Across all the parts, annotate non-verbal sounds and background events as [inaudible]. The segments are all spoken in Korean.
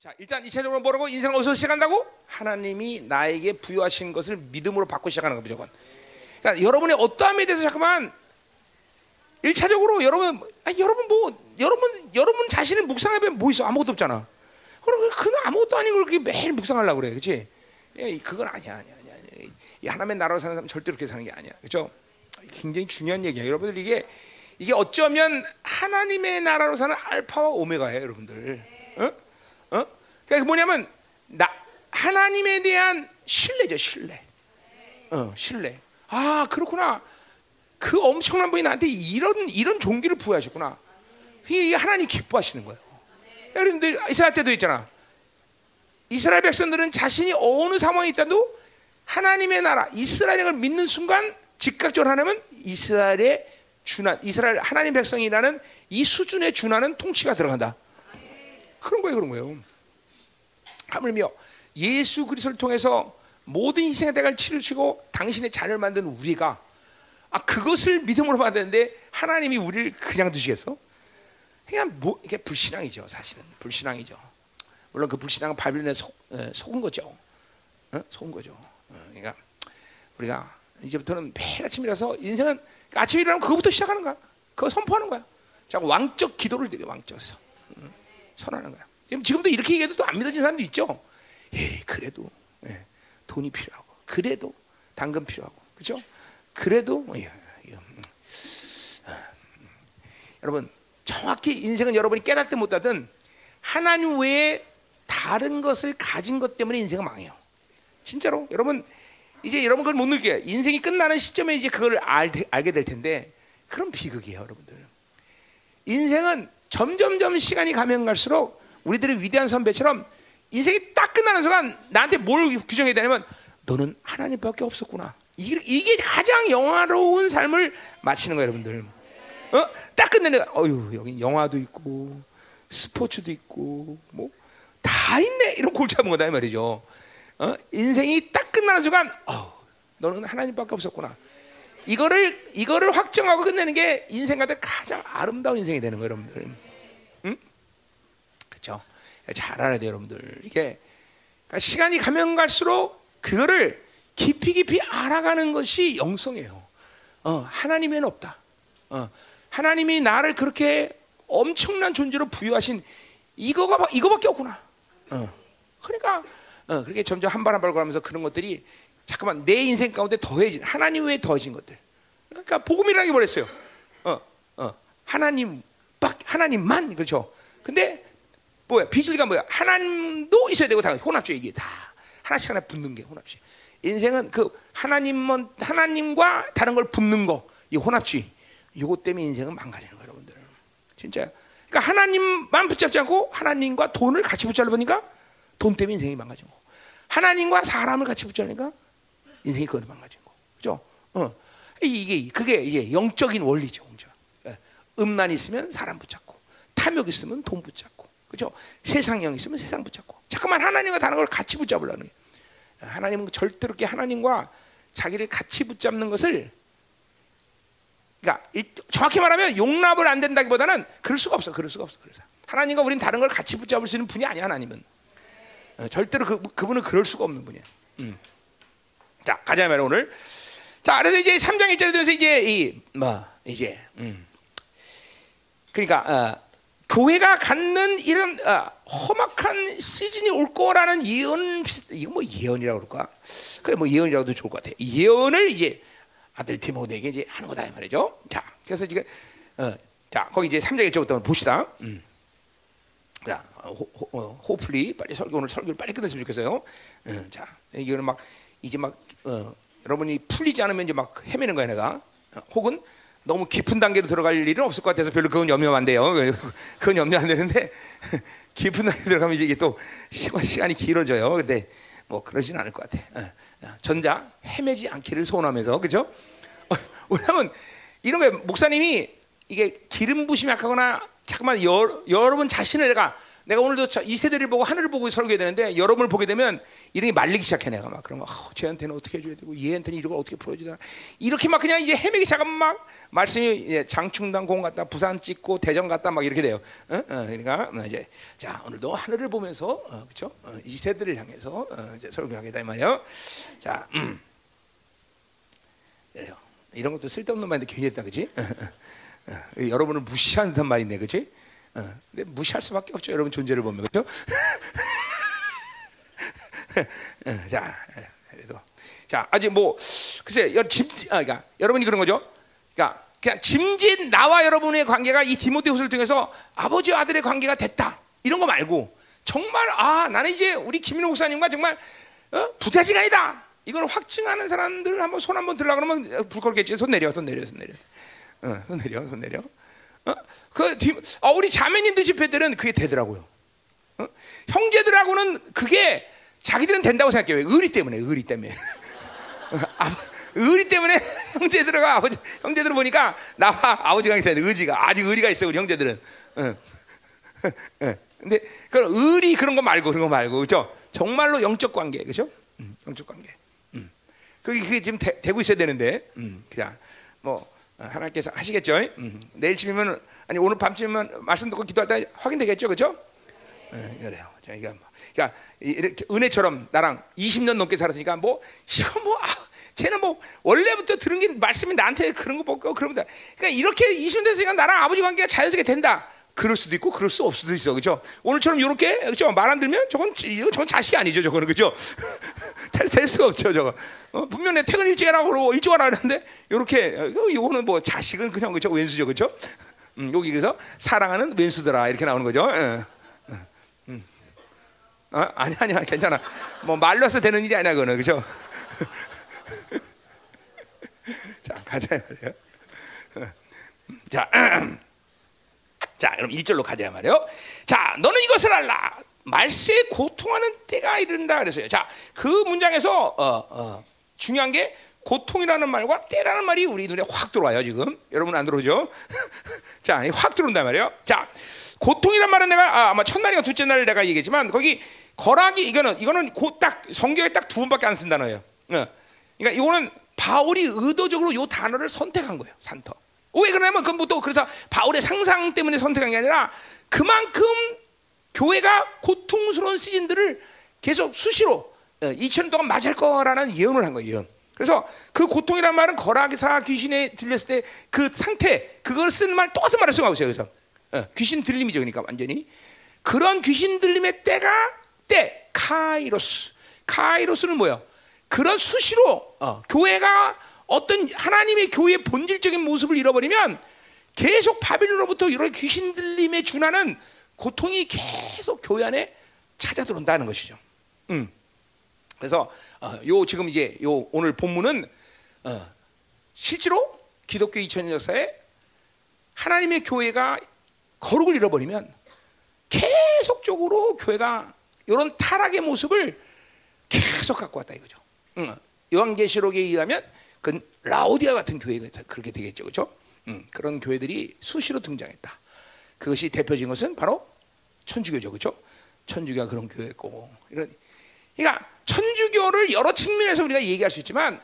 자, 일단 이차적으로 뭐라고 인생 어디서 시작한다고? 하나님이 나에게 부여하신 것을 믿음으로 받고 시작하는 거 무조건. 그러니까 여러분의 어떠함에 대해서 잠깐만 일차적으로 여러분, 아, 여러분 뭐 여러분 여러분 자신을 묵상하면 뭐 있어 아무것도 없잖아. 그럼 그는 아무것도 아닌 걸 그렇게 매일 묵상하려고 그래, 그렇지? 예, 그건 아니야, 아니야, 아니야. 아니야. 이 하나님의 나라로 사는 사람 절대 그렇게 사는 게 아니야, 그렇죠? 굉장히 중요한 얘기야, 여러분들 이게 이게 어쩌면 하나님의 나라로 사는 알파와 오메가예요, 여러분들. 어? 어? 그러니까 뭐냐면 나 하나님에 대한 신뢰죠, 신뢰. 어, 신뢰. 아, 그렇구나. 그 엄청난 분이 나한테 이런 이런 종기를 부여하셨구나. 이게 하나님 기뻐하시는 거예요. 여러분들 이스라엘 때도 있잖아. 이스라엘 백성들은 자신이 어느 상황에 있다도 하나님의 나라 이스라엘을 믿는 순간 즉각적으로 하나님은 이스라엘의 준한 이스라엘 하나님 백성이라는 이 수준의 준하는 통치가 들어간다. 그런 거예요, 그런 거예요. 하물며 예수 그리스도를 통해서 모든 희생의 대가를 치르시고 당신의 자녀를 만든 우리가 아 그것을 믿음으로 받았는데 하나님이 우리를 그냥 두시겠어? 그냥 뭐 이게 불신앙이죠, 사실은 불신앙이죠. 물론 그 불신앙은 바빌론에 속, 에, 속은 거죠. 어? 속은 거죠. 어, 그러니까 우리가 이제부터는 매일 아침이라서 인생은 아침에 일어나면 그거부터 시작하는 거야. 그거 선포하는 거야. 자 왕적 기도를 되게 왕적서 응? 선하는 거야. 지금 지금도 이렇게 얘기해도 또 안 믿어지는 사람도 있죠. 예, 그래도 예, 돈이 필요하고, 그래도 당근 필요하고, 그렇죠? 그래도 예, 예, 음. 음. 여러분 정확히 인생은 여러분이 깨닫든 못하든 하나님 외에 다른 것을 가진 것 때문에 인생은 망해요. 진짜로 여러분 이제 여러분 그걸 못 느껴요. 인생이 끝나는 시점에 이제 그걸 알, 알게 될 텐데 그런 비극이에요, 여러분들. 인생은 점점점 시간이 가면 갈수록 우리들의 위대한 선배처럼 인생이 딱 끝나는 순간 나한테 뭘 규정해야 되냐면 너는 하나님밖에 없었구나. 이게, 가장 영화로운 삶을 마치는 거예요, 여러분들. 어? 딱 끝내는 어유 여기 영화도 있고 스포츠도 있고 뭐 다 있네 이런 골치 아픈 거다 이 말이죠. 어? 인생이 딱 끝나는 순간 어, 너는 하나님밖에 없었구나. 이거를 이거를 확정하고 끝내는 게 인생 가운데 가장 아름다운 인생이 되는 거예요, 여러분들. 응? 그렇죠? 잘 알아야 돼요, 여러분들. 이게 그러니까 시간이 가면 갈수록 그거를 깊이 깊이 알아가는 것이 영성이에요. 어, 하나님에는 없다. 어, 하나님이 나를 그렇게 엄청난 존재로 부여하신 이거가 이거밖에 없구나. 어. 그러니까 어, 그렇게 점점 한 발 한 발 걸으면서 그런 것들이 잠깐만 내 인생 가운데 더해진 하나님 외에 더해진 것들. 그러니까 복음이라는 게 뭐랬어요? 어, 어, 하나님 박 하나님만 그렇죠. 근데 뭐야 비질가 뭐야? 하나님도 있어야 되고 다 혼합주의 이게 다 하나씩 하나 붙는 게 혼합주의. 인생은 그 하나님만 하나님과 다른 걸 붙는 거 이 혼합주의. 이것 때문에 인생은 망가지는 거예요, 여러분들. 진짜. 그러니까 하나님만 붙잡지 않고 하나님과 돈을 같이 붙잡으니까 돈 때문에 인생이 망가진 거. 하나님과 사람을 같이 붙잡으니까 인생이 그걸 망가진 거. 그죠? 어. 이게 그게 이게 영적인 원리죠, 영적. 예. 음란 있으면 사람 붙잡고, 탐욕 있으면 돈 붙잡고, 그죠? 세상형 있으면 세상 붙잡고. 잠깐만 하나님과 다른 걸 같이 붙잡으려는 거예요. 하나님은 절대로 게 하나님과 자기를 같이 붙잡는 것을 그러니까 정확히 말하면 용납을 안 된다기보다는 그럴 수가 없어. 그럴 수가 없어. 그래서 하나님과 우리는 다른 걸 같이 붙잡을 수 있는 분이 아니야. 하나님은 어, 절대로 그 그분은 그럴 수가 없는 분이야. 음. 자 가자 말이야 오늘. 자 그래서 이제 3장 1절에 되면서 이제 이 뭐 이제 음. 그러니까 어, 교회가 갖는 이런 어, 험악한 시즌이 올 거라는 예언 이거 뭐 예언이라고 그럴까? 그래 뭐 예언이라고도 좋을 것 같아. 예언을 이제 아들 디모데에게 이제 하는 거다 이 말이죠. 자, 그래서 지금 어, 자 거기 이제 3장 1절부터 보시다. 음. 자, 호, 호, 어, 호플리 빨리 설교 오늘 설교를 빨리 끝냈으면 좋겠어요. 어, 자, 이거는 막 이제 막 어, 여러분이 풀리지 않으면 이제 막 헤매는 거야 내가. 어, 혹은 너무 깊은 단계로 들어갈 일은 없을 것 같아서 별로 그건 염려 안 돼요. 그건 염려 안 되는데 [laughs] 깊은 단계 들어가면 이게 또 시간이 길어져요. 근데 뭐 그러진 않을 것 같아. 어, 전자 헤매지 않기를 소원하면서 그죠? 왜냐하면 이런 거 목사님이 이게 기름 부심이 약하거나 잠깐만 여, 여러분 자신을 내가 내가 오늘도 자- 이 세대를 보고 하늘을 보고 설교해야 되는데 여러분을 보게 되면 이런 게 말리기 시작해 내가 막 그러면 아, 쟤한테는 어떻게 해줘야 되고 얘한테는 걸 어떻게 풀어줘야 되나 이렇게 막 그냥 이제 헤매기 시작하면 막 말씀이 예, 장충당 공 갔다 부산 찍고 대전 갔다 막 이렇게 돼요. 어? 어, 그러니까 어, 이제 자 오늘도 하늘을 보면서 어, 그렇죠? 어, 이 세대를 향해서 어, 이제 설교하겠다 이 말이에요. 자, 음. 이런 것도 쓸데없는 말인데 괜히 했다 그지? 어, [laughs] 어, 어. 여러분을 무시하는 듯한 말인데 그지? 어, 근데 무시할 수밖에 없죠. 여러분 존재를 보면 그렇죠? [laughs] 어, 자, 어, 그래도 자 아직 뭐 글쎄 여, 짐, 아, 그러니까 여러분이 그런 거죠. 그러니까 그냥 짐짓 나와 여러분의 관계가 이 디모데후서를 통해서 아버지와 아들의 관계가 됐다 이런 거 말고 정말 아 나는 이제 우리 김민호 목사님과 정말 어? 부자지간이다 이걸 확증하는 사람들 한번 손 한번 들라 그러면 어, 불 걸겠지 손 내려 손 내려 손 내려 어, 손 내려 손 내려 어? 그 디, 어, 우리 자매님들 집회들은 그게 되더라고요 어? 형제들하고는 그게 자기들은 된다고 생각해요 왜? 의리 때문에 의리 때문에 [laughs] 아, 의리 때문에 [laughs] 형제들과 아버지 형제들 보니까 나와 아버지가 되는 의지가 아직 의리가 있어 우리 형제들은. 응. 응. 근데 그런 의리 그런 거 말고 그런 거 말고 그죠? 정말로 영적 관계 그죠? 음, 영적 관계. 음. 그게, 그게 지금 되, 되고 있어야 되는데 음, 그냥 뭐 어, 하나님께서 하시겠죠. 음. 내일쯤이면 아니 오늘 밤쯤이면 말씀 듣고 기도할 때 확인되겠죠, 그죠? 예, 그래요. 뭐, 그러니까 이렇게 은혜처럼 나랑 20년 넘게 살았으니까 뭐 이거 뭐 아, 쟤는 뭐 원래부터 들은 게 말씀이 나한테 그런 거 보고 그러면 그러니까 이렇게 20년 됐으니까 나랑 아버지 관계가 자연스럽게 된다. 그럴 수도 있고 그럴 수 없을 수도 있어, 그죠? 오늘처럼 이렇게 그죠? 말 안 들면 저건 저건 자식이 아니죠, 저거는 그죠? [laughs] 될, 될 수가 없죠, 저거. 어, 분명 내 퇴근 일찍 하라고 그러고 일찍 하라 그러는데 이렇게 어, 이거는 뭐 자식은 그냥 그죠 왼수죠, 그죠? 음, 여기 그래서 사랑하는 왼수더라 이렇게 나오는 거죠. 예. 어? 아니 아니야 괜찮아 뭐 말로서 되는 일이 아니야 그거는 그죠 [laughs] 자 가자 말이에요 자, [clears throat] 자 여러분 1절로 가자 말이에요 자 너는 이것을 알라 말세에 고통하는 때가 이른다 그랬어요 자 그 문장에서 어, 어, 중요한 게 고통이라는 말과 때라는 말이 우리 눈에 확 들어와요 지금 여러분 안 들어오죠 [laughs] 자 확 들어온단 말이에요 자 고통이란 말은 내가 아, 아마 첫날이가 둘째 날 내가 얘기했지만 거기 거락이 이거는 이거는 곧딱 성경에 딱 두 번밖에 안 쓴 단어예요. 어. 그러니까 이거는 바울이 의도적으로 요 단어를 선택한 거예요. 산터. 왜 그러냐면 그건 또 그래서 바울의 상상 때문에 선택한 게 아니라 그만큼 교회가 고통스러운 시즌들을 계속 수시로 2000년 동안 맞을 거라는 예언을 한 거예요. 그래서 그 고통이란 말은 거락사 귀신에 들렸을 때 그 상태 그걸 쓰는 말 똑같은 말을 쓰고 있어요. 그래서 어, 귀신 들림이죠. 그러니까 완전히 그런 귀신 들림의 때가 때 카이로스. 카이로스는 뭐예요? 그런 수시로 어, 교회가 어떤 하나님의 교회의 본질적인 모습을 잃어버리면 계속 바빌론으로부터 이런 귀신 들림에 준하는 고통이 계속 교회 안에 찾아 들어온다는 것이죠. 음. 그래서 어, 요 지금 이제 요 오늘 본문은 어, 실제로 기독교 2000년 역사에 하나님의 교회가 거룩을 잃어버리면 계속적으로 교회가 이런 타락의 모습을 계속 갖고 왔다 이거죠. 응. 요한계시록에 의하면 그 라오디아 같은 교회가 그렇게 되겠죠, 그렇죠? 응. 그런 교회들이 수시로 등장했다. 그것이 대표적인 것은 바로 천주교죠, 그렇죠? 천주교가 그런 교회고 이런. 그러니까 천주교를 여러 측면에서 우리가 얘기할 수 있지만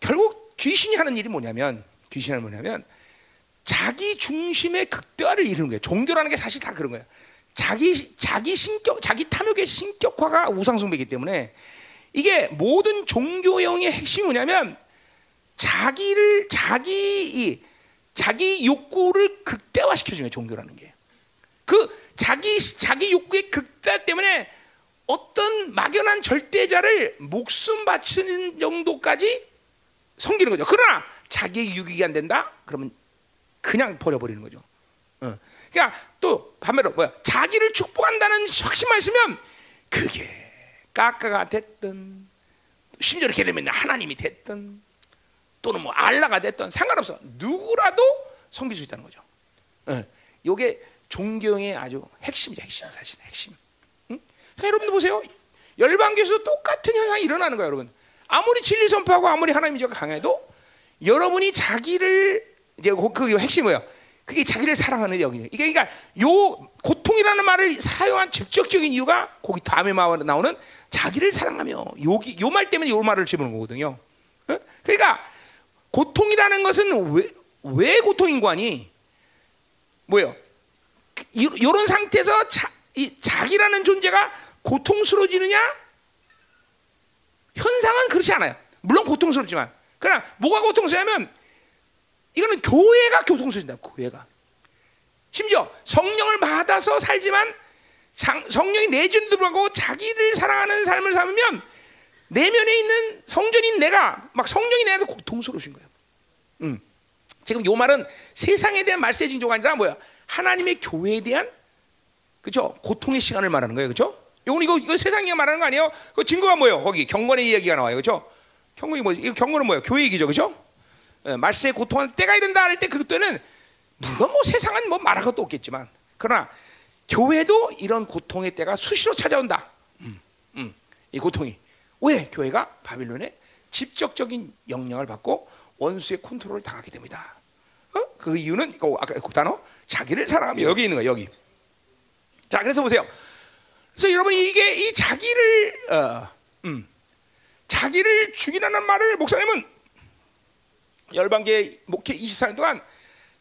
결국 귀신이 하는 일이 뭐냐면 귀신이 뭐냐면 자기 중심의 극대화를 이루는 거예요. 종교라는 게 사실 다 그런 거예요. 자기 자기 신격 자기 탐욕의 신격화가 우상숭배이기 때문에 이게 모든 종교형의 핵심이 뭐냐면 자기를 자기 자기 욕구를 극대화시켜 주는 종교라는 게. 그 자기 자기 욕구의 극대화 때문에 어떤 막연한 절대자를 목숨 바치는 정도까지 섬기는 거죠. 그러나 자기의 유익이 안 된다? 그러면 그냥 버려버리는 거죠. 어. 그러니까 또 반대로 뭐야 자기를 축복한다는 확신만 있으면 그게 까까가 됐든 심지어 이렇게 되면 하나님이 됐든 또는 뭐 알라가 됐든 상관없어 누구라도 섬길 수 있다는 거죠. 어. 이게 종교의 아주 핵심이죠 핵심 사실 핵심. 응? 여러분들 보세요 열방교에서 똑같은 현상이 일어나는 거예요 여러분. 아무리 진리 선포하고 아무리 하나님이 강해도 여러분이 자기를 이제 그 핵심이 뭐야? 그게 자기를 사랑하는 영이에요. 이게 그러니까 요 고통이라는 말을 사용한 직접적인 이유가 거기 다음에 나오는 자기를 사랑하며 여기 요 말 때문에 요 말을 집어넣은 거거든요. 어? 그러니까 고통이라는 것은 왜, 왜 고통인 거 아니? 뭐예요? 이런 상태에서 자, 이 자기라는 존재가 고통스러워지느냐? 현상은 그렇지 않아요. 물론 고통스럽지만. 그러나 뭐가 고통스러우면 이거는 교회가 고통스러진다. 교회가. 심지어 성령을 받아서 살지만 성령이 내준도 불구하고 자기를 사랑하는 삶을 살면 내면에 있는 성전인 내가 막 성령이 내한테 고통스러우신 거예요. 음. 지금 요 말은 세상에 대한 말세 징조가 아니라 뭐야? 하나님의 교회에 대한 그죠? 고통의 시간을 말하는 거예요, 그죠? 요건 이거 이거 세상이 말하는 거 아니에요? 그 증거가 뭐예요? 거기 경건의 이야기가 나와요, 그죠? 경건이 뭐지? 이거 경건은 뭐예요? 교회 얘기죠, 그죠? 예, 말세에 고통할 때가 이른다 할 때 그때는 물론 뭐 세상은 뭐 말할 것도 없겠지만 그러나 교회도 이런 고통의 때가 수시로 찾아온다. 음, 음, 이 고통이 왜 교회가 바빌론의 직접적인 영향을 받고 원수의 컨트롤을 당하게 됩니다. 어? 그 이유는 그 아까 그 단어 자기를 사랑하면 여기 있는 거야 여기. 자 그래서 보세요. 그래서 여러분 이게 이 자기를 어, 음, 자기를 죽이라는 말을 목사님은 열방계 목회 24년 동안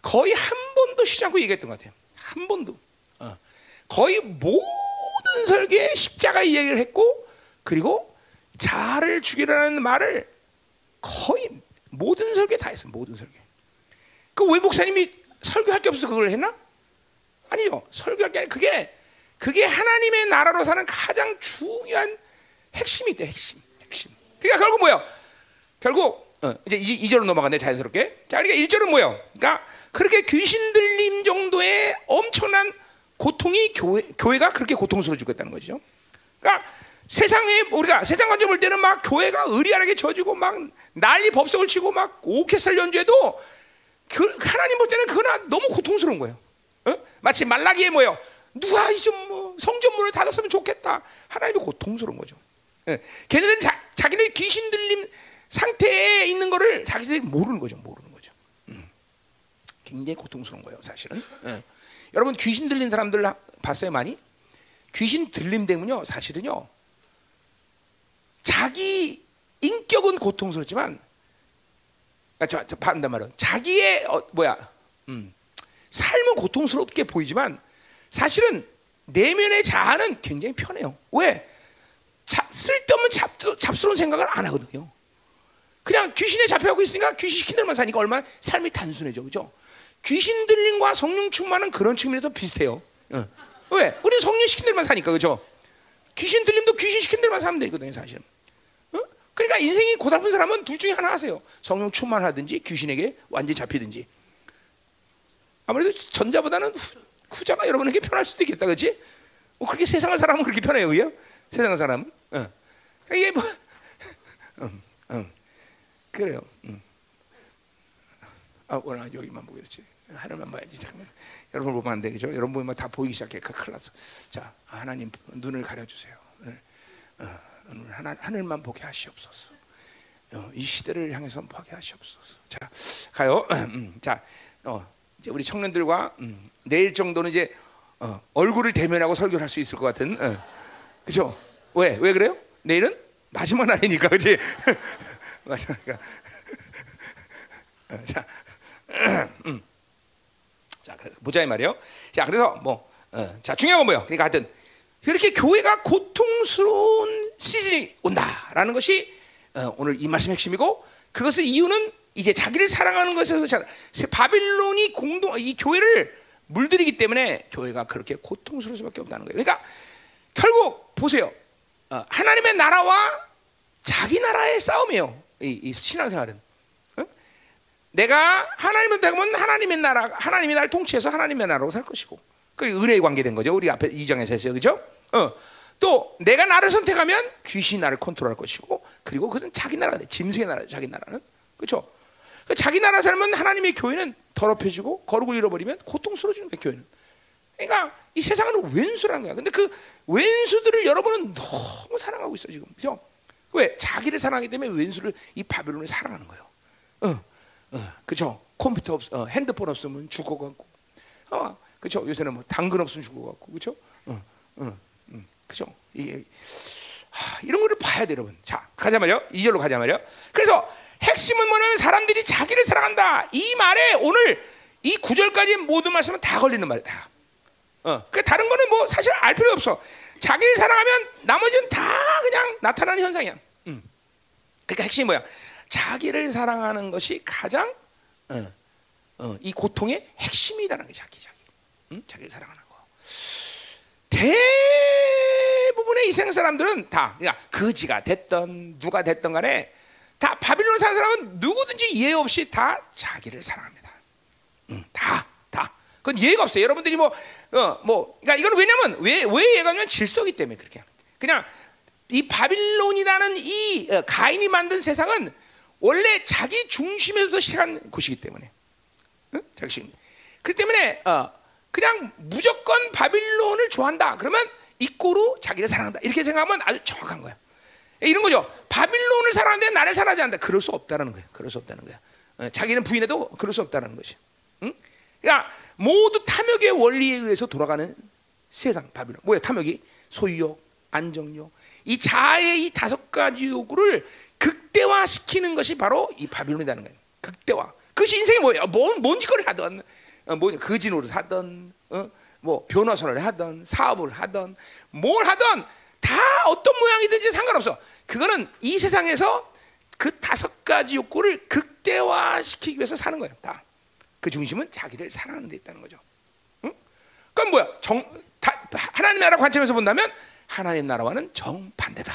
거의 한 번도 쉬지 않고 얘기했던 것 같아요. 한 번도. 어. 거의 모든 설계에 십자가 이야기를 했고 그리고 자를 죽이라는 말을 거의 모든 설계 다 했어요. 모든 설계. 그왜 목사님이 설교할 게 없어서 그걸 했나? 아니요. 설교할 게 아니 그게 그게 하나님의 나라로 사는 가장 중요한 핵심이 돼. 핵심. 핵심. 그러니까 결국 뭐야? 결국 어, 이제 이 절로 넘어가네 자연스럽게. 자, 그러니까 1절은 뭐예요? 그러니까 그렇게 귀신 들림 정도의 엄청난 고통이 교회, 교회가 그렇게 고통스러워 죽겠다는 거죠. 그러니까 세상에 우리가 세상 관점 볼 때는 막 교회가 의리하게 져지고 막 난리 법석을 치고 막 오케스트라 연주해도 그 하나님 볼 때는 그거나 너무 고통스러운 거예요. 어? 마치 말라기에 뭐요? 누가 이제 뭐 성전 문을 닫았으면 좋겠다. 하나님이 고통스러운 거죠. 예. 걔네들은 자, 자기네 귀신 들림 상태에 있는 거를 자기들이 모르는 거죠. 모르는 거죠. 음. 굉장히 고통스러운 거예요, 사실은. 예. 여러분 귀신 들린 사람들 봤어요, 많이? 귀신 들림 때문요, 사실은요. 자기 인격은 고통스럽지만, 아, 저, 저 반단 말은 자기의 어, 뭐야, 음, 삶은 고통스럽게 보이지만 사실은 내면의 자아는 굉장히 편해요. 왜? 자, 쓸데없는 잡, 잡스러운 생각을 안 하거든요. 그냥 귀신에 잡혀가고 있으니까 귀신 시킨 대로만 사니까 얼마나 삶이 단순해져, 그죠? 귀신 들림과 성령 충만은 그런 측면에서 비슷해요. 어. 왜? 우리 성령 시킨 대로만 사니까, 그죠? 귀신 들림도 귀신 시킨 대로만 사면 되거든요, 사실은. 어? 그러니까 인생이 고달픈 사람은 둘 중에 하나 하세요. 성령 충만하든지 귀신에게 완전히 잡히든지. 아무래도 전자보다는 후, 자가 여러분에게 편할 수도 있겠다, 그렇지? 뭐 그렇게 세상을 살아면 그렇게 편해요, 그요? 세상을 살아면. 어. 이게 뭐, [laughs] 음, 음. 그래요. 음. 아, 여기만 보고 그렇지. 하늘만 봐야지. 잠깐만. 여러분 보면 안 되겠죠? 여러분 보면 다 보이기 시작해. 그 큰일 났어. 자, 하나님 눈을 가려주세요. 어, 하나, 하늘만 보게 하시옵소서. 어, 이 시대를 향해서 보게 하시옵소서. 자, 가요. [clears throat] 음, 자, 어, 이제 우리 청년들과 음, 내일 정도는 이제 어, 얼굴을 대면하고 설교를 할 수 있을 것 같은. 어, 그죠? 왜? 왜 그래요? 내일은 마지막 날이니까, 그렇지? [laughs] 마지막이니까. 어, 자, [clears throat] 음. 자, 보자 이 말이요. 자, 그래서 뭐, 어, 자 중요한 건 뭐요? 그러니까 하여튼 그렇게 교회가 고통스러운 시즌이 온다라는 것이 어, 오늘 이 말씀 핵심이고 그것의 이유는 이제 자기를 사랑하는 것에서 자, 바빌론이 공동 이 교회를 물들이기 때문에 교회가 그렇게 고통스러울 수밖에 없다는 거예요. 그러니까 결국 보세요. 어, 하나님의 나라와 자기 나라의 싸움이에요. 이, 이 신앙생활은. 내가 하나님을 되면 하나님의 나라, 하나님이 나를 통치해서 하나님의 나라로 살 것이고, 그 은혜의 관계된 거죠. 우리 앞에 이장에서 했어요, 그죠? 어. 또 내가 나를 선택하면 귀신이 나를 컨트롤할 것이고, 그리고 그것은 자기 나라가 돼. 짐승의 나라, 자기 나라는, 그렇죠? 자기 나라 살면 하나님의 교회는 더럽혀지고 거룩을 잃어버리면 고통스러워지는 거예요, 교회는. 그러니까 이 세상은 왼수라는 거야. 근데 그 왼수들을 여러분은 너무 사랑하고 있어 지금, 그죠? 왜? 자기를 사랑하기 때문에 왼수를 이 바벨론을 사랑하는 거예요. 어. 어, 그죠? 컴퓨터 없, 어, 핸드폰 없으면 죽어가고, 어, 그렇죠. 요새는 뭐 당근 없으면 죽을 것 같고, 그렇죠? 어, 어, 음, 그렇죠. 이런 거를 봐야 돼, 여러분. 자, 가자 말이요. 이 절로 가자 말이요. 그래서 핵심은 뭐냐면 사람들이 자기를 사랑한다. 이 말에 오늘 이 구절까지 모든 말씀은 다 걸리는 말이야. 다. 어, 그 다른 거는 뭐 사실 알 필요 없어. 자기를 사랑하면 나머지는 다 그냥 나타나는 현상이야. 음. 그러니까 핵심이 뭐야? 자기를 사랑하는 것이 가장 어, 어, 이 고통의 핵심이라는 게 자기 자 기. 음? 자기를 사랑하는 거. 대부분의 이생 사람들은 다 그러니까 거지가 됐던 누가 됐던 간에 다 바빌론 사는 사람은 누구든지 예외 없이 다 자기를 사랑합니다. 음, 다 다. 그건 예가 없어요. 여러분들이 뭐 어, 뭐 그러니까 이건 왜냐면 왜왜 예가 없냐면 질서기 때문에 그렇게. 그냥 이 바빌론이라는 이 어, 가인이 만든 세상은 원래 자기 중심에서 시작한 곳이기 때문에. 응? 자기 그 때문에 어, 그냥 무조건 바빌론을 좋아한다. 그러면 이꼬로 자기를 사랑한다. 이렇게 생각하면 아주 정확한 거야. 이런 거죠. 바빌론을 사랑하는데 나를 사랑하지 않는다. 그럴 수 없다는 거야. 그럴 수 없다는 거야. 어, 자기는 부인해도 그럴 수 없다는 것이. 응? 그러니까 모두 탐욕의 원리에 의해서 돌아가는 세상 바빌론. 뭐야 탐욕이? 소유욕, 안정욕. 이 자아의 이 다섯 가지 욕구를 극대화시키는 것이 바로 이 바빌론이라는 거예요. 극대화. 그것이 인생이 뭐예요? 뭔, 뭔 짓거리를 하든, 어, 뭐 거지 노릇 하든, 어? 뭐 변호사를 하든, 사업을 하든, 뭘 하든 다 어떤 모양이든지 상관없어. 그거는 이 세상에서 그 다섯 가지 욕구를 극대화시키기 위해서 사는 거예요. 다. 그 중심은 자기를 사랑하는 데 있다는 거죠. 응? 그럼 뭐야? 정, 다, 하나님 나라 관점에서 본다면 하나님 나라와는 정반대다.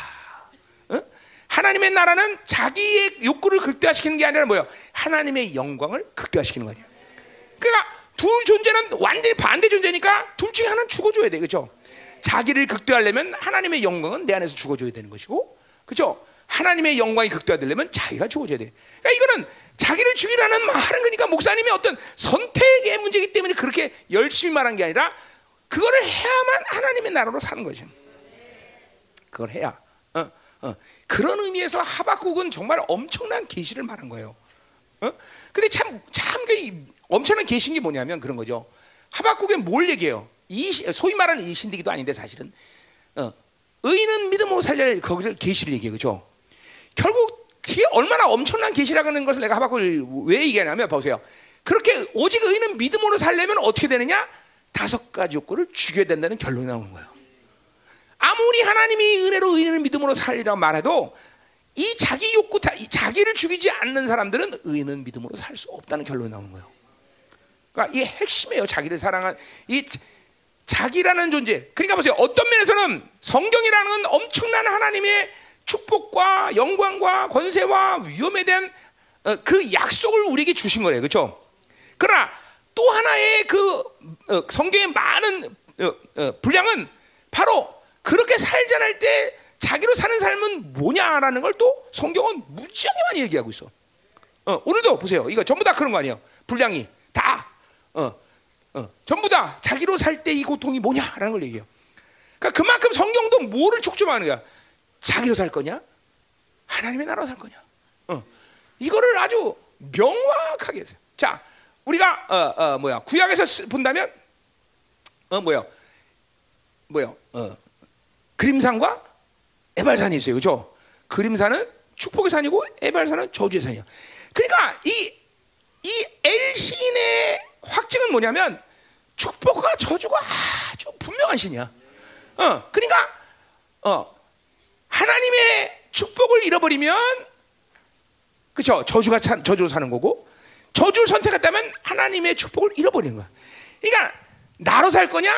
응? 하나님의 나라는 자기의 욕구를 극대화시키는 게 아니라 뭐예요? 하나님의 영광을 극대화시키는 거아요 그러니까 둘 존재는 완전히 반대 존재니까 둘 중에 하나는 죽어줘야 돼, 그렇죠? 자기를 극대화하려면 하나님의 영광은 내 안에서 죽어줘야 되는 것이고, 그렇죠? 하나님의 영광이 극대화되려면 자기가 죽어줘야 돼. 그러니까 이거는 자기를 죽이라는 말은 그러니까 목사님의 어떤 선택의 문제이기 때문에 그렇게 열심히 말한 게 아니라 그거를 해야만 하나님의 나라로 사는 거죠. 그걸 해야. 어, 어. 그런 의미에서 하박국은 정말 엄청난 계시를 말한 거예요. 어? 근데 참, 참, 그 엄청난 계시인 게 뭐냐면 그런 거죠. 하박국에 뭘 얘기해요? 이, 소위 말하는 이 신디기도 아닌데 사실은. 어, 의인은 믿음으로 살려야 거기를 계시를 얘기해요. 그죠? 결국 그게 얼마나 엄청난 계시라는 것을 내가 하박국을 왜 얘기하냐면 보세요. 그렇게 오직 의인은 믿음으로 살려면 어떻게 되느냐? 다섯 가지 욕구를 죽여야 된다는 결론이 나오는 거예요. 아무리 하나님이 은혜로 의인을 믿음으로 살리라고 말해도 이 자기 욕구, 이 자기를 죽이지 않는 사람들은 의인은 믿음으로 살 수 없다는 결론이 나오는 거예요. 그러니까 이게 핵심이에요. 자기를 사랑한 이 자기라는 존재. 그러니까 보세요. 어떤 면에서는 성경이라는 건 엄청난 하나님의 축복과 영광과 권세와 위험에 대한 어, 그 약속을 우리에게 주신 거예요. 그렇죠? 그러나 또 하나의 그 어, 성경의 많은 어, 분량은 바로 그렇게 않을 때 자기로 사는 삶은 뭐냐라는 걸 또 성경은 무지하게 많이 얘기하고 있어. 어, 오늘도 보세요. 이거 전부 다 그런 거 아니에요. 분량이 다 어, 어, 전부 다 자기로 살 때 이 고통이 뭐냐라는 걸 얘기해요. 그러니까 그만큼 성경도 뭐를 촉점하는 거야? 자기로 살 거냐? 하나님의 나라로 살 거냐? 어, 이거를 아주 명확하게 해서. 자, 우리가 어, 어, 뭐야 구약에서 본다면 어 뭐야 뭐야 어, 그림산과 에발산이 있어요, 그렇죠? 그림산은 축복의 산이고 에발산은 저주의 산이야. 그러니까 이 이 엘신의 확증은 뭐냐면 축복과 저주가 아주 분명한 신이야. 어, 그러니까 어, 하나님의 축복을 잃어버리면 그렇죠? 저주가 저주로 사는 거고 저주를 선택했다면 하나님의 축복을 잃어버리는 거야. 그러니까 나로 살 거냐?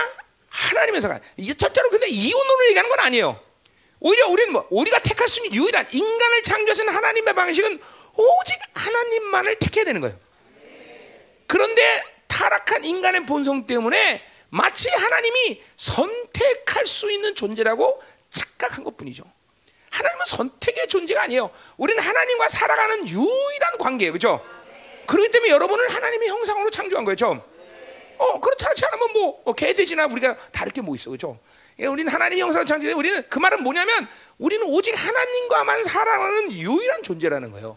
하나님의 살. 이게 첫째로 근데 이혼으로 얘기하는 건 아니에요. 오히려 우리는 뭐 우리가 택할 수 있는 유일한 인간을 창조하신 하나님의 방식은 오직 하나님만을 택해야 되는 거예요. 그런데 타락한 인간의 본성 때문에 마치 하나님이 선택할 수 있는 존재라고 착각한 것 뿐이죠. 하나님은 선택의 존재가 아니에요. 우리는 하나님과 살아가는 유일한 관계예요, 그렇죠? 그렇기 때문에 여러분을 하나님의 형상으로 창조한 거죠. 어, 그렇지 않으면 뭐 어, 개돼지나 우리가 다를 게 뭐 있어, 그렇죠? 예, 우리는 하나님 형상을 창조해. 우리는 그 말은 뭐냐면 우리는 오직 하나님과만 살아가는 유일한 존재라는 거예요.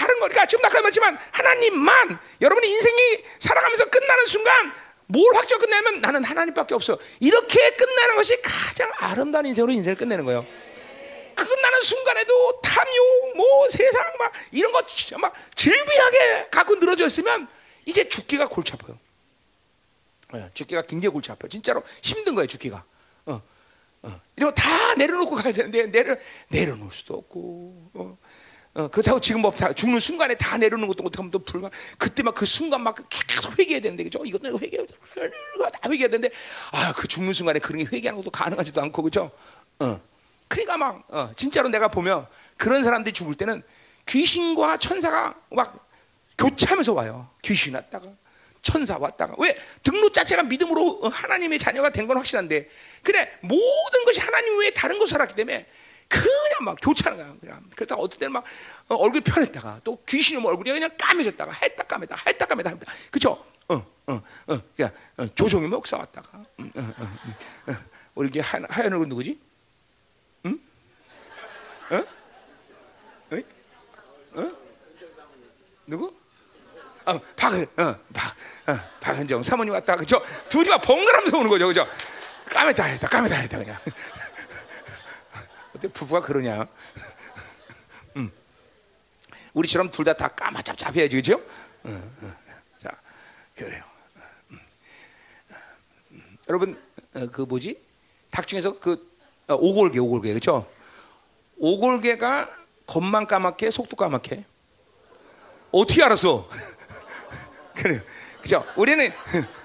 다른 거니까 지금 아까 말했지만 하나님만 여러분이 인생이 살아가면서 끝나는 순간 뭘 확정 끝내면 나는 하나님밖에 없어. 이렇게 끝나는 것이 가장 아름다운 인생으로 인생을 끝내는 거예요. 그 끝나는 순간에도 탐욕, 뭐 세상 막 이런 거 막 질비하게 갖고 늘어져 있으면 이제 죽기가 골치 아파요. 예, 죽기가 굉장히 골치 아파요. 진짜로 힘든 거예요, 죽기가. 어, 어. 이거 다 내려놓고 가야 되는데 내려 내려놓을 수도 없고. 어. 어, 그렇다고 지금 뭐다 죽는 순간에 다 내려놓는 것도 어떻게 하면 또 불가. 그때 막 그 순간 막 계속 회개해야 되는데 그죠? 이것도 회개해야 다 회개해야 되는데 아그 죽는 순간에 그런 게 회개하는 것도 가능하지도 않고 그죠? 어. 그러니까 막 어, 진짜로 내가 보면 그런 사람들이 죽을 때는 귀신과 천사가 막 교차하면서 와요. 귀신 왔다가 천사 왔다가 왜 등록 자체가 믿음으로 하나님의 자녀가 된 건 확실한데 그래 모든 것이 하나님 외에 다른 것을 알았기 때문에 그냥 막 교차하는 거야. 그냥 그러다가 어떨 때는 막 어, 얼굴 편했다가 또 귀신이 뭐 얼굴이 그냥 까매졌다가 했다 까매다 했다 까매다 합니다. 그죠? 어, 어, 어, 그냥 어, 조종이 목사 왔다가 음, 어, 어, 어, 우리 이게 하얀, 얼굴 누구지? 응? 어? 어? 어? 누구? 어, 박, 어, 박, 어, 박은정 사모님 왔다 그죠? 둘이 막 번갈아면서 오는 거죠, 그죠? 까매다 했다, 까매다 했다 그냥. 어때 부부가 그러냐? [laughs] 음. 우리처럼 둘 다다 까마잡잡해야지, 그죠? 어, 어. 자, 그래요. 음. 음. 여러분, 어, 그 뭐지? 닭 중에서 그 어, 오골개, 오골개, 그죠? 오골개가 겉만 까맣게 속도 까맣게 어떻게 알았어? [laughs] 그래요. 그죠? 우리는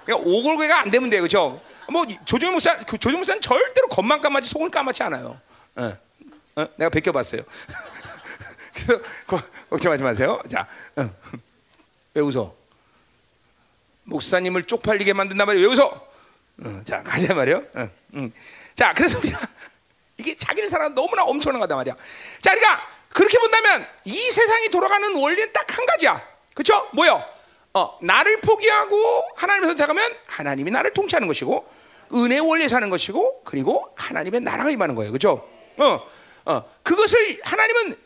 그냥 오골개가 안 되면 돼요. 그죠? 뭐 조정 목사 그 조정 목사는 절대로 겉만 까맣지 속은 까맣지 않아요. 어. 어? 내가 베껴 봤어요. [laughs] 그래서 걱정하지 마세요. 자. 어. 왜 웃어? 목사님을 쪽팔리게 만든단 말이에요. 왜 웃어? 어, 자, 가자 말이요. 어, 음. 자, 그래서 우리가 [laughs] 이게 자기를 사랑 너무나 엄청나단 말이야. 자, 그러니까 그렇게 본다면 이 세상이 돌아가는 원리는 딱 한 가지야. 그렇죠? 뭐요? 어, 나를 포기하고 하나님을 선택하면 하나님이 나를 통치하는 것이고 은혜 원리에 사는 것이고 그리고 하나님의 나라가 임하는 거예요. 그렇죠? 어, 어, 그것을 하나님은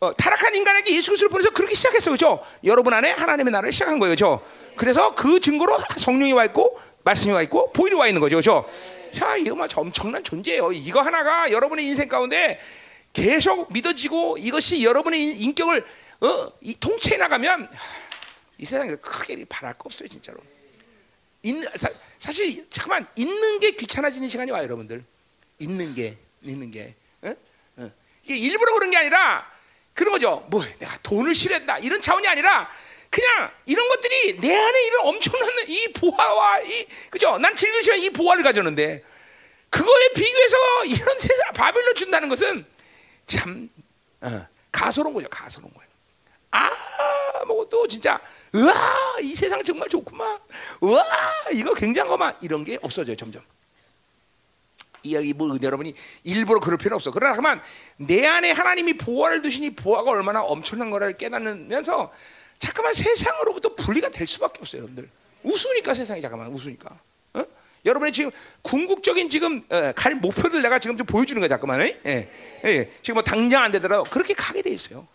어, 타락한 인간에게 예수 그리스도를 보내서 그렇게 시작했어. 그렇죠? 여러분 안에 하나님의 나라를 시작한 거예요. 그렇죠? 그래서 그 증거로 성령이 와 있고 말씀이 와 있고 보일이 와 있는 거죠. 그렇죠? 자, 이거 막 엄청난 존재예요. 이거 하나가 여러분의 인생 가운데 계속 믿어지고 이것이 여러분의 인격을 어, 이 통치해 나가면 이 세상에서 크게 바랄 거 없어요, 진짜로. 있는, 사, 실 잠깐만 있는 게 귀찮아지는 시간이 와요, 여러분들. 있는 게 있는 게. 이게 일부러 그런 게 아니라 그런 거죠. 뭐 내가 돈을 실했다 이런 차원이 아니라 그냥 이런 것들이 내 안에 이런 엄청난 이 보화와 이 그죠? 난 시간 이 보화를 가졌는데 그거에 비교해서 이런 세상 바벨로 준다는 것은 참 어, 가소로운 거죠. 가소로운 거예요. 아, 뭐또 진짜 우와 이 세상 정말 좋구만. 우와 이거 굉장하구만 이런 게 없어져요 점점. 이야기 뭐 여러분이 일부러 그럴 필요 없어. 그러나 그만 내 안에 하나님이 보화를 두시니 보화가 얼마나 엄청난 거를 깨닫으면서 잠깐만 세상으로부터 분리가 될 수밖에 없어요, 여러분들. 우스니까 세상이 잠깐만 우스니까. 어? 여러분의 지금 궁극적인 지금 어, 갈 목표들 내가 지금 좀 보여주는 거야, 잠깐만. 예, 예. 지금 뭐 당장 안 되더라도 그렇게 가게 돼 있어요.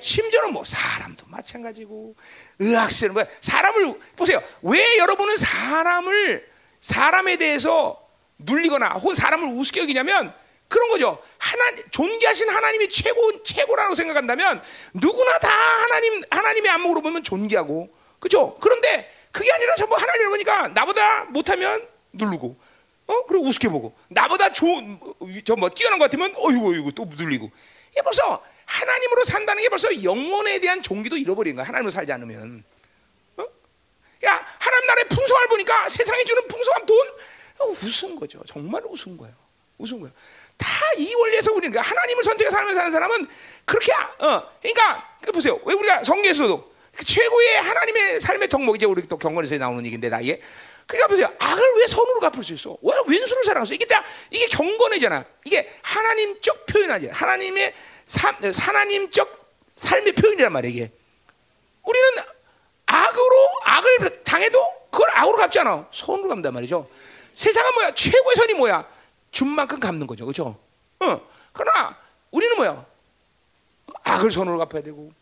심지어는 뭐 사람도 마찬가지고 의학실은 뭐 사람을 보세요. 왜 여러분은 사람을 사람에 대해서 눌리거나 혹은 사람을 우습게 여기냐면 그런 거죠. 하나 존귀하신 하나님이 최고 최고라고 생각한다면 누구나 다 하나님 하나님의 안목으로 보면 존귀하고 그죠? 그런데 그게 아니라 전부 하나님을 보니까 나보다 못하면 누르고 어 그리고 우습게 보고 나보다 저뭐 뛰어난 것 같으면 어이구 어이구 또 눌리고 이게 벌써 하나님으로 산다는 게 벌써 영혼에 대한 종기도 잃어버린 거야. 하나님으로 살지 않으면. 어? 야 하나님 나라의 풍성함을 보니까 세상에 주는 풍성함 돈 우스운 거죠. 정말 우스운 거예요. 우스운 거예요. 다 이 원리에서 우리는 그러니까 하나님을 선택해 살면서 사는 사람은 그렇게 어 그러니까 그 보세요. 왜 우리가 성경에서도 그 최고의 하나님의 삶의 덕목 이제 우리 또 경건에서 나오는 얘기인데 나이에 그러니까 보세요. 악을 왜 선으로 갚을 수 있어? 왜 왼수를 사랑할 수? 이게 다 이게 경건이잖아. 이게 하나님적 표현하지. 하나님의 사, 하나님적 삶의 표현이란 말이야 이게. 우리는 악으로 악을 당해도 그걸 악으로 갚지 않아. 선으로 갚단 말이죠. 세상은 뭐야? 최고의 선이 뭐야? 준 만큼 갚는 거죠. 그렇죠? 어. 그러나 우리는 뭐야? 악을 선으로 갚아야 되고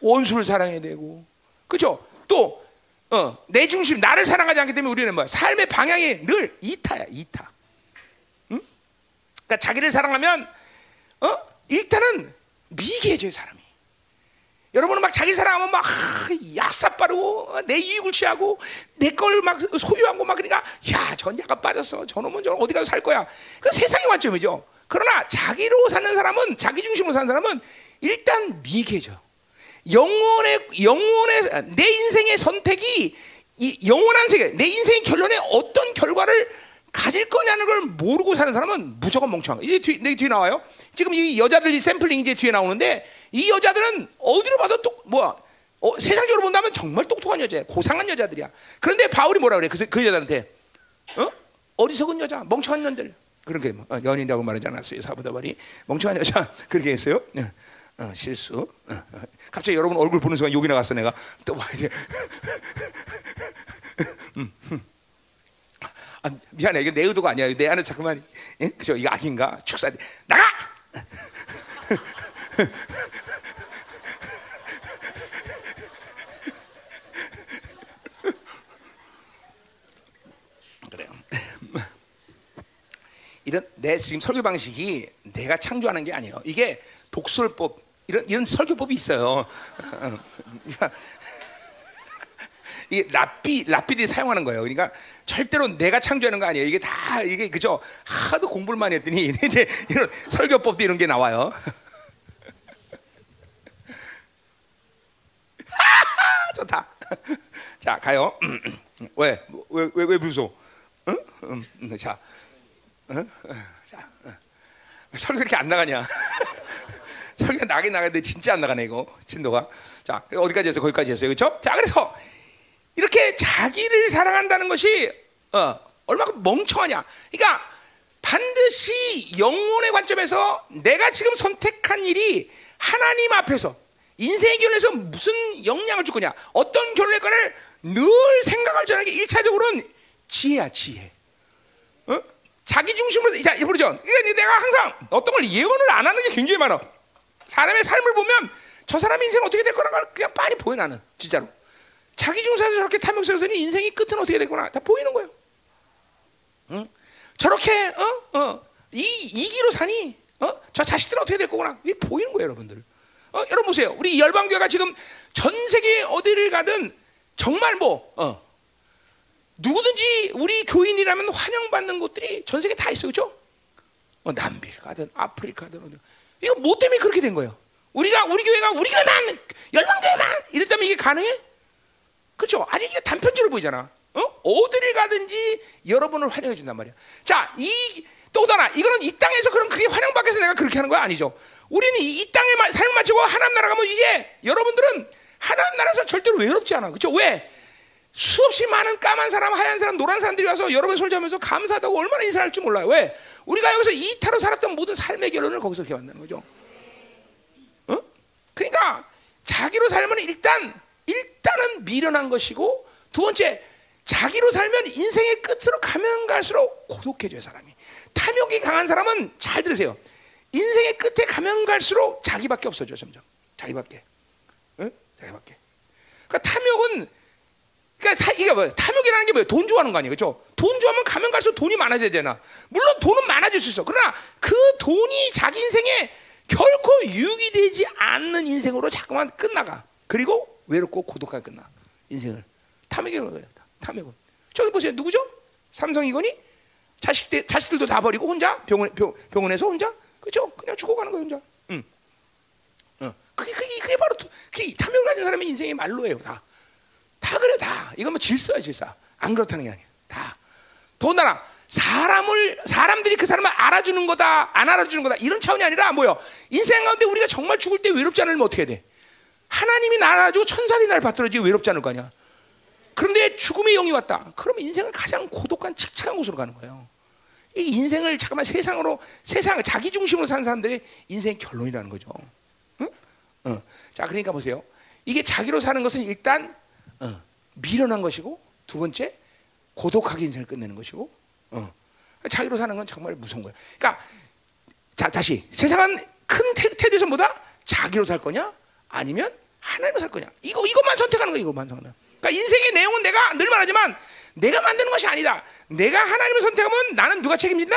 원수를 사랑해야 되고. 그렇죠? 또 어, 내 중심, 나를 사랑하지 않기 때문에 우리는 뭐야? 삶의 방향이 늘 이타야, 이타. 응? 그러니까 자기를 사랑하면 어? 일단은 미개해져요, 사람이. 여러분은 막 자기 사랑하면 막 약사 빠르고 내 이익을 취하고 내 걸 막 소유하고 막 그러니까 야, 전 약간 빠졌어. 저놈은 저 어디 가서 살 거야. 그 세상의 관점이죠. 그러나 자기로 사는 사람은 자기 중심으로 사는 사람은 일단 미개져. 영혼의 영혼의 내 인생의 선택이 이 영원한 세계, 내 인생의 결론에 어떤 결과를 가질 거냐는 걸 모르고 사는 사람은 무조건 멍청한 거야. 이제 뒤, 내 뒤에 나와요. 지금 이 여자들 이 샘플링 이제 뒤에 나오는데 이 여자들은 어디로 봐도 똑 뭐야? 어, 세상적으로 본다면 정말 똑똑한 여자야. 고상한 여자들이야. 그런데 바울이 뭐라 그래? 그, 그 여자한테 어? 어리석은 여자, 멍청한 년들. 그렇게 뭐, 어, 연인이라고 말하지 않았어요. 사부다발이 멍청한 여자 [laughs] 그렇게 했어요. 어, 어, 실수. 어, 어. 갑자기 여러분 얼굴 보는 순간 욕이 나갔어 내가 또 봐 이제. [laughs] 음, 음. 아, 미안해 이게 내 의도가 아니야 내 안에 자꾸만 예? 그죠 이거 악인가 축사 나가 [laughs] 그래요. 이런 내 지금 설교 방식이 내가 창조하는 게 아니에요. 이게 독설법 이런 이런 설교법이 있어요 [laughs] 이게 라피 라피디 사용하는 거예요. 그러니까 절대로 내가 창조하는 거 아니에요. 이게 다 이게 그죠? 하도 공부를 많이 했더니 [laughs] 이제 이런 설교법도 이런 게 나와요. [laughs] 좋다. [laughs] 자 가요. 왜 왜 왜 [clears throat] 왜, 왜 무서? 응? 응? 자, 응? 자, 설교 이렇게 안 나가냐? 설교 나게 나가는데 진짜 안 나가네 이거 진도가. 자 어디까지 했어? 거기까지 했어요, 그렇죠? 자 그래서. 이렇게 자기를 사랑한다는 것이 어, 얼마나 멍청하냐. 그러니까 반드시 영혼의 관점에서 내가 지금 선택한 일이 하나님 앞에서 인생의 결론에서 무슨 영향을 줄 거냐, 어떤 결론일 거를 늘 생각할 줄 아는 게 1차적으로는 지혜야, 지혜. 어? 자기 중심으로, 자, 보죠. 그러니까 내가 항상 어떤 걸 예언을 안 하는 게 굉장히 많아. 사람의 삶을 보면 저 사람 인생 어떻게 될 거라는 걸 그냥 빨리 보여, 나는. 진짜로. 자기 중사에서 저렇게 탐욕스러워서니 인생이 끝은 어떻게 되구나 다 보이는 거예요. 응? 저렇게 어? 어? 이 이기로 사니 어? 저 자식들은 어떻게 될 거구나 이 보이는 거예요, 여러분들. 어? 여러분 보세요. 우리 열방교회가 지금 전 세계 어디를 가든 정말 뭐 어. 누구든지 우리 교인이라면 환영받는 곳들이 전 세계 다 있어요, 그렇죠? 어, 남미를 가든 아프리카든 어디. 이거 뭐 때문에 그렇게 된 거예요? 우리가 우리 교회가 우리 교회만 열방교회만 이랬다면 이게 가능해? 그렇죠? 아니 이게 단편적으로 보이잖아. 어? 어디를 가든지 여러분을 환영해 준단 말이야. 자, 이 또 하나 이거는 이 땅에서 그런 그게 환영받기 위해서 내가 그렇게 하는 거 아니죠. 우리는 이 땅에 삶을 마치고 하나님 나라 가면 이제 여러분들은 하나님 나라에서 절대로 외롭지 않아. 그렇죠? 왜? 수없이 많은 까만 사람, 하얀 사람, 노란 사람들이 와서 여러분 솔지하면서 감사하다고 얼마나 인사할 줄 몰라요. 왜? 우리가 여기서 이타로 살았던 모든 삶의 결론을 거기서 만드는 거죠. 어? 그러니까 자기로 살면 일단 일단은 미련한 것이고 두 번째 자기로 살면 인생의 끝으로 가면 갈수록 고독해져요 사람이. 탐욕이 강한 사람은 잘 들으세요. 인생의 끝에 가면 갈수록 자기밖에 없어져 점점. 자기밖에. 응? 자기밖에. 그러니까 탐욕은 그러니까 타, 이게 뭐야 탐욕이라는 게 뭐예요? 돈 좋아하는 거 아니에요? 그렇죠 돈 좋아하면 가면 갈수록 돈이 많아져야 되나 물론 돈은 많아질 수 있어. 그러나 그 돈이 자기 인생에 결코 유익이 되지 않는 인생으로 자꾸만 끝나가. 그리고 외롭고 고독하게 끝나 인생을 탐욕이 거예요. 탐욕은 저기 보세요 누구죠? 삼성 이건이 자식들 자식들도 다 버리고 혼자 병원 병, 병원에서 혼자 그죠? 그냥 죽어가는 거예요 혼자. 응. 어. 그게 그게 그게 바로 그게 탐욕을 가진 사람의 인생의 말로예요 다. 다 그래 다. 이건 뭐 질서야 질서. 안 그렇다는 게 아니야. 다. 더군다나 사람을 사람들이 그 사람을 알아주는 거다 안 알아주는 거다 이런 차원이 아니라 뭐요? 인생 가운데 우리가 정말 죽을 때 외롭지 않으면 어떻게 돼? 하나님이 나라주고 천사들이 날 받들어지 외롭지 않을 거 아니야. 그런데 죽음의 영이 왔다. 그러면 인생은 가장 고독한 칙칙한 곳으로 가는 거예요. 이 인생을 잠깐만 세상으로 세상을 자기 중심으로 사는 사람들의 인생의 결론이라는 거죠. 응? 어. 자, 그러니까 보세요. 이게 자기로 사는 것은 일단 어, 미련한 것이고 두 번째 고독하게 인생을 끝내는 것이고 어. 자기로 사는 건 정말 무서운 거예요. 그러니까 자 다시 세상은 큰 테두에서보다 자기로 살 거냐 아니면 하나님으로 살 거냐? 이거 이것만 선택하는 거야. 이것만 선택. 그러니까 인생의 내용은 내가 늘 말하지만 내가 만드는 것이 아니다. 내가 하나님을 선택하면 나는 누가 책임진다?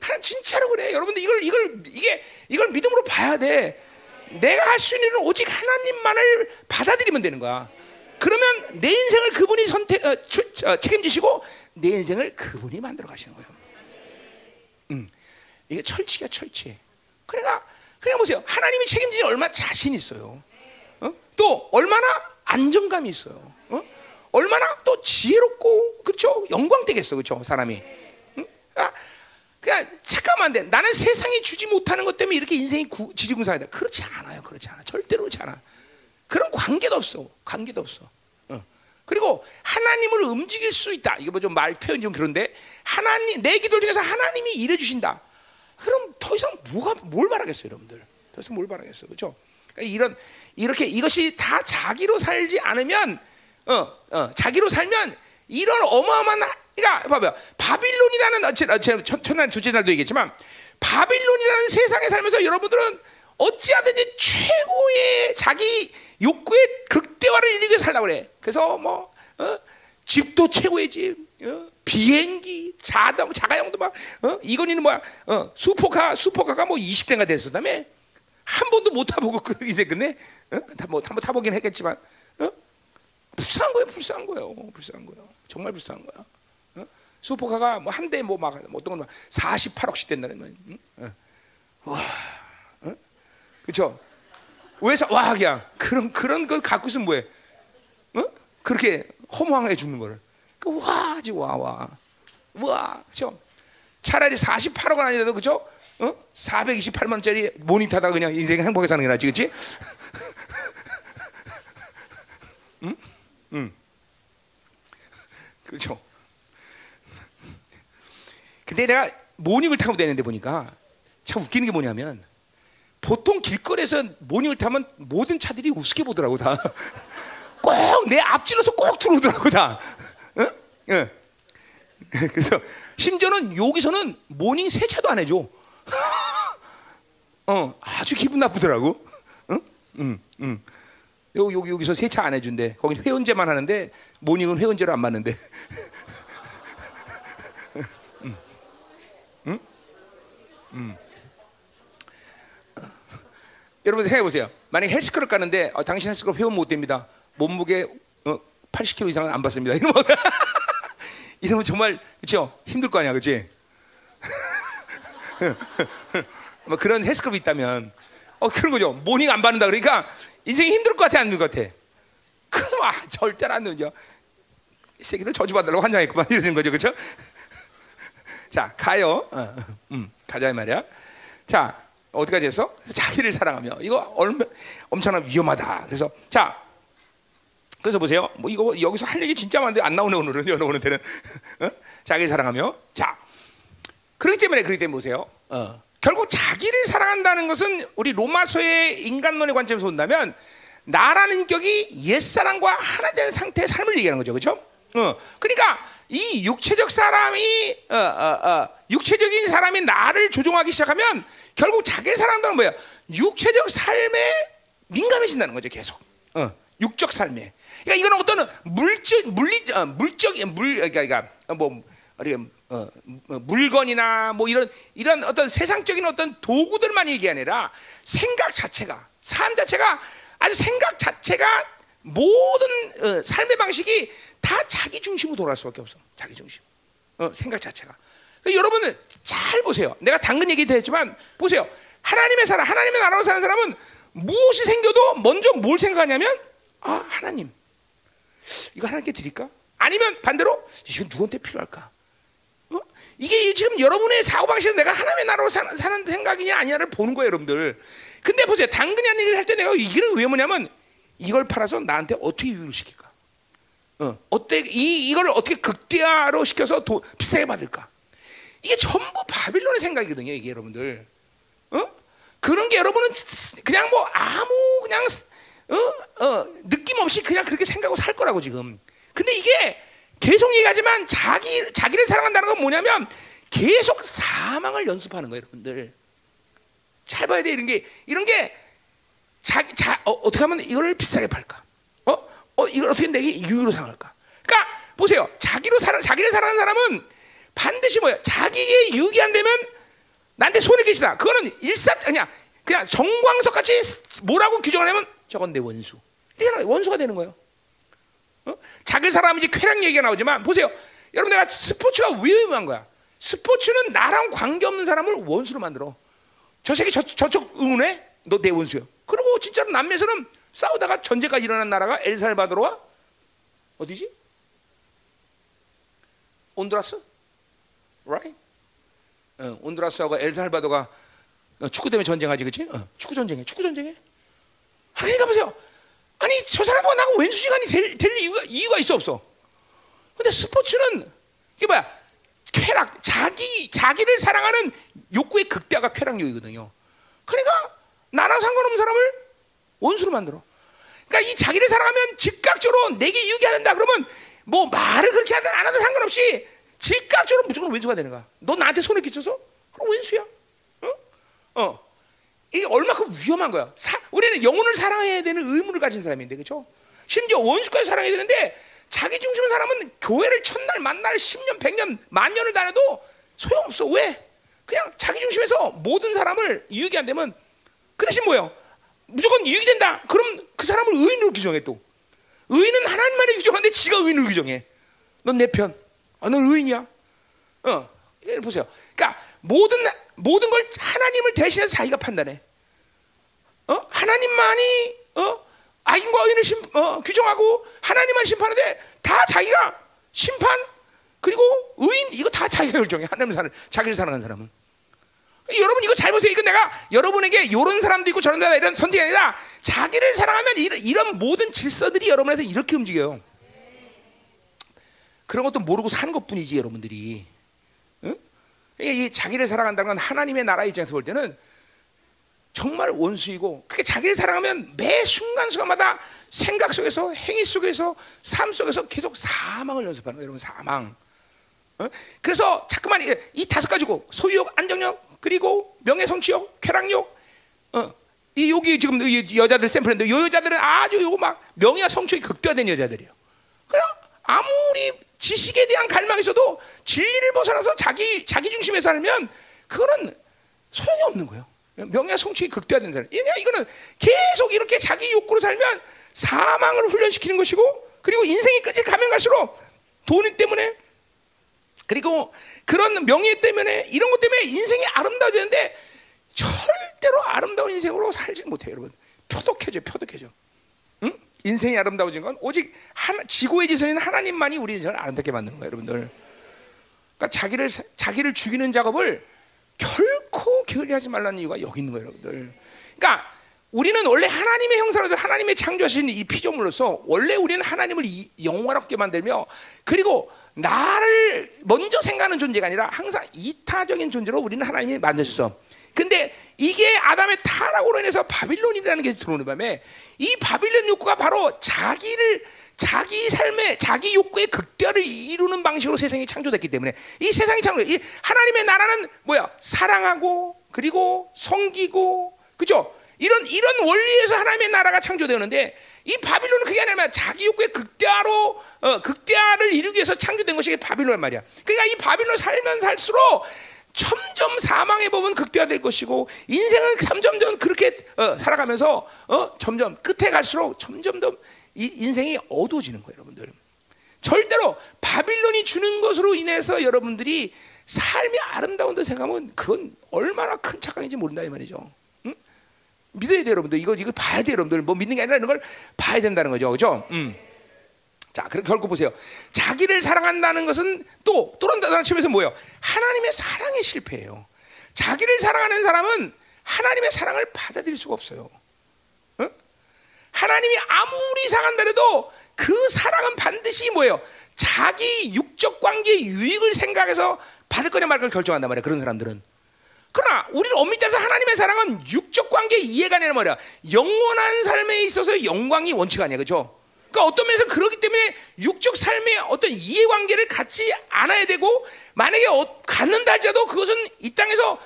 하나 진짜로 그래. 여러분들 이걸 이걸 이게 이걸 믿음으로 봐야 돼. 내가 할 수 있는 일은 오직 하나님만을 받아들이면 되는 거야. 그러면 내 인생을 그분이 선택 어, 추, 어, 책임지시고 내 인생을 그분이 만들어 가시는 거예요. 음, 이게 철칙이야 철칙. 그러니까 그냥 보세요. 하나님이 책임지니 얼마나 자신 있어요. 어? 또 얼마나 안정감이 있어요. 어? 얼마나 또 지혜롭고 그렇죠? 영광 되겠어, 그렇죠? 사람이. 응? 아, 그냥 잠깐만 돼. 나는 세상이 주지 못하는 것 때문에 이렇게 인생이 구, 지지공사하다. 그렇지 않아요. 그렇지 않아. 절대로 그렇지 않아. 그런 관계도 없어. 관계도 없어. 어. 그리고 하나님을 움직일 수 있다. 이거 뭐 좀 말 표현 좀 그런데 하나님 내 기도 중에서 하나님이 일해 주신다. 그럼 더 이상 뭐가 뭘 바라겠어요, 여러분들? 더 이상 뭘 바라겠어요, 그렇죠? 그러니까 이런 이렇게 이것이 다 자기로 살지 않으면 어, 어, 자기로 살면 이런 어마어마한 그러니까 봐봐요. 바빌론이라는 제가 첫날 두째 날도 얘기했지만 바빌론이라는 세상에 살면서 여러분들은 어찌하든지 최고의 자기 욕구의 극대화를 이루게 살라고 그래. 그래서 뭐 어? 집도 최고의 집, 어? 비행기, 자동, 자가용도 막 어? 이건 이는 뭐야? 어, 수포카, 수포카가 뭐 20대가 됐었다며 한 번도 못 타보고 그 이제 끝내. 어? 뭐 한번 타보긴 했겠지만 어? 불쌍한 거예요, 불쌍한 거예요, 불쌍한 거예요. 정말 불쌍한 거야. 어? 슈퍼카가 뭐 한 대 뭐 막 어떤 건막 48억씩 된다는 거야. 응? 어. 와, 어? 그렇죠? 왜서 와 그냥 그런 그런 걸 갖고 있으면 뭐해? 어? 그렇게 허무하게 죽는 거를. 그 와지 와 와. 와, 그렇죠? 차라리 48억은 아니라도 그렇죠? 어? 428만 원짜리 모니터다 그냥 인생 행복하게 사는 게 낫지, 그렇지? [laughs] 응? 응. 그렇죠. 근데 내가 모닝을 타고 다니는데 보니까 참 웃기는 게 뭐냐면 보통 길거리에서 모닝을 타면 모든 차들이 우습게 보더라고 다. [laughs] 꼭 내 앞질러서 꼭 들어오더라고 다. 응? 응. [laughs] 그래서 심지어는 여기서는 모닝 세차도 안 해줘. [laughs] 어, 아주 기분 나쁘더라고. 응? 응, 응. 여기, 여기, 여기서 세차 안 해준대. 거기 회원제만 하는데, 모닝은 회원제로 안 맞는데. [laughs] 응? 여러분 생각해 보세요. 만약 헬스클럽 가는데, 어, 당신 헬스클럽 회원 못 됩니다. 몸무게 어, 80kg 이상은 안 받습니다. 이러면, 이러면 정말, 그쵸? 힘들 거 아니야, 그치? [laughs] 뭐 그런 헬스클럽이 있다면, 어, 그런 거죠. 모닝 안 받는다. 그러니까, 인생이 힘들 것 같아, 안 힘들 것 같아? 그럼 아, 절대로 안 되죠. 이 새끼들 저주받으려고 환장했구만 [laughs] 이러는 거죠, 그렇죠? 자, 가요. 어, 음, 가자 이 말이야. 자, 어디까지 했어? 자기를 사랑하며 이거 얼마 엄청나 위험하다. 그래서 자, 그래서 보세요. 뭐 이거 여기서 할 얘기 진짜 많은데 안 나오네 오늘은 [laughs] 오늘 때는 어? 자기를 사랑하며 자, 그렇기 때문에 그렇기 때문에 보세요. 어. 결국 자기를 사랑한다는 것은 우리 로마서의 인간론의 관점에서 본다면 나라는 인격이 옛 사람과 하나 된 상태의 삶을 얘기하는 거죠. 그렇죠? 어. 그러니까 이 육체적 사람이 어, 어, 어, 육체적인 사람이 나를 조종하기 시작하면 결국 자기를 사랑한다는 뭐예요? 육체적 삶에 민감해진다는 거죠. 계속. 어. 육적 삶에. 그러니까 이거는 어떤 물적 물리 어, 물적 물 그러니까, 그러니까 뭐 우리가 어, 물건이나 뭐 이런 이런 어떤 세상적인 어떤 도구들만 얘기 아니라 생각 자체가 삶 자체가 아주 생각 자체가 모든 어, 삶의 방식이 다 자기 중심으로 돌아갈 수밖에 없어. 자기 중심. 어, 생각 자체가. 그러니까 여러분은 잘 보세요. 내가 당근 얘기도 했지만 보세요. 하나님의 사람, 하나님의 나라로 사는 사람은 무엇이 생겨도 먼저 뭘 생각하냐면 아 하나님 이거 하나님께 드릴까? 아니면 반대로 이건 누구한테 필요할까? 어? 이게 지금 여러분의 사고 방식은 내가 하나님의 나라로 사는, 사는 생각이냐 아니냐를 보는 거예요, 여러분들. 근데 보세요, 당근이 아닌 일을 할때 내가 이기는 왜 뭐냐면 이걸 팔아서 나한테 어떻게 유익을 시킬까? 어, 어때 이 이걸 어떻게 극대화로 시켜서 도, 비싸게 받을까? 이게 전부 바빌론의 생각이거든요, 이게 여러분들. 어? 그런 게 여러분은 그냥 뭐 아무 그냥 어? 어, 느낌 없이 그냥 그렇게 생각하고 살 거라고 지금. 근데 이게 계속 얘기하지만 자기 자기를 사랑한다는 건 뭐냐면 계속 사망을 연습하는 거예요, 여러분들. 잘 봐야 돼 이런 게 이런 게 자기 자 어, 떻게 하면 이걸 비싸게 팔까? 어? 어 이걸 어떻게 내게 유의로 생각할까? 그러니까 보세요. 자기로 살아 자기를 사랑하는 사람은 반드시 뭐야? 자기의 유익이 안 되면 나한테 손해 계시다. 그거는 일사 그냥 그냥 정광석 같이 뭐라고 규정하냐면 저건 내 원수. 원수가 되는 거예요. 어? 자기를 사랑하면 이제 쾌락 얘기가 나오지만 보세요. 여러분 내가 스포츠가 위험한 거야. 스포츠는 나랑 관계 없는 사람을 원수로 만들어. 저 새끼 저, 저쪽 응원해? 너 내 원수야. 그리고 진짜로 남미에서는 싸우다가 전쟁가 일어난 나라가 엘살바도르와 어디지? 온두라스? right? 어, 온두라스하고 엘살바도가 어, 축구 때문에 전쟁하지, 그렇지? 어, 축구 전쟁해, 축구 전쟁해. 아, 그러니까 보세요. 아니 저 사람과 나하고 왼수시간이 될, 될 이유가 이유가 있어 없어. 근데 스포츠는 이게 뭐야? 쾌락, 자기 자기를 사랑하는 욕구의 극대화가 쾌락욕이거든요. 그러니까 나랑 상관없는 사람을 원수로 만들어. 그러니까 이 자기를 사랑하면 즉각적으로 내게 된다. 그러면 뭐 말을 그렇게 하든 안 하든 상관없이 즉각적으로 무조건 왼수가 되는 거야. 너 나한테 손을 끼쳐서? 그럼 왼수야. 어? 어. 이게 얼마큼 위험한 거야. 사, 우리는 영혼을 사랑해야 되는 의무를 가진 사람인데, 그렇죠? 심지어 원수까지 사랑해야 되는데 자기 중심의 사람은 교회를 첫날, 만날, 10년, 100년, 만 년을 다녀도 소용없어. 왜? 그냥 자기 중심에서 모든 사람을 이익이 안 되면 그 대신 뭐예요? 무조건 이익이 된다. 그럼 그 사람을 의인으로 규정해 또. 의인은 하나님만이 규정하는데 지가 의인으로 규정해. 넌 내 편. 아, 넌 의인이야. 어, 보세요. 그러니까 모든 모든 걸 하나님을 대신해서 자기가 판단해. 어? 하나님만이 어? 악인과 의인을 심, 어, 규정하고 하나님만 심판하는데 다 자기가 심판 그리고 의인 이거 다 자기가 결정해. 하나님 사는 자기를 사랑하는 사람은. 여러분 이거 잘 보세요. 이거 내가 여러분에게 이런 사람도 있고 저런 사람 이런 선택이 아니라 자기를 사랑하면 이런, 이런 모든 질서들이 여러분에서 이렇게 움직여요. 그런 것도 모르고 사는 것뿐이지 여러분들이. 응? 이 자기를 사랑한다는 건 하나님의 나라 입장에서 볼 때는 정말 원수이고 그게 자기를 사랑하면 매 순간순간마다 생각 속에서 행위 속에서 삶 속에서 계속 사망을 연습하는 거예요 여러분 사망 어? 그래서 자꾸만 이, 이 다섯 가지고 소유욕 안정욕 그리고 명예 성취욕 쾌락욕 어. 이 여기 지금 이 여자들 샘플인데 이 여자들은 아주 요거 막 명예와 성취욕이 극대화된 여자들이에요 그냥 아무리 지식에 대한 갈망이 있어도 진리를 벗어나서 자기 자기 중심에 살면 그거는 소용이 없는 거예요. 명예 성취가 극대화된 사람. 그러니까 이거는 계속 이렇게 자기 욕구로 살면 사망을 훈련시키는 것이고 그리고 인생이 끝이 가면 갈수록 돈 때문에 그리고 그런 명예 때문에 이런 것 때문에 인생이 아름다워지는데 절대로 아름다운 인생으로 살지 못해요, 여러분. 표독해져, 표독해져. 인생이 아름다워진 건 오직 하나, 지구의 지선인 하나님만이 우리 인생을 아름답게 만드는 거예요, 여러분들. 그러니까 자기를 자기를 죽이는 작업을 결코 게을리하지 말라는 이유가 여기 있는 거예요, 여러분들. 그러니까 우리는 원래 하나님의 형상으로 하나님의 창조하신 이 피조물로서 원래 우리는 하나님을 영원하게 만들며 그리고 나를 먼저 생각하는 존재가 아니라 항상 이타적인 존재로 우리는 하나님이 만드셨어. 근데 이게 아담의 타락으로 인해서 바빌론이라는 게 들어오는 바람에 이 바빌론 욕구가 바로 자기를 자기 삶의 자기 욕구의 극대화를 이루는 방식으로 세상이 창조됐기 때문에 이 세상이 창조 이 하나님의 나라는 뭐야 사랑하고 그리고 섬기고 그죠 이런 이런 원리에서 하나님의 나라가 창조되는데 이 바빌론은 그게 아니라 자기 욕구의 극대화로 어, 극대화를 이루기 위해서 창조된 것이 바빌론 말이야. 그러니까 이 바빌론 살면 살수록 점점 사망의 법은 극대화될 것이고 인생은 점점 점 그렇게 어, 살아가면서 어, 점점 끝에 갈수록 점점 더 이 인생이 어두워지는 거예요, 여러분들. 절대로 바빌론이 주는 것으로 인해서 여러분들이 삶이 아름다운다 생각하면 그건 얼마나 큰 착각인지 모른다 이 말이죠. 응? 믿어야 돼요, 여러분들. 이거 이거 봐야 돼요, 여러분들. 뭐 믿는 게 아니라 이런 걸 봐야 된다는 거죠, 그렇죠? 음. 자, 그럼 결국 보세요. 자기를 사랑한다는 것은 또, 또 다른 측면에서 뭐예요? 하나님의 사랑의 실패예요. 자기를 사랑하는 사람은 하나님의 사랑을 받아들일 수가 없어요. 어? 하나님이 아무리 사랑한다 해도 그 사랑은 반드시 뭐예요? 자기 육적 관계의 유익을 생각해서 받을 거냐 말 거냐 결정한단 말이야. 그런 사람들은. 그러나 우리는 엄밀히 따서 하나님의 사랑은 육적 관계 이해가 아니라 말이야. 영원한 삶에 있어서 영광이 원칙 아니야. 그렇죠? 그러니까 어떤 면에서 그러기 때문에 육적 삶의 어떤 이해관계를 갖지 않아야 되고 만약에 어, 갖는다 할지라도 그것은 이 땅에서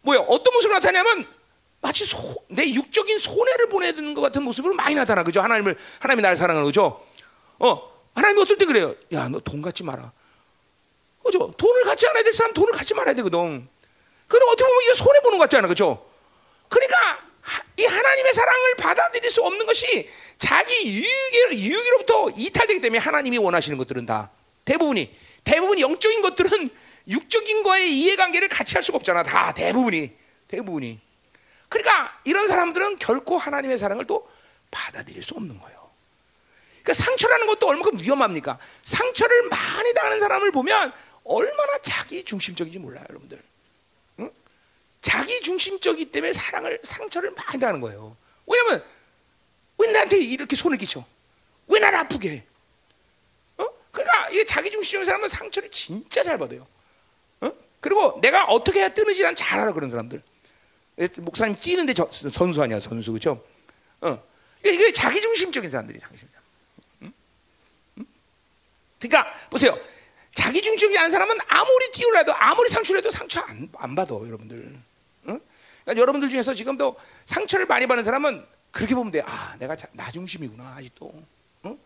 뭐야 어떤 모습으로 나타냐면 마치 소, 내 육적인 손해를 보내는 것 같은 모습으로 많이 나타나 그죠? 하나님을 하나님이 나를 사랑하는 거죠. 어 하나님이 어떨 때 그래요? 야 너 돈 갖지 마라. 그죠? 돈을 갖지 않아야 될 사람 돈을 갖지 말아야 되거든. 그럼 어떻게 보면 이거 손해 보는 것 같잖아, 그죠? 그러니까 하- 이 하나님의 사랑을 받아들일 수 없는 것이 자기 유익 유익 으로부터 이탈되기 때문에 하나님이 원하시는 것들은 다 대부분이 대부분 영적인 것들은 육적인 거의 이해관계를 같이 할 수가 없잖아. 다 대부분이 대부분이. 그러니까 이런 사람들은 결코 하나님의 사랑을 또 받아들일 수 없는 거예요. 그러니까 상처라는 것도 얼마큼 위험합니까? 상처를 많이 당하는 사람을 보면 얼마나 자기 중심적인지 몰라요, 여러분들. 응? 자기 중심적이기 때문에 사랑을 상처를 많이 당하는 거예요. 왜냐면 왜 나한테 이렇게 손을 끼쳐? 왜 나를 아프게 해? 어? 그러니까 이게 자기 중심적인 사람은 상처를 진짜 잘 받아요. 어? 그리고 내가 어떻게 해야 뜨는지 난 잘 알아 그런 사람들. 목사님 뛰는데 저, 선수 아니야 선수 그죠? 어. 이게, 자기 중심적인 사람들이 자기 중심. 그러니까 보세요. 자기 중심적인 않은 사람은 아무리 뛰올라도 아무리 상처를 해도 상처 안, 안 받아 여러분들. 응? 그러니까 여러분들 중에서 지금도 상처를 많이 받는 사람은 그렇게 보면 돼. 아, 내가 자, 나 중심이구나 아직도. 어?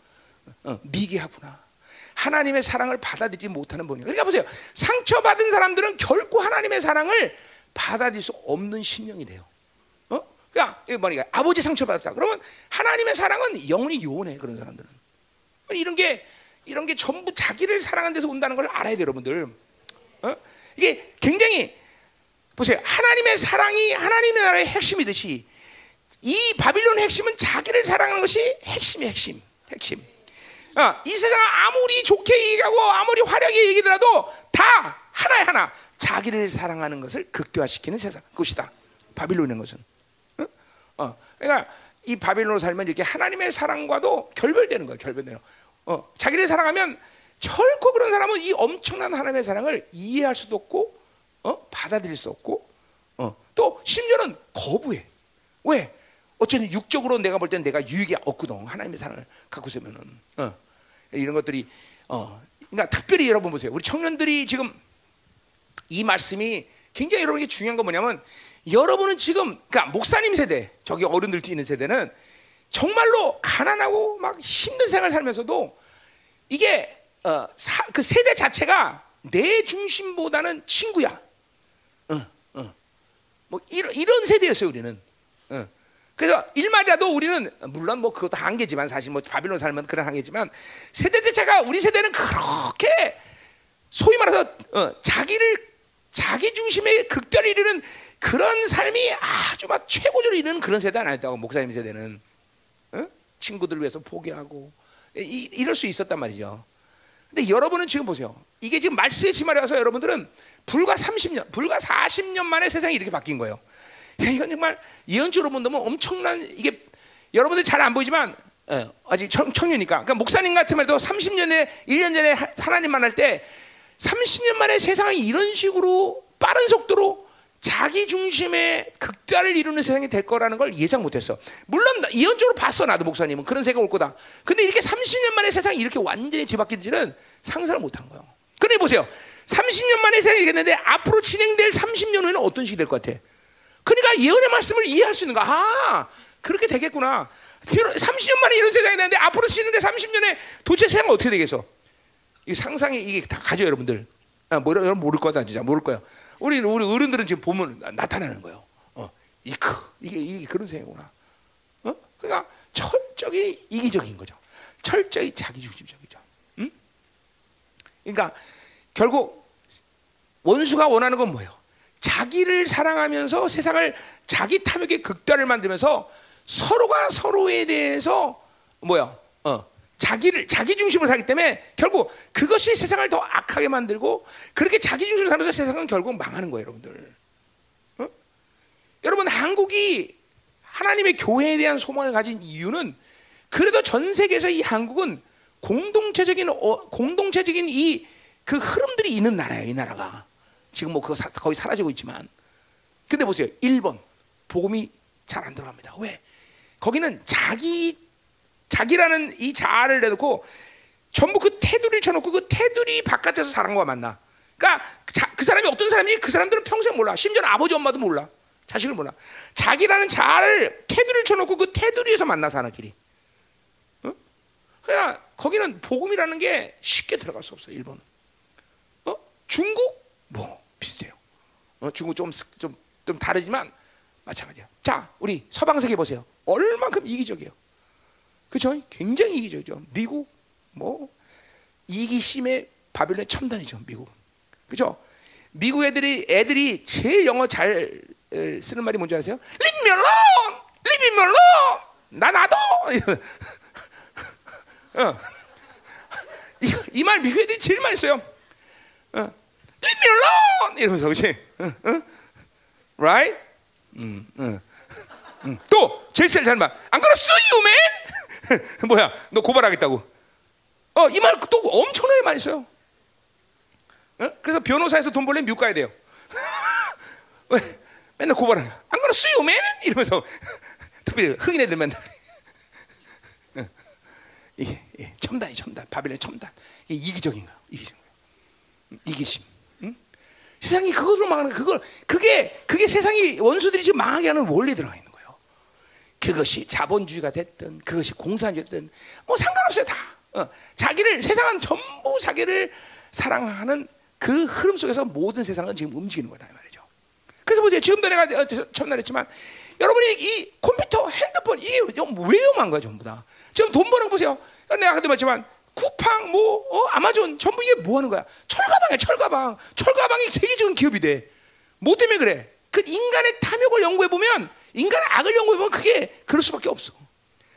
어, 미개하구나. 하나님의 사랑을 받아들이지 못하는 분이. 그러니까 보세요. 상처 받은 사람들은 결코 하나님의 사랑을 받아들일 수 없는 심령이 돼요. 어? 그러니까 뭐니까 아버지 상처 받았다. 그러면 하나님의 사랑은 영원히 요원해 그런 사람들은. 이런 게 이런 게 전부 자기를 사랑하는 데서 온다는 걸 알아야 돼요, 여러분들. 어? 이게 굉장히 보세요. 하나님의 사랑이 하나님의 나라의 핵심이듯이 이 바빌론 핵심은 자기를 사랑하는 것이 핵심이 핵심, 핵심. 어, 이 세상 아무리 좋게 얘기하고 아무리 화려하게 얘기더라도 다 하나의 하나 자기를 사랑하는 것을 극대화시키는 세상 그것이다. 바빌론인 것은. 어? 어, 그러니까 이 바빌론으로 살면 이렇게 하나님의 사랑과도 결별되는 거야, 결별되는. 어, 자기를 사랑하면 결코 그런 사람은 이 엄청난 하나님의 사랑을 이해할 수도 없고, 어, 받아들일 수 없고, 어, 또 심지어는 거부해. 왜? 어쨌든 육적으로 내가 볼 때는 내가 유익이 없거든. 하나님의 사랑을 갖고 있으면은 어, 이런 것들이 어, 그러니까 특별히 여러분 보세요. 우리 청년들이 지금 이 말씀이 굉장히 여러분에게 중요한 건 뭐냐면 여러분은 지금 그러니까 목사님 세대, 저기 어른들 뛰는 세대는 정말로 가난하고 막 힘든 생활 살면서도 이게 어, 사, 그 세대 자체가 내 중심보다는 친구야. 뭐 이런, 이런 세대였어요 우리는. 어. 그래서 일말이라도 우리는 물론 뭐 그것도 한계지만 사실 뭐 바빌론 살면 그런 한계지만 세대 자체가 우리 세대는 그렇게 소위 말해서 어, 자기를 자기 중심의 극대를 이루는 그런 삶이 아주 막 최고조로 이루는 그런 세대는 아니었다고 목사님 세대는 어? 친구들 위해서 포기하고 이, 이럴 수 있었단 말이죠. 근데 여러분은 지금 보세요. 이게 지금 말세의 지말에 와서 여러분들은 불과 30년, 불과 40년 만에 세상이 이렇게 바뀐 거예요. 야, 이건 정말 예언적으로 본다면 엄청난 이게 여러분들 잘 안 보이지만 어, 아직 청, 청년이니까 그러니까 목사님 같으면 도 30년에 1년 전에 하- 하나님 만날 때 30년 만에 세상이 이런 식으로 빠른 속도로 자기 중심의 극대화를 이루는 세상이 될 거라는 걸 예상 못했어. 물론 나- 예언적으로 봤어 나도 목사님은 그런 세계가 올 거다. 근데 이렇게 30년 만에 세상이 이렇게 완전히 뒤바뀌는지는 상상을 못한 거예요. 근데 보세요. 30년 만에 됐는데 앞으로 진행될 30년 후에는 어떤 식이 될 것 같아? 그러니까 예언의 말씀을 이해할 수 있는 거야. 아, 그렇게 되겠구나. 30년 만에 이런 세상이 되는데 앞으로 지는데 30년에 도대체 세상은 어떻게 되겠어? 이 상상이 이게 다 가죠, 여러분들. 아, 뭐 여러분 모를 거다 진짜 모를 거야. 우리 우리 어른들은 지금 보면 나- 나타나는 거예요. 어, 이크 이게 이게 그런 세상이구나. 어? 그러니까 철저히 이기적인 거죠. 철저히 자기 중심적이죠. 응? 그러니까 결국 원수가 원하는 건 뭐예요? 자기를 사랑하면서 세상을 자기 탐욕의 극단을 만들면서 서로가 서로에 대해서 뭐야? 어, 자기를 자기 중심으로 살기 때문에 결국 그것이 세상을 더 악하게 만들고 그렇게 자기 중심으로 살면서 세상은 결국 망하는 거예요, 여러분들. 어? 여러분 한국이 하나님의 교회에 대한 소망을 가진 이유는 그래도 전 세계에서 이 한국은 공동체적인 어, 공동체적인 이 그 흐름들이 있는 나라예요, 이 나라가. 지금 뭐 그거 사- 거의 사라지고 있지만. 근데 보세요. 1번 복음이 잘 안 들어갑니다. 왜? 거기는 자기 자기라는 이 자아를 내놓고 전부 그 테두리를 쳐놓고 그 테두리 바깥에서 사람과 만나. 그러니까 자, 그 사람이 어떤 사람인지 그 사람들은 평생 몰라. 심지어 아버지 엄마도 몰라. 자식을 몰라. 자기라는 자를 테두리를 쳐놓고 그 테두리에서 만나서 하는 길이. 어? 그냥 거기는 복음이라는 게 쉽게 들어갈 수 없어. 일본은. 어? 중국 뭐 비슷해요. 어? 중국 좀좀 좀 다르지만 마찬가지야. 자, 우리 서방 세계 보세요. 얼만큼 이기적이에요. 그렇죠? 굉장히 이기적이죠. 미국 뭐 이기심의 바빌론 첨단이죠. 미국. 그렇죠? 미국 애들이 애들이 제일 영어 잘 어, 쓰는 말이 뭔지 아세요? Leave me alone. 나 놔둬. [laughs] 어. 이말 미국 애들이 제일 많이 써요. 어. Leave me alone 이러면서 그렇지? 어, 어? Right? 음, 음, 음. 또 제일 잘 말. 안 you man. [laughs] 뭐야? 너 고발하겠다고? 어, 이 말 또 엄청나게 많이 써요. 어? 그래서 변호사에서 돈 벌려면 미국 가야 돼요. [laughs] 왜? 맨날 고발하는. 안 그러 sue you man 이러면서 [laughs] 특별히 흑인 애들 맨날. 어. 이게 첨단이 첨단. 바빌론 첨단. 이게 이기적인 거. 이기적. 이기심. 세상이 그것으로 망하는 그걸 그게 그게 세상이 원수들이 지금 망하게 하는 원리 들어가 있는 거예요. 그것이 자본주의가 됐든 그것이 공산주의든 뭐 상관없어요 다. 어, 자기를 세상은 전부 자기를 사랑하는 그 흐름 속에서 모든 세상은 지금 움직이는 거다 이 말이죠. 그래서 보세요. 지금도 내가 어, 첫날 했지만 여러분이 이 컴퓨터, 핸드폰 이게 왜 위험한 거야 전부 다. 지금 돈 버는 거 보세요. 내가 그때 말했지만 쿠팡, 뭐 어? 아마존 전부 이게 뭐 하는 거야? 철가방이야, 철가방. 철가방이 세계적인 기업이 돼. 뭐 때문에 그래? 그 인간의 탐욕을 연구해 보면 인간의 악을 연구해 보면 그게 그럴 수밖에 없어.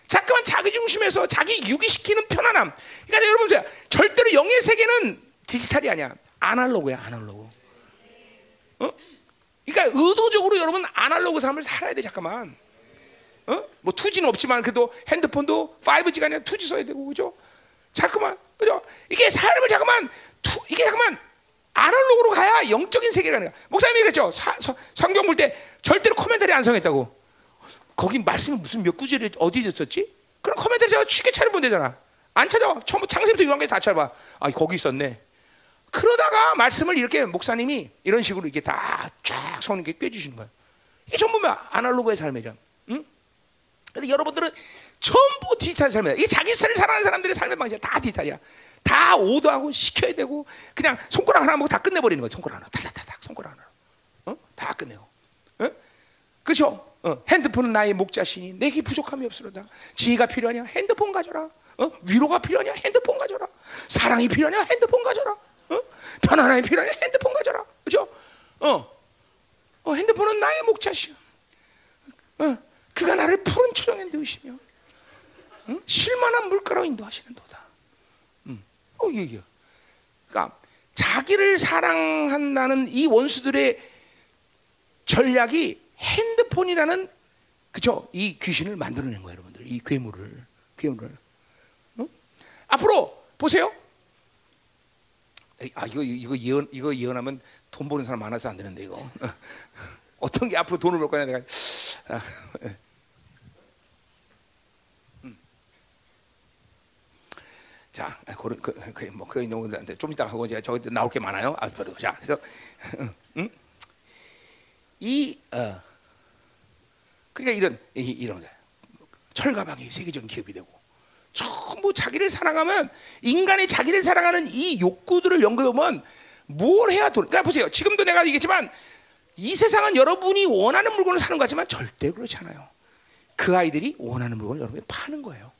자꾸만 자기 중심에서 자기 유기시키는 편안함. 그러니까 여러분 보세요. 절대로 영의 세계는 디지털이 아니야. 아날로그야, 아날로그. 어? 그러니까 의도적으로 여러분 아날로그 삶을 살아야 돼, 잠깐만. 어? 뭐 2G는 없지만 그래도 핸드폰도 5G가 아니라 2G 써야 되고 그죠? 자꾸만 그죠? 이게 삶을 자꾸만 투, 이게 자꾸만 아날로그로 가야 영적인 세계라는 거야. 목사님이 그랬죠. 사, 서, 성경 볼 때 절대로 commentary 안 성했다고. 거기 말씀이 무슨 몇 구절이 어디 있었지? 그럼 commentary 제가 쉽게 찾아보면 되잖아. 안 찾아. 처음 창세부터 요한까지 다 찾아봐. 아 거기 있었네. 그러다가 말씀을 이렇게 목사님이 이런 식으로 이렇게 다 쫙 서는 게 꿰주시는 거야. 이게 전부 뭐 아날로그의 삶이죠. 응? 근데 여러분들은 전부 디지털 삶이야. 이게 자기 스타일을 사랑하는 사람들의 삶의 방식이 다 디지털이야. 다 오도하고 시켜야 되고 그냥 손가락 하나 먹고 다 끝내버리는 거야. 손가락 하나, 타다다닥 손가락 하나, 어? 다 끝내고, 어? 그렇죠? 어. 핸드폰은 나의 목자신이 내게 부족함이 없으로다. 지혜가 필요하냐? 핸드폰 가져라. 어? 위로가 필요하냐? 핸드폰 가져라. 사랑이 필요하냐? 핸드폰 가져라. 어? 편안함이 필요하냐? 핸드폰 가져라. 그죠? 어. 어, 핸드폰은 나의 목자신. 어. 그가 나를 푸른 초장에 누우시며 응? 실만한 물가로 인도하시는도다. 음. 어, 이게 그러니까 자기를 사랑한다는 이 원수들의 전략이 핸드폰이라는 그죠? 이 귀신을 만들어낸 거예요, 여러분들. 이 괴물을, 괴물을. 어? 앞으로 보세요. 아 이거 이거 예언 이거 예언하면 돈 버는 사람 많아서 안 되는데 이거 [laughs] 어떤 게 앞으로 돈을 벌 거냐 내가 아, 자, 그, 그, 그, 뭐, 그, 좀 이따 하고 이제 저기 나올 게 많아요. 아, 자, 그래서, [laughs] 음? 이, 어, 그러니까 이런, 이, 이런, 철가방이 세계적인 기업이 되고, 전부 자기를 사랑하면, 인간이 자기를 사랑하는 이 욕구들을 연구해 보면, 뭘 해야 돈, 그러니까 보세요. 지금도 내가 얘기했지만, 이 세상은 여러분이 원하는 물건을 사는 것 같지만, 절대 그렇지 않아요. 그 아이들이 원하는 물건을 여러분이 파는 거예요.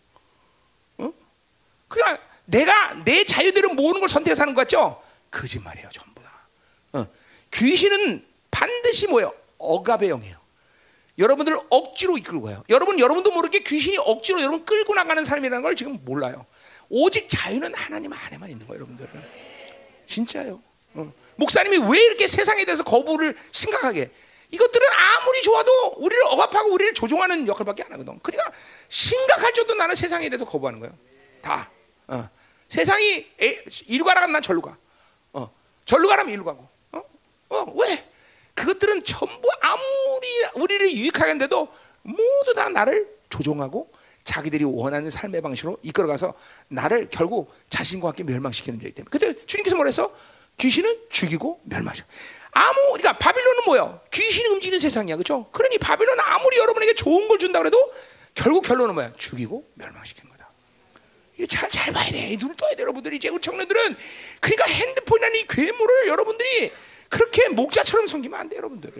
어? 그러니까 내가 내 자유대로 모으는 걸 선택해서 하는 것 같죠? 거짓말이에요, 전부 다. 어. 귀신은 반드시 뭐예요? 억압의 영이에요. 여러분들을 억지로 이끌고 가요. 여러분, 여러분도 모르게 귀신이 억지로 여러분 끌고 나가는 삶이라는 걸 지금 몰라요. 오직 자유는 하나님 안에만 있는 거예요, 여러분들. 진짜요. 어. 목사님이 왜 이렇게 세상에 대해서 거부를 심각하게? 이것들은 아무리 좋아도 우리를 억압하고 우리를 조종하는 역할밖에 안 하거든. 그러니까 심각할 정도 나는 세상에 대해서 거부하는 거예요. 다. 어. 세상이 에, 이리 가라면 난 절로 가. 어. 절로 가라면 이리 가고. 어? 어, 왜? 그것들은 전부 아무리 우리를 유익하게 한데도 모두 다 나를 조종하고 자기들이 원하는 삶의 방식으로 이끌어가서 나를 결국 자신과 함께 멸망시키는 자이기 때문에. 그때 주님께서 뭐랬어? 귀신은 죽이고 멸망시켜. 아무 그러니까 바빌론은 뭐야? 귀신이 움직이는 세상이야, 그렇죠? 그러니 바빌론은 아무리 여러분에게 좋은 걸 준다 그래도 결국 결론은 뭐야? 죽이고 거다. 이거 잘, 잘 봐야 돼. 눈을 떠야 돼, 여러분들이. 이제 우리 청년들은. 그러니까 핸드폰이라는 이 괴물을 여러분들이 그렇게 목자처럼 섬기면 안 돼, 여러분들.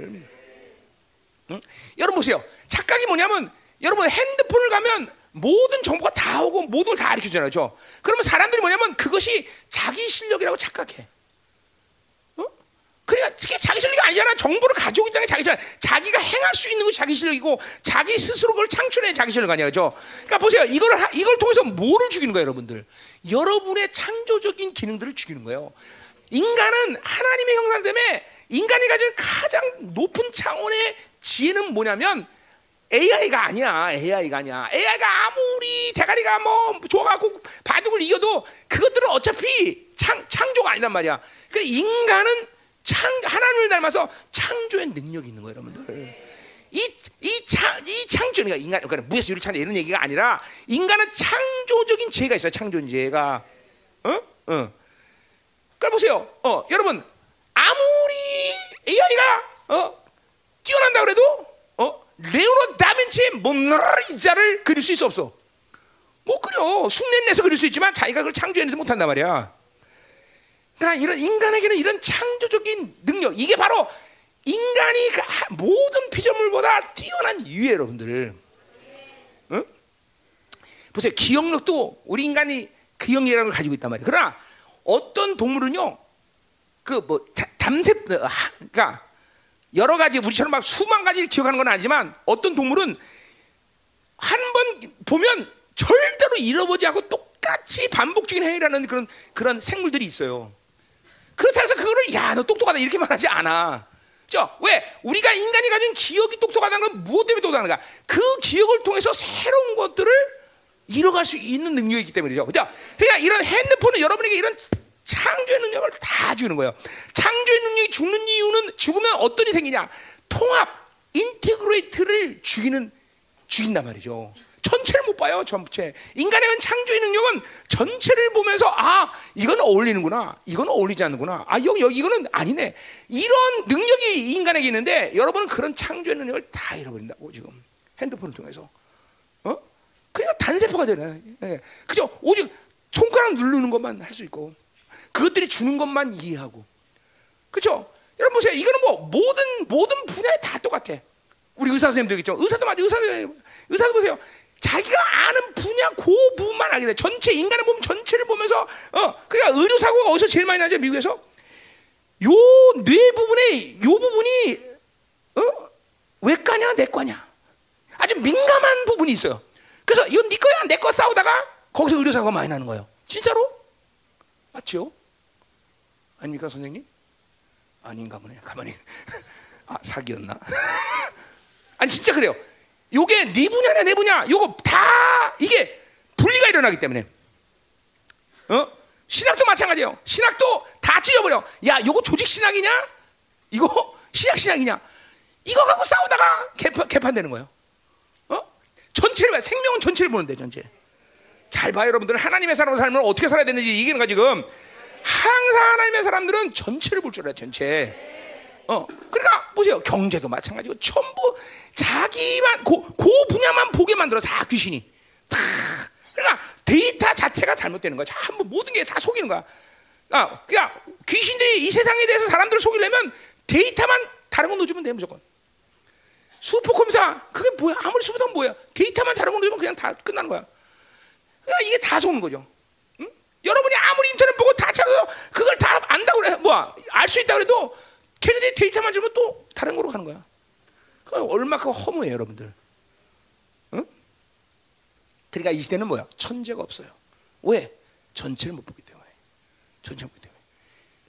응? 여러분 보세요. 착각이 뭐냐면, 여러분 핸드폰을 가면 모든 정보가 다 오고 모든 걸다 가르쳐 주잖아요. 그렇죠? 그러면 사람들이 뭐냐면 그것이 자기 실력이라고 착각해. 어? 그러니까 그게 자기 실력이 아니잖아. 정보를 가지고 있다는 게 자기 실력. 자기가 행할 수 있는 것이 자기 실력이고 자기 스스로 그걸 창출해 자기 실력 아니야. 그죠? 그러니까 보세요. 이걸 하- 이걸 통해서 뭐를 죽이는 거예요, 여러분들? 여러분의 창조적인 기능들을 죽이는 거예요. 인간은 하나님의 형상 때문에 인간이 가진 가장 높은 차원의 지혜는 뭐냐면 AI가 아니야. AI가 아니야. AI가 아무리 대가리가 뭐 좋아갖고 바둑을 이겨도 그것들은 어차피 창, 창조가 아니란 말이야. 그 인간은 창, 하나님을 닮아서 창조의 능력이 있는 거예요, 여러분들. 이, 이 창, 이 창조, 그러니까 인간, 그러니까 무에서 유리 창조 이런 얘기가 아니라 인간은 창조적인 지혜가 있어요, 창조적인 지혜가. 어? 어. 그러니까 보세요. 어, 여러분, 아무리 AI가, 어, 뛰어난다 그래도, 어, 레오노 다빈치의 모나리자를 그릴 수 있어 없어? 못 그려. 흉내 내서 그릴 수 있지만 자기가 그걸 창조해내지 못한단 말이야. 그러니까 이런 인간에게는 이런 창조적인 능력 이게 바로 인간이 그 하- 모든 피조물보다 뛰어난 이유예요, 여러분들. 응? 보세요, 기억력도 우리 인간이 기억력이라는 걸 가지고 있단 말이에요. 그러나 어떤 동물은요, 그 뭐 담세, 어, 하- 그러니까 여러 가지 우리처럼 막 수만 가지를 기억하는 건 아니지만 어떤 동물은 한 번 보면 절대로 잃어보지 않고 똑같이 반복적인 행위라는 그런 그런 생물들이 있어요. 그렇다 해서 그거를 야 너 똑똑하다 이렇게 말하지 않아. 저 왜? 우리가 인간이 가진 기억이 똑똑하다는 건 무엇 때문에 똑똑한가? 그 기억을 통해서 새로운 것들을 이뤄갈 수 있는 능력이기 때문이죠. 그죠? 그러니까 이런 핸드폰은 여러분에게 이런 창조의 능력을 다 주는 거예요. 창조의 능력이 죽는 이유는 죽으면 어떤 일이 생기냐? 통합, integrate를 죽이는 죽인단 말이죠. 전체를 못 봐요, 전체. 인간의 창조의 능력은 전체를 보면서 아 이건 어울리는구나, 이건 어울리지 않는구나, 아 여기 여기 이거는 아니네. 이런 능력이 인간에게 있는데 여러분은 그런 창조의 능력을 다 잃어버린다고 지금 핸드폰을 통해서. 어? 그러니까 단세포가 되네. 예. 그죠? 오직 손가락 누르는 것만 할 수 있고 그것들이 주는 것만 이해하고. 그죠? 여러분 보세요. 이거는 뭐 모든 모든 분야에 다 똑같아. 우리 의사 선생님들 있죠. 의사도 맞아. 의사 의사도 보세요. 자기가 아는 분야 그 부분만 알게 돼. 전체 인간의 몸 전체를 보면서 어 그러니까 의료 사고가 어디서 제일 많이 나죠? 미국에서 요 뇌 부분에 요 부분이 어 외과냐 내과냐 아주 민감한 부분이 있어요. 그래서 이건 네 거야 내 거 싸우다가 거기서 의료 사고가 많이 나는 거예요. 진짜로 맞죠? 아닙니까 선생님? 아닌가 보네. 가만히 [laughs] 아 사기였나? [laughs] 아니 진짜 그래요. 요게 네 분야냐 내 분야 요거 다 이게 분리가 일어나기 때문에 어 신학도 마찬가지예요. 신학도 다 찢어버려. 야 요거 조직 신학이냐? 이거 [laughs] 신학 신학이냐? 이거 갖고 싸우다가 개판, 개판되는 거예요. 어 전체를 봐. 생명은 전체를 보는데 전체. 잘 봐요 여러분들 하나님의 사람으로 살면 어떻게 살아야 되는지 얘기하는 거 지금 항상 하나님의 사람들은 전체를 볼 줄 알아요 전체. 어, 그러니까 보세요. 경제도 마찬가지고 전부 자기만 고, 고 분야만 보게 만들어 다 귀신이. 다. 그러니까 데이터 자체가 잘못되는 거야. 전부 모든 게 다 속이는 거야. 아, 그러니까 귀신들이 이 세상에 대해서 사람들을 속이려면 데이터만 다른 거 넣어주면 돼 무조건. 슈퍼컴퓨터 그게 뭐야? 아무리 슈퍼컴퓨터 뭐야? 데이터만 다른 거 넣어주면 그냥 다 끝나는 거야. 그러니까 이게 다 속는 거죠. 응? 여러분이 아무리 인터넷 보고 다 찾아서 그걸 다 안다고 그래. 뭐야? 알 수 있다 그래도 걔네들이 데이터만 주면 또 다른 거로 가는 거야. 그 얼마큼 허무해요, 여러분들. 응? 그러니까 이 시대는 뭐야? 천재가 없어요. 왜? 전체를 못 보기 때문에. 전체를 못 보기 때문에.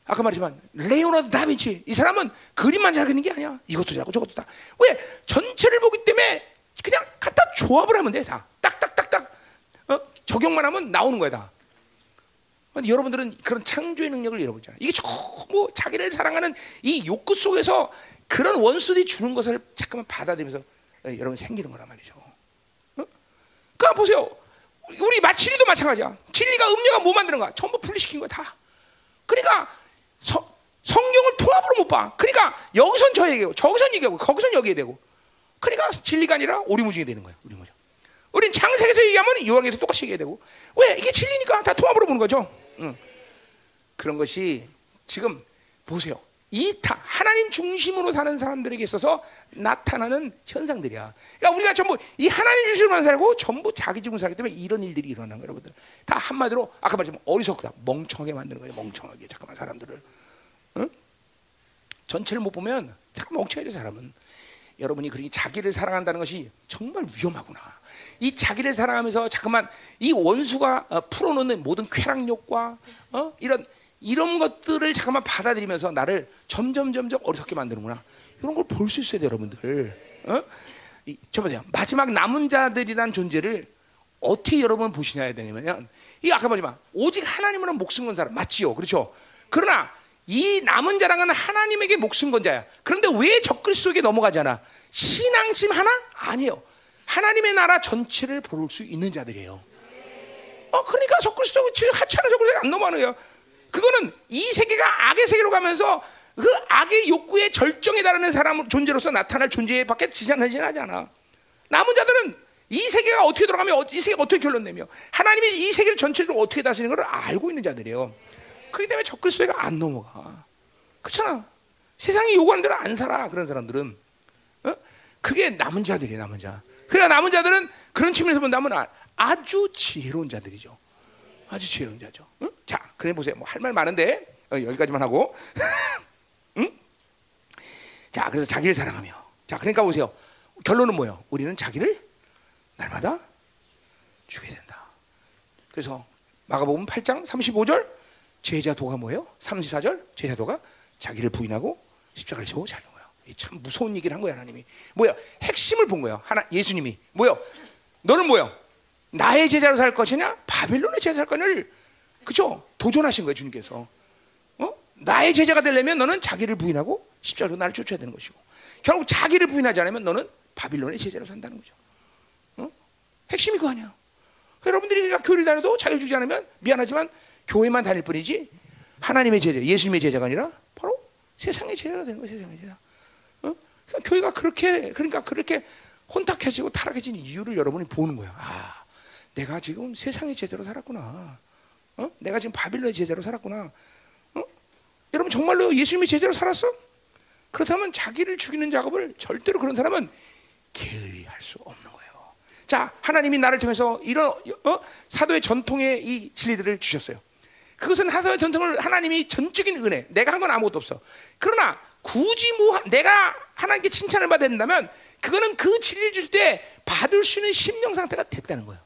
아까 말했지만 레오나르도 다빈치 이 사람은 그림만 잘 그리는 게 아니야. 이것도 잘하고 저것도 다. 왜? 전체를 보기 때문에 그냥 갖다 조합을 하면 돼, 다. 딱딱딱딱 어? 적용만 하면 나오는 거야, 다. 여러분들은 그런 창조의 능력을 잃어버리잖아요. 이게 너무 자기를 사랑하는 이 욕구 속에서 그런 원수들이 주는 것을 잠깐만 받아들이면서 어, 여러분 생기는 거란 말이죠. 어? 그러니까 보세요. 우리 마 진리도 마찬가지야. 진리가 음료가 뭐 만드는 거야? 전부 분리시킨 거야 다. 그러니까 서, 성경을 통합으로 못 봐. 그러니까 여기선 저 얘기하고 저기선 얘기하고 거기선 여기에 되고. 그러니까 진리가 아니라 오리무중이 되는 거예요. 오리무중. 우린 창세기에서 얘기하면 요한에서 똑같이 얘기해야 되고. 왜? 이게 진리니까 다 통합으로 보는 거죠. 응. 그런 것이 지금 보세요. 이타 하나님 중심으로 사는 사람들에게 있어서 나타나는 현상들이야. 그러니까 우리가 전부 이 하나님 중심으로만 살고 전부 자기 중심으로 살기 때문에 이런 일들이 일어나는 거예요, 여러분들. 다 한마디로 아까 말했지만 어리석다, 멍청하게 만드는 거예요, 멍청하게. 잠깐만 사람들을. 응? 전체를 못 보면 잠깐 멍청해져 사람은. 여러분이 그러니 자기를 사랑한다는 것이 정말 위험하구나. 이 자기를 사랑하면서 잠깐만 이 원수가 어, 풀어놓는 모든 쾌락욕과 어? 이런 이런 것들을 잠깐만 받아들이면서 나를 점점 점점 어리석게 만드는구나. 이런 걸 볼 수 있어야 돼요, 여러분들. 어? 이, 저 보세요. 마지막 남은 자들이란 존재를 어떻게 여러분 보시냐야 되냐면 이 아까 말했지만 오직 하나님으로 목숨 건 사람 맞지요, 그렇죠? 그러나 이 남은 자랑은 하나님에게 목숨 건 자야. 그런데 왜 적그리스도에게 넘어가잖아. 신앙심 하나 아니에요. 하나님의 나라 전체를 볼 수 있는 자들이에요. 어, 그러니까 적그리스도 하찮은 적그리스도 안 넘어가는 거예요. 그거는 이 세계가 악의 세계로 가면서 그 악의 욕구의 절정에 달하는 사람 존재로서 나타날 존재밖에 지장하지 않아. 남은 자들은 이 세계가 어떻게 돌아가면 이 세계가 어떻게 결론 내며 하나님이 이 세계를 전체적으로 어떻게 다스리는 걸 알고 있는 자들이에요. 그렇기 때문에 적그리스도가 안 넘어가. 그렇잖아. 세상이 요구하는 대로 안 살아. 그런 사람들은. 어? 그게 남은 자들이에요, 남은 자. 그러나 남은 자들은 그런 측면에서 본다면 아, 아주 지혜로운 자들이죠. 아주 지혜로운 자죠. 응? 자, 그래 보세요. 뭐 할 말 많은데 어, 여기까지만 하고. [laughs] 응? 자, 그래서 자기를 사랑하며. 자, 그러니까 보세요. 결론은 뭐예요? 우리는 자기를 날마다 주게 된다. 그래서 마가복음 8장 35절 제자도가 뭐예요? 34절 제자도가 자기를 부인하고 십자가를 지고 거야. 참 무서운 얘기를 한 거야 하나님이. 뭐야? 핵심을 본 거예요. 하나 예수님이 뭐요? 너는 뭐요? 나의 제자로 살 것이냐? 바빌론의 제자 살 거를 그죠? 도전하신 거예요 주님께서. 어? 나의 제자가 되려면 너는 자기를 부인하고 십자가로 나를 쫓아야 되는 것이고 결국 자기를 부인하지 않으면 너는 바빌론의 제자로 산다는 거죠. 어? 핵심이 그거 아니야. 여러분들이 그러니까 교회를 다녀도 자기를 주지 않으면 미안하지만 교회만 다닐 뿐이지 하나님의 제자, 예수님의 제자가 아니라 바로 세상의 제자가 되는 거예요. 세상의 제자. 어? 그러니까 교회가 그렇게 그러니까 그렇게 혼탁해지고 타락해진 이유를 여러분이 보는 거야. 아, 내가 지금 세상의 제자로 살았구나. 어? 내가 지금 바빌론의 제자로 살았구나. 어? 여러분 정말로 예수님의 제자로 살았어? 그렇다면 자기를 죽이는 작업을 절대로 그런 사람은 게을리 할 수 없는 거예요. 자, 하나님이 나를 통해서 이런 어? 사도의 전통의 이 진리들을 주셨어요. 그것은 사도의 전통을 하나님이 전적인 은혜. 내가 한 건 아무것도 없어. 그러나 굳이 뭐 내가 하나님께 칭찬을 받아야 된다면 그거는 그 진리를 줄때 받을 수 있는 심령 상태가 됐다는 거예요.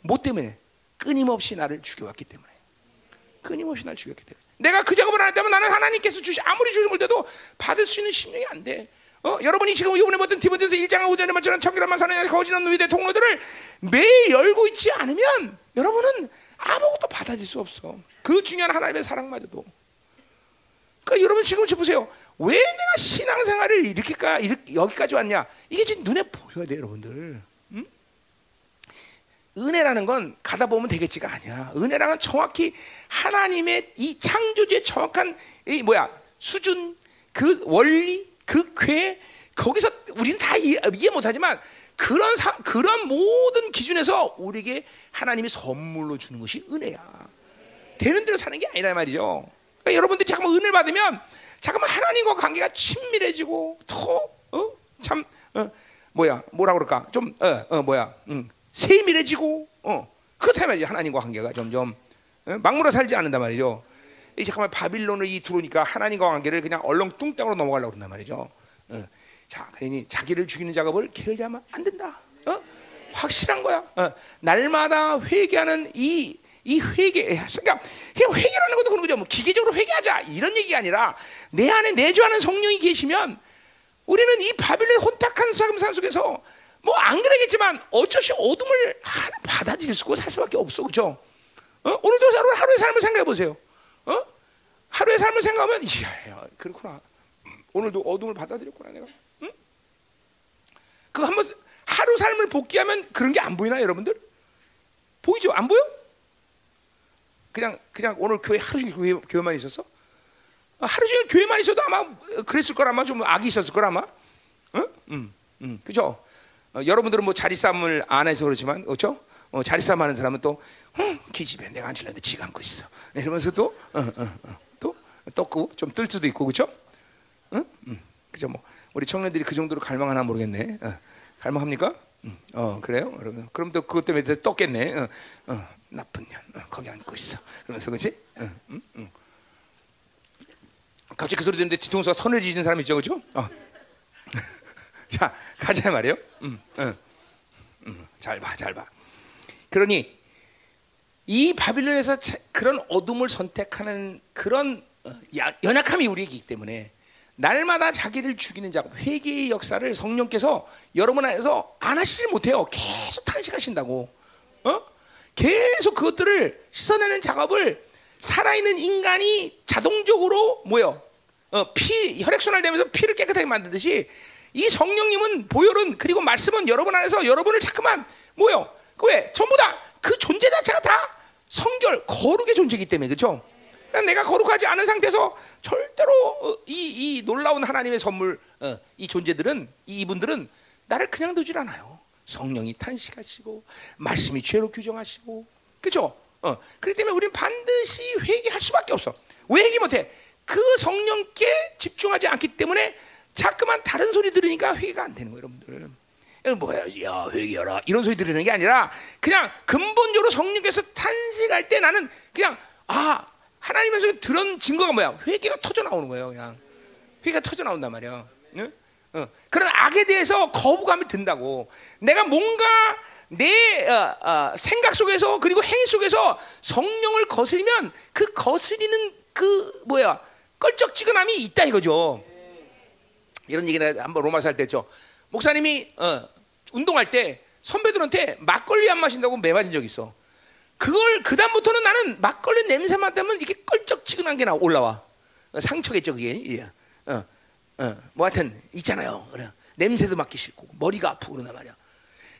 뭐 때문에? 끊임없이 나를 죽여왔기 때문에. 끊임없이 나를 죽였기 때문에. 내가 그 작업을 안 했다면 나는 하나님께서 주시 아무리 걸 때도 받을 수 있는 심령이 안 돼. 어, 여러분이 지금 이번에 보던 디모데서 1장하고 5장에 맞추는 청결한만 사는 거짓없는 노예의 통로들을 매일 열고 있지 않으면 여러분은 아무것도 받아들일 수 없어. 그 중요한 하나님의 사랑마저도. 그러니까 여러분 지금 보세요. 왜 내가 신앙생활을 이렇게까 이렇게 여기까지 왔냐? 이게 지금 눈에 보여야 돼, 여러분들. 응? 은혜라는 건 가다 보면 되겠지가 아니야. 은혜라는 정확히 하나님의 이 창조주의 정확한 이 뭐야 수준, 그 원리, 그 궤, 거기서 우리는 다 이해, 이해 못하지만 그런 사, 그런 모든 기준에서 우리에게 하나님이 선물로 주는 것이 은혜야. 되는 대로 사는 게 아니라 말이죠. 그러니까 여러분들이 잠깐만 은혜를 받으면 잠깐만 하나님과 관계가 친밀해지고 더참 어, 어, 뭐야 뭐라 그럴까 좀 어, 어, 뭐야 음, 세밀해지고 어, 그렇다 말이죠 하나님과 관계가 점점 어? 막무로 살지 않는단 말이죠. 이 잠깐만 바빌론을 이 들어오니까 하나님과 관계를 그냥 얼렁뚱땅으로 넘어가려고 그런단 말이죠. 어. 자, 그러니 자기를 죽이는 작업을 게을리하면 안 된다. 어? 확실한 거야. 어. 날마다 회개하는 이, 이 회개. 그러니까 회개라는 것도 그런 거죠. 뭐 기계적으로 회개하자 이런 얘기가 아니라 내 안에 내주하는 성령이 계시면 우리는 이 바빌론의 혼탁한 삶 속에서 뭐 안 그러겠지만 어쩔 수 어둠을 받아들일 수고 살 수밖에 없어, 그렇죠? 어? 오늘도 하루의 삶을 생각해 보세요. 어? 하루의 삶을 생각하면 이야, 그렇구나. 오늘도 어둠을 받아들였구나 내가. 응? 그 한번 하루 삶을 복귀하면 그런 게 안 보이나 여러분들? 보이죠? 안 보여? 그냥 그냥 오늘 교회 하루 종일 교회, 교회만 있었어? 하루 종일 교회만 있어도 아마 그랬을 거라 아마 좀 악이 있었을 거라 아마. 응? 음, 음, 그죠? 어, 여러분들은 뭐 자리 싸움을 안 해서 그렇지만, 그렇죠? 어, 자리 싸움 하는 사람은 또, 응, 기집애 내가 앉으려는데 지가 앉고 있어. 이러면서 또, 어, 어, 어, 또 떴고 좀 뜰 수도 있고, 그렇죠? 응? 음, 그죠? 뭐 우리 청년들이 그 정도로 갈망하나 모르겠네. 어, 갈망합니까? 음, 어, 그래요? 그러면 그럼 또 그것 때문에 또 떴겠네. 어, 어, 나쁜 년, 어, 거기 앉고 있어. 그러면서 그렇지? 응, 응, 응. 갑자기 그 소리 듣는데 뒤통수가 선을 지는 사람 있죠, 그렇죠? 어. [laughs] 자, 가자 말이요. 음, 음, 음, 잘 봐, 잘 봐. 그러니 이 바빌론에서 차- 그런 어둠을 선택하는 그런 어, 야- 연약함이 우리에게 있기 때문에 날마다 자기를 죽이는 작업, 회개의 역사를 성령께서 여러분 안에서 안 하시질 못해요. 계속 탄식하신다고. 어? 계속 그것들을 씻어내는 작업을 살아있는 인간이 자동적으로 뭐요? 어, 피 혈액순환 되면서 피를 깨끗하게 만드듯이 이 성령님은 보혈은 그리고 말씀은 여러분 안에서 여러분을 자꾸만 뭐요? 그 왜? 전부 다 그 존재 자체가 다 성결 거룩의 존재이기 때문에 그렇죠? 내가 거룩하지 않은 상태에서 절대로 어, 이, 이 놀라운 하나님의 선물 어, 이 존재들은 이 이분들은 나를 그냥 두질 않아요. 성령이 탄식하시고 말씀이 죄로 규정하시고 그죠? 어, 그렇기 때문에 우리는 반드시 회개할 수밖에 없어. 왜 회개 못해? 그 성령께 집중하지 않기 때문에 자꾸만 다른 소리 들으니까 회개가 안 되는 거예요, 여러분들. 뭐야, 야 회개하라 이런 소리 들으는 게 아니라 그냥 근본적으로 성령께서 탄식할 때 나는 그냥 아 하나님에서 들은 증거가 뭐야? 회개가 터져 나오는 거예요, 그냥 회개가 터져 나온단 말이야. 응? 어. 그런 악에 대해서 거부감이 든다고. 내가 뭔가 내 어, 어, 생각 속에서 그리고 행위 속에서 성령을 거스리면 그 거스리는 그 뭐야 껄쩍지근함이 있다 이거죠. 이런 얘기를 한번 로마서 할 때 했죠. 목사님이 어, 운동할 때 선배들한테 막걸리 안 마신다고 매 맞은 적이 있어. 그걸 그 다음부터는 나는 막걸리 냄새만 나면 이렇게 껄쩍지근한 게 나 올라와. 어, 상처겠죠 그게. 예. 어, 어, 뭐 하여튼 있잖아요. 그래. 냄새도 맡기 싫고 머리가 아프고 그러단 말이야.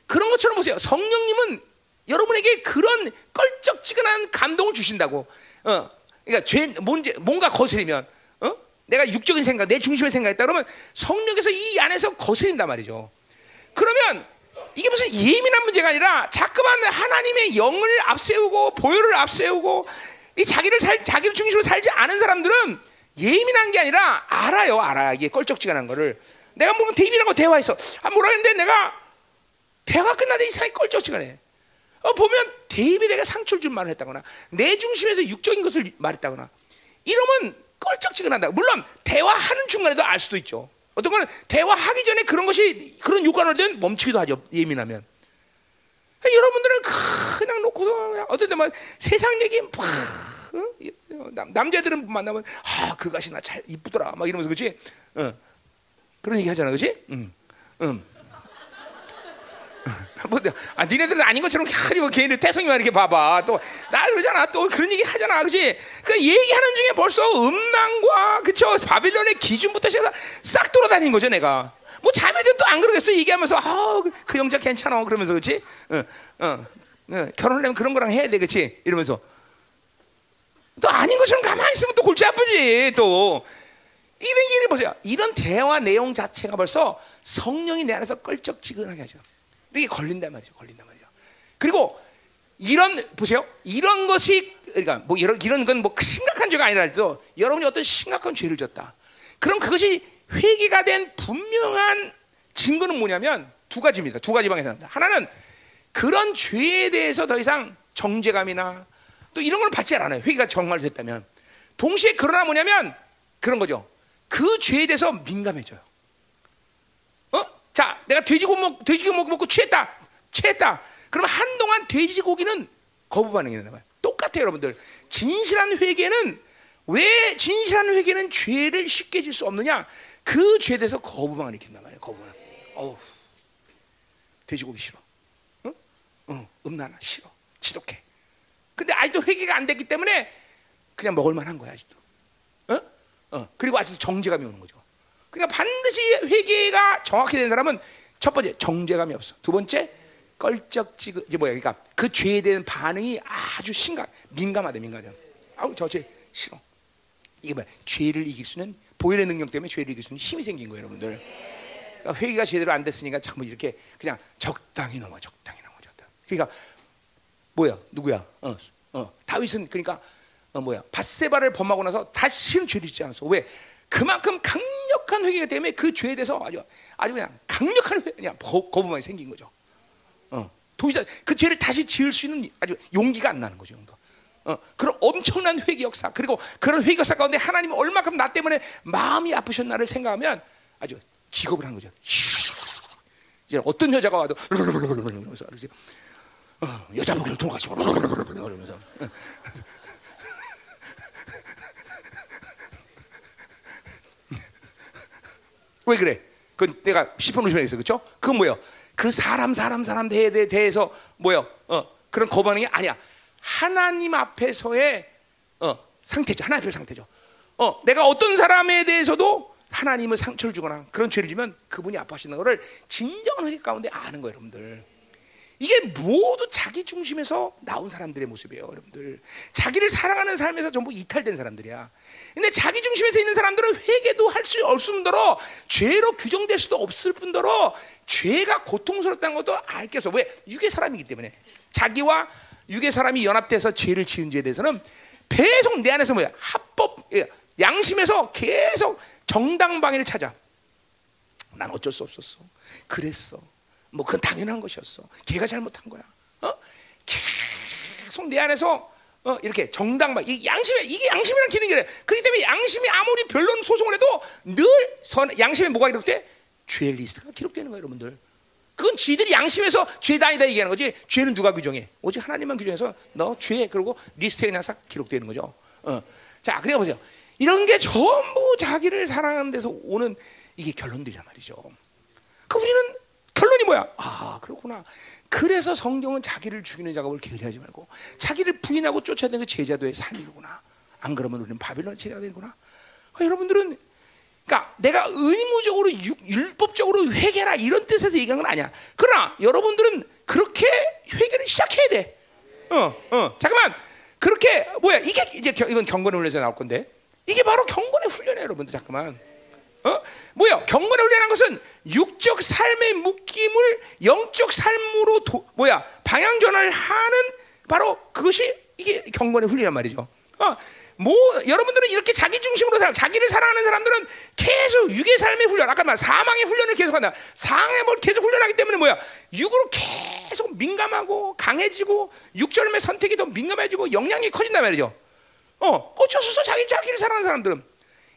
그런 것처럼 보세요. 성령님은 여러분에게 그런 껄쩍지근한 감동을 주신다고. 어, 그러니까 죄 뭔지 뭔가 거스리면, 어? 내가 육적인 생각, 내 중심의 생각했다 그러면 성령께서 이 안에서 거스린단 말이죠. 그러면 이게 무슨 예민한 문제가 아니라 자꾸만 하나님의 영을 앞세우고 보혈을 앞세우고 이 자기를 살 자기를 중심으로 살지 않은 사람들은 예민한 게 아니라 알아요, 알아 이게 껄쩍지근한 거를. 내가 뭐 데이비라고 대화했어. 아 뭐라 했는데 내가 대화 끝나도 이상하게 껄쩍지근해. 어, 보면 데이비드가 상처를 준 말을 했다거나 내 중심에서 육적인 것을 말했다거나 이러면 껄쩍지근한다. 물론 대화하는 중간에도 알 수도 있죠. 어떤 거는 대화하기 전에 그런 것이 그런 요관을 되면 멈추기도 하죠. 예민하면. 여러분들은 그냥 그냥 어떤 때만 세상 얘기 막 어? 남, 남자들은 만나면 아그 가시 나잘 이쁘더라 막 이러면서 그지 어. 그런 얘기 하잖아 그지 응. 응. 뭐, 아, 니네들은 아닌 것처럼 하니 뭐 걔네 태성이만 이렇게 봐봐. 또 나 그러잖아. 또 그런 얘기 하잖아, 그렇지? 그 얘기하는 중에 벌써 음란과 그쵸 바빌론의 기준부터 시작해서 싹 돌아다니는 거죠, 내가. 뭐 자매들 또 안 그러겠어 얘기하면서 아, 그, 그 영자 괜찮아 그러면서 그렇지? 어, 어, 어, 결혼하려면 그런 거랑 해야 돼, 그렇지? 이러면서 또 아닌 것처럼 가만히 있으면 또 골치 아프지 또. 이런 얘기 보세요. 이런 대화 내용 자체가 벌써 성령이 내 안에서 껄쩍지근하게 하죠. 이게 걸린단 말이죠. 걸린단 말이죠. 그리고 이런 보세요. 이런 것이 그러니까 뭐 이런 이런 건 뭐 심각한 죄가 아니라도 여러분이 어떤 심각한 죄를 졌다. 그럼 그것이 회개가 된 분명한 증거는 뭐냐면 두 가지입니다. 두 가지 방에서 합니다. 하나는 그런 죄에 대해서 더 이상 정죄감이나 또 이런 걸 받지 않아요. 회개가 정말 됐다면. 동시에 그러나 뭐냐면 그런 거죠. 그 죄에 대해서 민감해져요. 어? 자, 내가 돼지고기 먹, 돼지고기 먹고 취했다. 취했다. 그러면 한동안 돼지고기는 거부 반응이 된단 말이에요. 똑같아요, 여러분들. 진실한 회개는 왜 진실한 회개는 죄를 쉽게 질 수 없느냐? 그 죄에 대해서 거부반응을 일으킨단 말이에요. 거부반응. 어우, 돼지고기 싫어. 어? 어, 음란하 싫어. 지독해. 근데 아직도 회개가 안 됐기 때문에 그냥 먹을 만한 거야, 아직도. 어? 어. 그리고 아직도 정죄감이 오는 거죠. 그러니까 반드시 회개가 정확히 된 사람은 첫 번째 정죄감이 없어. 두 번째 껄쩍지근 이제 뭐야? 그러니까 그 죄에 대한 반응이 아주 심각, 민감하대, 민감해. 아우 저 죄 싫어. 이게 뭐 죄를 이길 수는 보혈의 능력 때문에 죄를 이길 수는 힘이 생긴 거예요, 여러분들. 그러니까 회개가 제대로 안 됐으니까 자꾸 이렇게 그냥 적당히 넘어, 적당히 넘어, 적당. 그러니까 뭐야, 누구야? 어, 어, 다윗은 그러니까 어, 뭐야, 바세바를 범하고 나서 다시는 죄를 짓지 않았어. 왜? 그만큼 강 력한 회개가 때문에 그 죄에 대해서 아주 아주 그냥 강력한 회, 그냥 거, 거부감이 생긴 거죠. 어, 도저히 그 죄를 다시 지을 수 있는 아주 용기가 안 나는 거죠. 어, 그런 엄청난 회개 역사 그리고 그런 회개 역사 가운데 하나님이 얼마큼 나 때문에 마음이 아프셨나를 생각하면 아주 기겁을 한 거죠. 이제 어떤 여자가 와도 어, 여자 보기를 돌아가시 그러면서 왜 그래? 그 내가 10분 50분 했어, 그렇죠? 그건 뭐요? 그 사람 사람 사람 대에 대해서 뭐요? 어 그런 게 아니야. 하나님 앞에서의 어, 상태죠. 하나님 앞의 상태죠. 어, 내가 어떤 사람에 대해서도 하나님을 상처를 주거나 그런 죄를 지면 그분이 아파하시는 것을 진정한 회개 가운데 아는 거예요, 여러분들. 이게 모두 자기 중심에서 나온 사람들의 모습이에요, 여러분들. 자기를 사랑하는 삶에서 전부 이탈된 사람들이야. 근데 자기 중심에서 있는 사람들은 회개도 할 수 없을 뿐더러 죄로 규정될 수도 없을 뿐더러 죄가 고통스럽다는 것도 알겠어. 왜? 육의 사람이기 때문에. 자기와 육의 사람이 연합돼서 죄를 지은 죄에 대해서는 계속 내 안에서 뭐야? 합법, 예, 양심에서 계속 정당방위를 찾아. 난 어쩔 수 없었어. 그랬어. 뭐 그건 당연한 것이었어. 걔가 잘못한 거야. 어? 계속 내 안에서 어, 이렇게 정당방 이 양심에 이게 양심이란 기능이래. 그렇기 때문에 양심이 아무리 변론 소송을 해도 늘 선, 양심에 뭐가 기록돼? 죄 리스트가 기록되는 거예요, 여러분들. 그건 지들이 양심에서 죄다 아니다 얘기하는 거지. 죄는 누가 규정해? 오직 하나님만 규정해서 너 죄 그리고 리스트에 나서 기록되는 거죠. 어. 자, 그래 보세요. 이런 게 전부 자기를 사랑하는 데서 오는 이게 결론들이란 말이죠. 그 우리는 뭐야? 아, 그렇구나. 그래서 성경은 자기를 죽이는 작업을 게으리하지 말고 자기를 부인하고 쫓아내는 그 제자도의 삶이구나. 안 그러면 우리는 바빌론 제자가 되는구나. 그러니까 여러분들은 그러니까 내가 의무적으로 율법적으로 회개라 이런 뜻에서 얘기한 건 아니야. 그러나 여러분들은 그렇게 회개를 시작해야 돼. 어, 어. 잠깐만. 그렇게 뭐야? 이게 이제 이건 경건의 훈련에서 나올 건데 이게 바로 경건의 훈련이에요, 여러분들. 잠깐만. 어? 뭐야? 경건의 훈련한 육적 삶의 묶임을 영적 삶으로 도, 뭐야? 방향 전환을 하는 바로 그것이 이게 경건의 훈련이란 말이죠. 어? 뭐 여러분들은 이렇게 자기 중심으로 살아 자기를 사랑하는 사람들은 계속 육의 삶의 훈련 아까 말 사망의 훈련을 계속한다 상의 뭘 계속 훈련하기 때문에 뭐야 육으로 계속 민감하고 강해지고 육절의 선택이 더 민감해지고 영향이 커진단 말이죠 어 어쩌서 자기 자기를 사랑하는 사람들은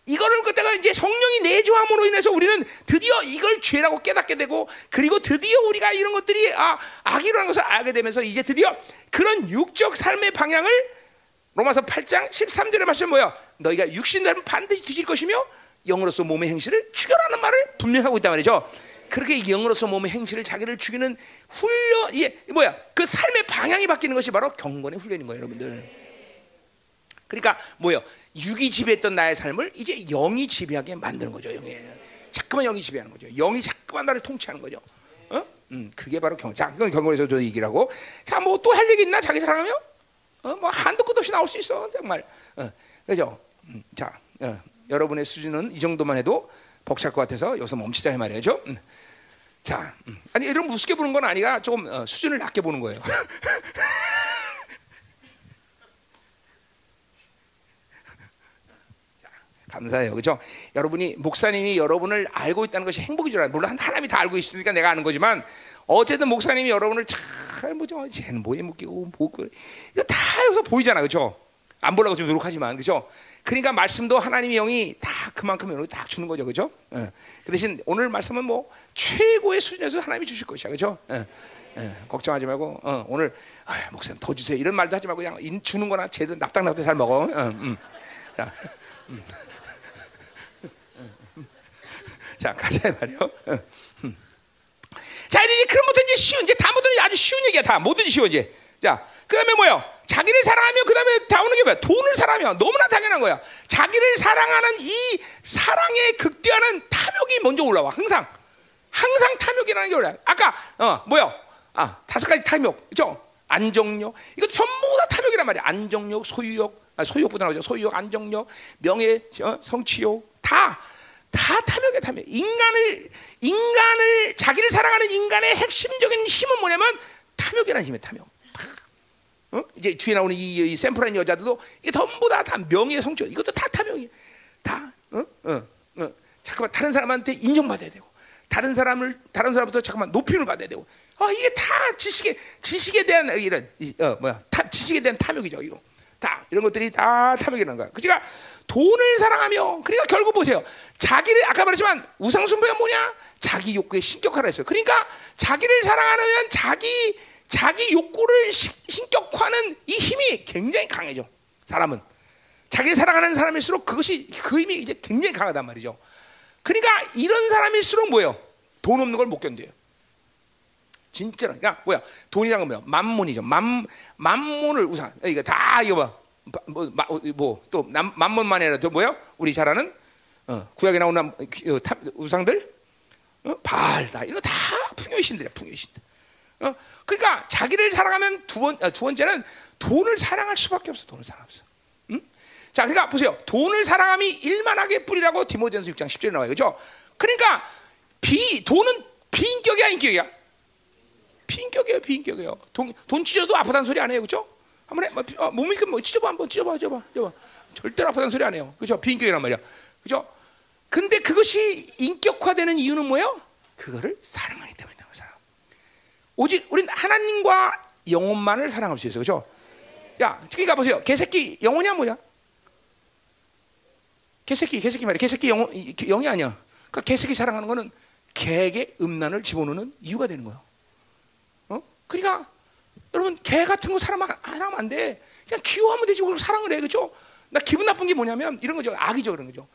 이거를 그때가 이제 성령이 내주함으로 인해서 우리는 드디어 이걸 죄라고 깨닫게 되고 그리고 드디어 우리가 이런 것들이 아 악이라는 것을 알게 되면서 이제 드디어 그런 육적 삶의 방향을 로마서 8장 13절에 말씀 뭐야? 너희가 육신을 반드시 뒤질 것이며 영으로서 몸의 행실을 죽여라는 말을 분명하고 있단 말이죠. 그렇게 영으로서 몸의 행실을 자기를 죽이는 훈련 이게 뭐야? 그 삶의 방향이 바뀌는 것이 바로 경건의 훈련인 거예요, 여러분들. 그러니까 뭐요? 육이 지배했던 나의 삶을 이제 영이 지배하게 만드는 거죠, 영이. 자꾸만 영이 지배하는 거죠. 영이 자꾸만 나를 통치하는 거죠. 어? 음, 그게 바로 경. 자, 이건 경건에서도 얘기를 하고. 자, 뭐 또 할 얘기 있나? 자기 사랑하며? 어, 뭐 한도 끝 없이 나올 수 있어 정말. 어, 그죠? 음, 자, 어, 여러분의 수준은 이 정도만 해도 벅찰 것 같아서 여기서 멈추자 이 말이죠. 음. 자, 음. 아니 이런 무섭게 보는 건 아니가 조금 어, 수준을 낮게 보는 거예요. [laughs] 감사해요, 그렇죠? 여러분이 목사님이 여러분을 알고 있다는 것이 행복이 줄 알아요. 물론 하나님이 다 알고 있으니까 내가 아는 거지만 어쨌든 목사님이 여러분을 잘 뭐죠? 쟤는 뭐에 묶이고 뭐 이거 다 여기서 보이잖아, 그렇죠? 안 보려고 좀 노력하지만, 그렇죠? 그러니까 말씀도 하나님의 영이 다 그만큼 영을 딱 주는 거죠, 그렇죠? 예. 그 대신 오늘 말씀은 뭐 최고의 수준에서 하나님이 주실 것이야, 그렇죠? 예. 예. 걱정하지 말고 어, 오늘 아, 목사님 더 주세요 이런 말도 하지 말고 그냥 인, 주는 거나 제대로 납작납작 잘 먹어. 음. 자 가자 말이요. 어. 자, 이제 것도 이제 쉬운, 이제 다음부터는 아주 쉬운 얘기야. 다 뭐든지 쉬워 이제. 자, 그 다음에 뭐요? 자기를 사랑하면 그 다음에 다오는 게 뭐야? 돈을 사랑하면 너무나 당연한 거야. 자기를 사랑하는 이 사랑의 극대화는 탐욕이 먼저 올라와. 항상. 항상 탐욕이라는 게 올라와. 아까, 어, 뭐요? 아, 다섯 가지 탐욕. 그죠? 안정욕. 이거 전부 다 탐욕이란 말이야. 안정욕, 소유욕, 아, 소유욕보다 나오죠. 소유욕, 안정력, 명예, 어, 성취욕 다. 다 탐욕이야 탐욕. 인간을 인간을 자기를 사랑하는 인간의 핵심적인 힘은 뭐냐면 탐욕이라는 힘이야 탐욕. 어? 이제 뒤에 나오는 이, 이 샘플한 여자들도 이게 전부 다, 다 명예 성취 이것도 다 탐욕이야. 다. 어? 어? 어. 잠깐만 다른 사람한테 인정받아야 되고 다른 사람을 다른 사람부터 잠깐만 높임을 받아야 되고 아 이게 다 지식에 지식에 대한 이런 어 뭐야 타, 지식에 대한 탐욕이죠 이거 다 이런 것들이 다 탐욕이라는 거야. 그러니까 돈을 사랑하며 그러니까 결국 보세요 자기를 아까 말했지만 우상 숭배가 뭐냐 자기 욕구에 신격화를 했어요. 그러니까 자기를 사랑하면 자기 자기 욕구를 시, 신격화하는 이 힘이 굉장히 강해져 사람은 자기를 사랑하는 사람일수록 그것이 그 힘이 이제 굉장히 강하단 말이죠. 그러니까 이런 사람일수록 뭐예요? 돈 없는 걸 못 견뎌요. 진짜로. 그러니까 뭐야? 돈이란 건 뭐야? 만문이죠. 만 맘몬을 우상. 이거 다 이거 봐. 뭐뭐또 맘몬만 해라. 또 뭐야? 우리 잘 아는 어, 구약에 나오는 어, 탑, 우상들 어? 바알 다 이거 다 풍요의 신들이야. 풍요의 신들. 어? 그러니까 자기를 사랑하면 두, 번, 어, 두 번째는 돈을 사랑할 수밖에 없어. 돈을 사랑할 수. 응? 자, 그러니까 보세요. 돈을 사랑함이 일만 악의 뿌리라고 디모데전서 6장 10절에 나와요. 그죠? 그러니까 비 돈은 비인격이야, 인격이야? 비인격이에요, 비인격이에요. 돈, 돈 찢어도 아프다는 소리 안 해요. 그죠? 해. 뭐, 어, 몸이 뭐 찢어봐 한번 찢어봐, 찢어봐, 찢어봐. 절대로 아프다는 소리 안 해요. 그죠? 비인격이란 말이야. 그죠? 근데 그것이 인격화되는 이유는 뭐예요? 그거를 사랑하기 때문에. 오직 우리는 하나님과 영혼만을 사랑할 수 있어요. 그렇죠? 야, 그러니까 보세요. 개새끼 영혼이야 뭐야? 개새끼, 개새끼 말이야. 개새끼 영혼, 영이 아니야. 그러니까 개새끼 사랑하는 거는 개에게 음란을 집어넣는 이유가 되는 거야. 어? 그러니까 여러분 개 같은 거 사람 안 사람 안 돼. 그냥 귀여워하면 되지. 그걸 사랑을 해, 그렇죠? 나 기분 나쁜 게 뭐냐면 이런 거죠. 악이죠, 그런 거죠.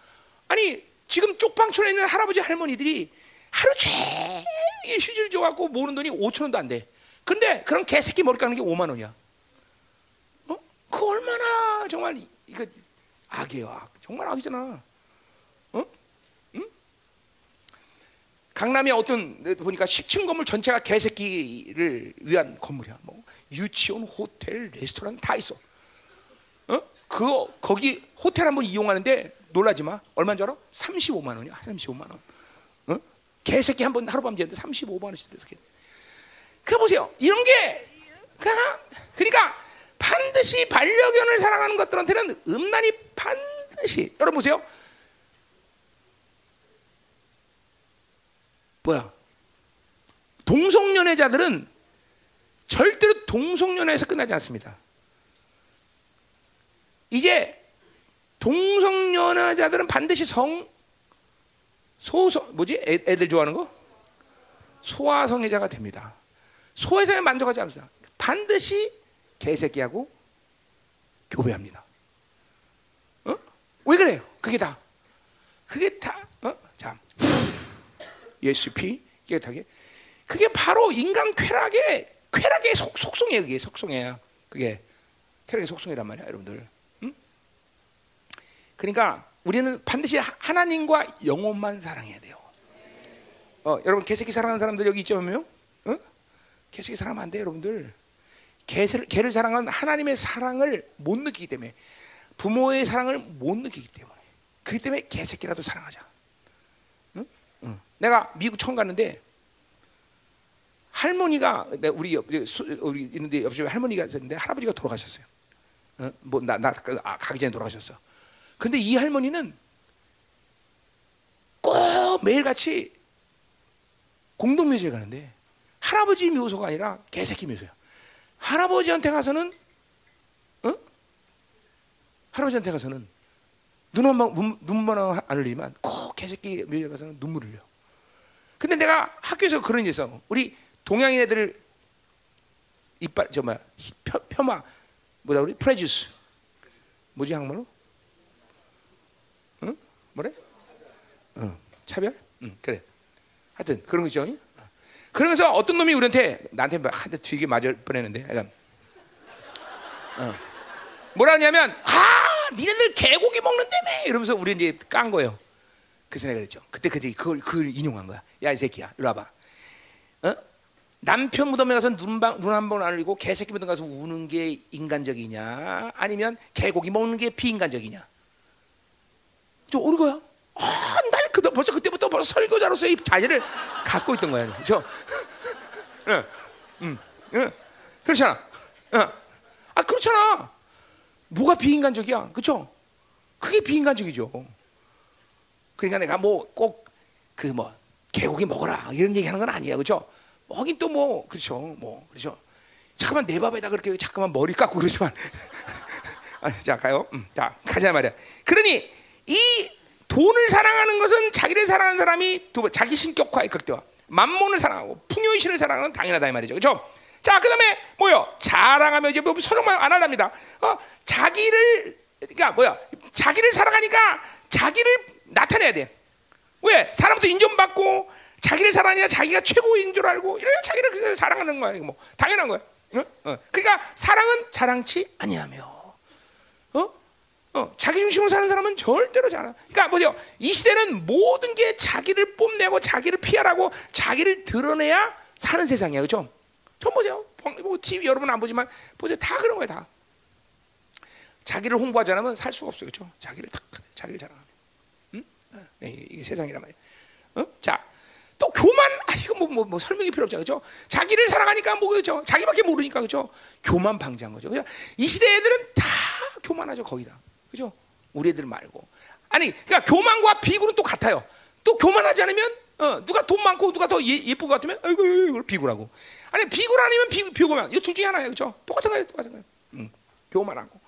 아니 지금 쪽방촌에 있는 할아버지 할머니들이 하루 종일 휴지를 줘갖고 모는 돈이 5천 원도 안 돼. 근데 그런 개새끼 머리 깎는 게 5만 원이야. 어? 그 얼마나 정말 이거 악이에요, 악. 정말 악이잖아. 어? 응? 강남에 어떤 보니까 10층 건물 전체가 개새끼를 위한 건물이야. 뭐 유치원, 호텔, 레스토랑 다 있어. 어? 그 거기 호텔 한번 이용하는데 놀라지 마. 얼마인 줄 알아? 35만 원이야. 35만 원. 개새끼 한 번 하룻밤 지는데 35만 원씩 이렇게. 그 보세요. 이런 게 그러니까 반드시 반려견을 사랑하는 것들한테는 음란이 반드시 여러분 보세요. 뭐야? 동성연애자들은 절대로 동성연애에서 끝나지 않습니다. 이제 동성연애자들은 반드시 성 소성 뭐지? 애, 애들 좋아하는 거? 소아성애자가 됩니다. 소아성에 만족하지 않습니다. 반드시 개새끼하고 교배합니다. 어? 왜 그래요? 그게 다. 그게 다. 어? 자, 예수 피 깨끗하게. 그게 바로 인간 쾌락의 쾌락의 속, 속성이에요. 그게 속성이에요. 그게 쾌락의 속성이란 말이야, 여러분들. 응? 그러니까 우리는 반드시 하나님과 영혼만 사랑해야 돼요. 어, 여러분 개새끼 사랑하는 사람들 여기 있죠, 몇 어? 개새끼 사랑하면 안 돼요, 여러분들. 개를, 개를 사랑하는 하나님의 사랑을 못 느끼기 때문에 부모의 사랑을 못 느끼기 때문에 그렇기 때문에 개새끼라도 사랑하자. 내가 미국 처음 갔는데 할머니가 우리 옆 우리 있는데 옆집에 할머니가 있었는데 할아버지가 돌아가셨어요. 어? 뭐나 나 아, 가기 전에 돌아가셨어. 근데 이 할머니는 꼭 매일같이 공동묘지에 가는데 할아버지 묘소가 아니라 개새끼 묘소야. 할아버지한테 가서는 어? 할아버지한테 가서는 눈만 눈만 안 흘리지만 꼭 개새끼 묘지에 가서는 눈물 흘려. 근데 내가 학교에서 그런 일 있어. 우리 동양인 애들 이빨 저 뭐야 펴, 마 뭐다 우리 프레주스 뭐지 한국말로? 뭐래? 어, 차별? 응, 그래. 하여튼 그런 거죠. 어. 그러면서 어떤 놈이 우리한테 나한테 한대 뒤게 맞을 뻔했는데, 약간 어. 뭐라 하냐면 아, 니네들 개고기 먹는다며 이러면서 우리 이제 깐 거예요. 그래서 내가 그랬죠. 그때 그제 그걸 그걸 인용한 거야. 야 이 새끼야, 이리 와봐. 어? 남편 무덤에 가서 눈한 번 안 흘리고 개새끼 무덤 가서 우는 게 인간적이냐 아니면 개고기 먹는 게 비인간적이냐 저 어느 거야? 아, 날 그때 벌써 그때부터 벌써 설교자로서 이 자질을 갖고 있던 거야, 그렇죠? 응, 응, 응, 그렇잖아. 응. 아, 그렇잖아. 뭐가 비인간적이야, 그렇죠? 그게 비인간적이죠. 그러니까 내가 뭐 꼭 그 뭐 개고기 먹어라 이런 얘기하는 건 아니에요, 그렇죠? 먹긴 또 뭐 그렇죠, 뭐 그렇죠. 잠깐만 내 밥에다 그렇게 잠깐만 머리 깎고 그러지만. [laughs] 아, 자 가요. 음, 자 가자 말이야. 그러니 이 돈을 사랑하는 것은 자기를 사랑하는 사람이 두 번, 자기 신격화에 극대화. 만몬을 사랑하고 풍요의 신을 사랑하는 당연하다 이 말이죠. 그렇죠? 자, 그다음에 뭐요? 자랑하며 이제 뭐 설명만 안 하랍니다. 어, 자기를 그러니까 뭐야? 자기를 사랑하니까 자기를 나타내야 돼. 왜? 사람부터 인정받고 자기를 사랑하니까 자기가 최고인 줄 알고 이래야 자기를 사랑하는 거야. 뭐 당연한 거야. 어? 어. 그러니까 사랑은 자랑치 아니하며 어, 자기 중심으로 사는 사람은 절대로 잘. 그러니까 뭐죠? 이 시대는 모든 게 자기를 뽐내고 자기를 피하라고 자기를 드러내야 사는 세상이야, 그렇죠? 전 보죠. 뭐 TV 여러분 안 보지만 보세요. 다 그런 거야, 다. 자기를 홍보하지 않으면 살 수가 없어요, 그렇죠? 자기를 탁, 자기를 응? 어, 이게 세상이란 말이야. 어? 자, 또 교만, 아 이거 뭐, 뭐, 뭐 설명이 필요 없죠, 그렇죠? 자기를 사랑하니까 뭐 그렇죠? 자기밖에 모르니까 그렇죠? 교만 방지한 거죠. 그죠? 이 시대 애들은 다 교만하죠, 거의 다. 그죠? 우리 애들 말고. 아니, 그러니까 교만과 비굴은 또 같아요. 또 교만하지 않으면 어, 누가 돈 많고 누가 더 예, 것 같으면 아이고 이걸 비굴하고. 아니 비굴 아니면 비, 비교만. 이둘 중에 하나예요, 그렇죠? 똑같은 거예요, 똑같은 거예요. 응. 교만하고.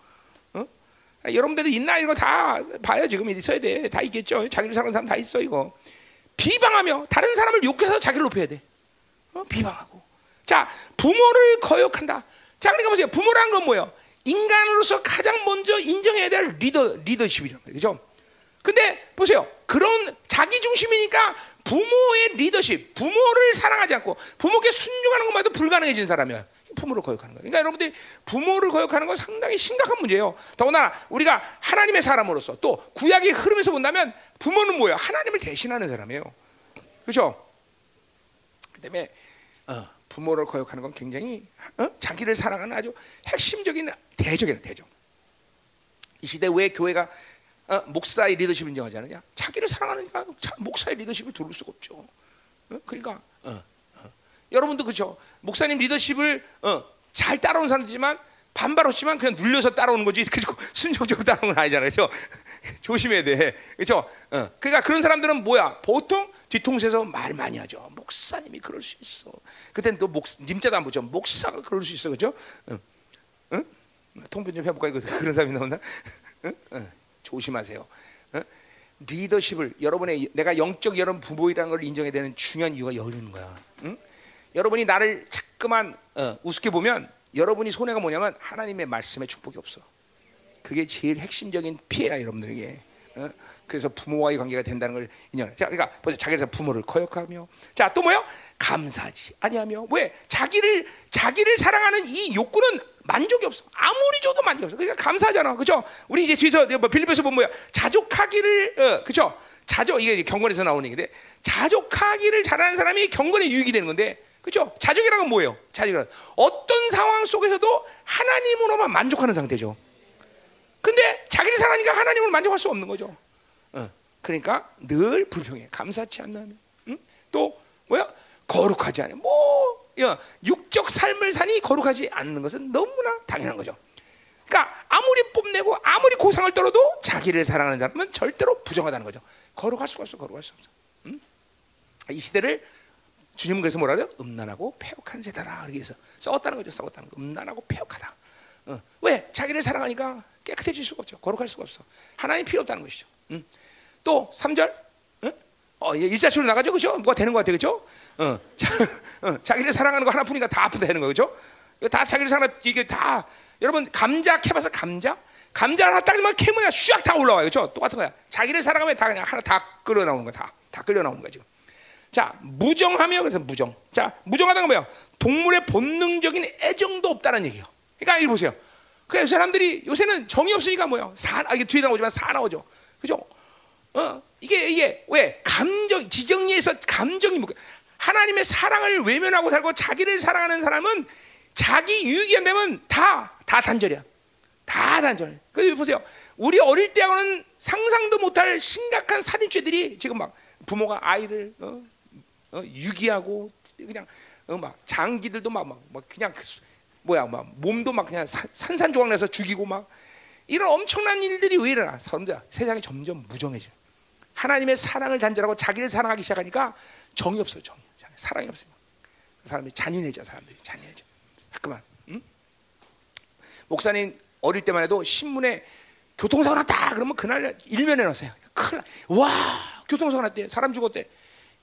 여러분들이 있나 이거 다 봐요. 지금 있어야 돼. 다 있겠죠. 자기를 사는 사람 다 있어 이거. 비방하며 다른 사람을 욕해서 자기를 높여야 돼. 어? 비방하고. 자, 부모를 거역한다. 자, 그러니까 보세요. 부모라는 건 뭐예요? 인간으로서 가장 먼저 인정해야 될 리더 리더십이란 말이죠. 근데 보세요. 그런 자기 중심이니까 부모의 리더십, 부모를 사랑하지 않고 부모께 순종하는 것만도 불가능해진 사람이야. 부모를 거역하는 거야. 그러니까 여러분들이 부모를 거역하는 건 상당히 심각한 문제예요. 더구나 우리가 하나님의 사람으로서 또 구약의 흐름에서 본다면 부모는 뭐예요? 하나님을 대신하는 사람이에요. 그렇죠? 그다음에 어, 부모를 거역하는 건 굉장히 어? 자기를 사랑하는 아주 핵심적인 대적이다 대적. 이 시대 왜 교회가 어? 목사의 리더십 인정하지 않느냐? 자기를 사랑하니까 목사의 리더십을 두를 수가 없죠. 어? 그러니까 어, 어. 여러분도 그렇죠. 목사님 리더십을 어, 잘 따라온 사람이지만 반발 없지만 그냥 눌려서 따라오는 거지. [laughs] 그리고 순종적으로 따라오는 건 아니잖아요. 그렇죠? [laughs] 조심해야 돼. 그렇죠? 어. 그러니까 그런 사람들은 뭐야? 보통 뒤통수에서 말 많이 하죠. 목사님이 그럴 수 있어. 그때는 또 목, 님자도 안 보죠. 목사가 그럴 수 있어. 그렇죠? 응? 응? 통변 좀 해볼까? 이거 [laughs] 그런 사람이? 응. 조심하세요. 응? 리더십을 여러분의 내가 영적 여러분 부모이라는 걸 인정해야 되는 중요한 이유가 여기 있는 거야. 응? 여러분이 나를 자꾸만 어, 우습게 보면 여러분이 손해가 뭐냐면 하나님의 말씀에 축복이 없어. 그게 제일 핵심적인 피해야 여러분들에게. 어? 그래서 부모와의 관계가 된다는 걸 인정해. 자, 그러니까 보세요. 자기를 부모를 거역하며, 자 또 뭐요? 감사하지 아니하며. 왜? 자기를 자기를 사랑하는 이 욕구는 만족이 없어. 아무리 줘도 만족이 없어. 그러니까 감사하잖아, 그죠? 우리 이제 뒤에서 뭐 빌립보에서 보면 뭐야? 자족하기를, 어, 그죠? 자족 이게 경건에서 나오는 얘기인데 자족하기를 잘하는 사람이 경건에 유익이 되는 건데. 그죠? 자족이라는 건 뭐예요? 자족이란 어떤 상황 속에서도 하나님으로만 만족하는 상태죠. 근데 자기를 사랑하니까 하나님을 만족할 수 없는 거죠. 어. 그러니까 늘 불평해. 감사치 않나면. 응? 또 뭐야? 거룩하지 않아. 뭐 야, 육적 삶을 사니 거룩하지 않는 것은 너무나 당연한 거죠. 그러니까 아무리 뽐내고 아무리 고상을 떨어도 자기를 사랑하는 사람은 절대로 부정하다는 거죠. 거룩할 수가 없어. 거룩할 수 없어. 응? 이 시대를 주님은 그래서 뭐라 그래요? 음란하고 폐역한 세대라. 그렇게 해서 썩었다는 거죠. 썩었다는 거. 음란하고 폐역하다. 어. 왜? 자기를 사랑하니까 깨끗해질 수가 없죠. 거룩할 수가 없어. 하나님 필요 없다는 것이죠. 응? 또 3절. 응? 어, 일사치로 나가죠. 그죠? 뭐가 되는 것 같아. 그죠? 어, 자, 어, 자기를 사랑하는 거 하나뿐이니까 다 아프다 되는 거죠. 다 자기를 사랑하 이게 다 여러분 감자 캐봐서 감자? 감자를 하나 따지면 캐면 슉다 올라와요. 그죠? 똑같은 거야. 자기를 사랑하면 다 그냥 하나 다 끌어 나오는 거야. 다. 다 끌려 나오는 거야, 지금. 자, 무정하며 그래서 무정. 자, 무정하다는 건 뭐야? 동물의 본능적인 애정도 없다는 얘기예요. 그러니까 이 보세요. 그 사람들이 요새는 정이 없으니까 뭐야? 사, 아, 이게 뒤에 나오지만 사 나오죠. 그죠? 어, 이게 이게 왜 감정 지정리에서 감정이 뭐 하나님의 사랑을 외면하고 살고 자기를 사랑하는 사람은 자기 유익이 안 되면 다, 다 단절이야. 다 단절. 그래서 보세요. 우리 어릴 때하고는 상상도 못할 심각한 살인죄들이 지금 막 부모가 아이를 어, 어, 유기하고 그냥 어, 막 장기들도 막, 막, 막 그냥 그 수- 뭐야 막 몸도 막 그냥 사- 산산조각내서 죽이고 막 이런 엄청난 일들이 왜 일어나? 사람들 세상이 점점 무정해져. 하나님의 사랑을 단절하고 자기를 사랑하기 시작하니까 정이 없어요. 정이 사랑이 없어요. 사람이 잔인해져. 사람들이 잔인해져. 잠깐만. 응? 목사님 어릴 때만 해도 신문에 교통사고 났다 그러면 그날 일면에 넣었어요. 큰일 나. 와 교통사고 났대. 사람 죽었대.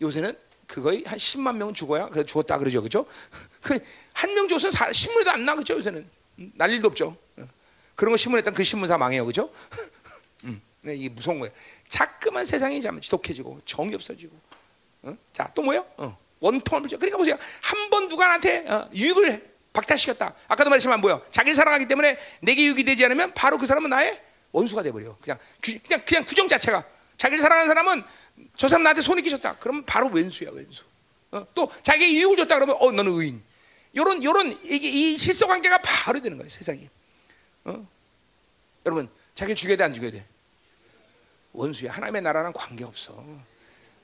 요새는 그거의 한 10만 명은 죽어야 그래 죽었다 그러죠, 그렇죠? [laughs] 한 명 죽어서 사- 신문에도 안 나, 그렇죠? 요새는 음, 날 일도 없죠. 어. 그런 거 신문에 딴그 신문사 망해요, 그렇죠? [laughs] 음, 네, 이게 무서운 거예요. 자꾸만 세상이 참 지독해지고 정이 없어지고. 어? 자, 또 뭐요? 어. 원통을 불죠. 그러니까 보세요. 한 번 누가 나한테 어, 유익을 박탈시켰다. 아까도 말했지만 뭐요? 자기를 사랑하기 때문에 내게 유익이 되지 않으면 바로 그 사람은 나의 원수가 돼 버려. 그냥 규, 그냥 그냥 규정 자체가 자기를 사랑하는 사람은 저 사람 나한테 손이 끼쳤다. 그러면 바로 왼수야, 왼수. 어? 또 자기의 유익을 줬다 그러면 어 너는 의인. 요런 요런 이게 이 실서 관계가 바로 되는 거예요, 세상이. 어? 여러분, 자기를 죽여야 돼, 안 죽여야 돼? 원수야. 하나님의 나라랑 관계 없어.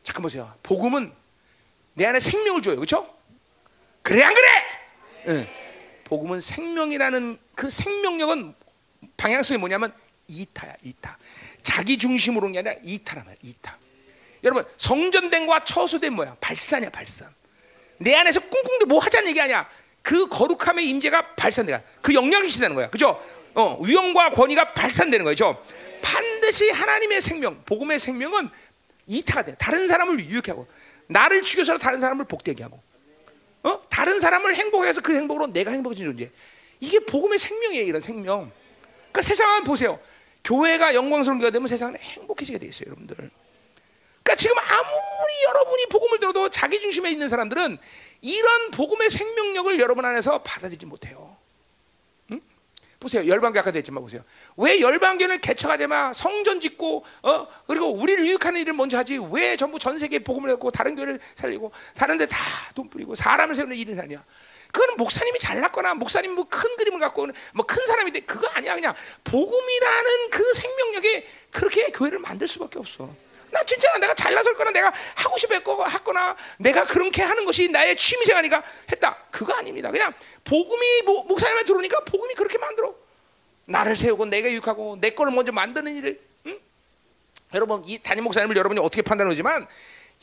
잠깐 보세요. 복음은 내 안에 생명을 줘요. 그렇죠? 그래 안 그래? 응. 복음은 생명이라는 그 생명력은 방향성이 뭐냐면 이타야, 이타. 자기 중심으로 온게 아니라 이타란 말이야, 이타. 여러분, 성전된과 처소된 뭐야? 발산이야, 발산. 내 안에서 꿍꿍대 뭐 하자는 얘기 아니야. 그 거룩함의 임재가 발산돼가. 그 영향이 시다는 거야. 그죠? 어, 위엄과 권위가 발산되는 거죠. 반드시 하나님의 생명, 복음의 생명은 이타가 돼. 다른 사람을 유익하게 하고 나를 죽여서 다른 사람을 복되게 하고 어? 다른 사람을 행복하게 해서 그 행복으로 내가 행복해진 존재. 이게 복음의 생명이에요, 이런 생명. 그러니까 세상은 보세요. 교회가 영광스러운 교회가 되면 세상은 행복해지게 돼 있어요, 여러분들. 그러니까 지금 아무리 여러분이 복음을 들어도 자기 중심에 있는 사람들은 이런 복음의 생명력을 여러분 안에서 받아들이지 못해요. 응? 보세요. 열방교 아까도 했지만 보세요. 왜 열방교는 개척하자마 성전 짓고 어 그리고 우리를 유익하는 일을 먼저 하지 왜 전부 전 세계에 복음을 갖고 다른 교회를 살리고 다른 데 다 돈 뿌리고 사람을 세우는 일을 하냐? 그거는 목사님이 잘났거나 목사님 뭐 큰 그림을 갖고 뭐 큰 사람인데 그거 아니야 그냥 복음이라는 그 생명력에 그렇게 교회를 만들 수밖에 없어. 나 진짜 내가 잘나서 했거나 내가 하고 했거- 했거나 내가 그렇게 하는 것이 나의 취미생활이니까 했다. 그거 아닙니다. 그냥 복음이 모- 목사님한테 들어오니까 복음이 그렇게 만들어. 나를 세우고 내가 유익하고 내 거를 먼저 만드는 일을. 응? 여러분 이 담임 목사님을 여러분이 어떻게 판단하지만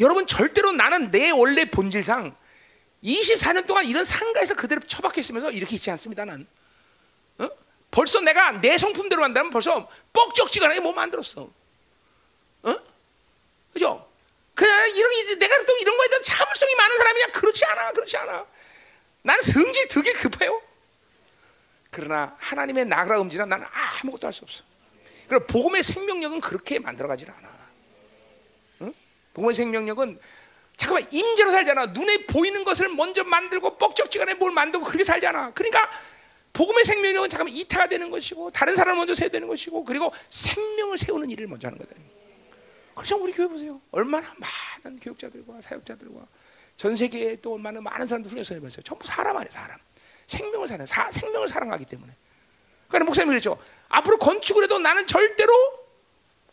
여러분 절대로 나는 내 원래 본질상 24년 동안 이런 상가에서 그대로 처박혀 있으면서 이렇게 있지 않습니다. 난. 어? 벌써 내가 내 성품대로 한다면 벌써 뻑적지근하게 못 만들었어. 어? 그죠? 그냥 이런 게 내가 또 이런 거에 대한 참을성이 많은 사람이냐? 그렇지 않아, 그렇지 않아. 나는 성질 되게 급해요. 그러나 하나님의 나그라 음지는 나는 아무것도 할 수 없어. 그리고 복음의 생명력은 그렇게 만들어가질 않아. 응? 복음의 생명력은 잠깐만 임재로 살잖아. 눈에 보이는 것을 먼저 만들고 뻑적지간에 뭘 만들고 그렇게 살잖아. 그러니까 복음의 생명력은 잠깐만 이타가 되는 것이고 다른 사람을 먼저 세워야 되는 것이고 그리고 생명을 세우는 일을 먼저 하는 거다. 그렇죠. 우리 교회 보세요. 얼마나 많은 교육자들과 사역자들과 전 세계에 또 얼마나 많은 사람들 훈련을 해봤어요. 전부 사람 아니에요, 사람. 생명을 사는 사, 생명을 사랑하기 때문에. 그러니까 목사님이 그랬죠. 앞으로 건축을 해도 나는 절대로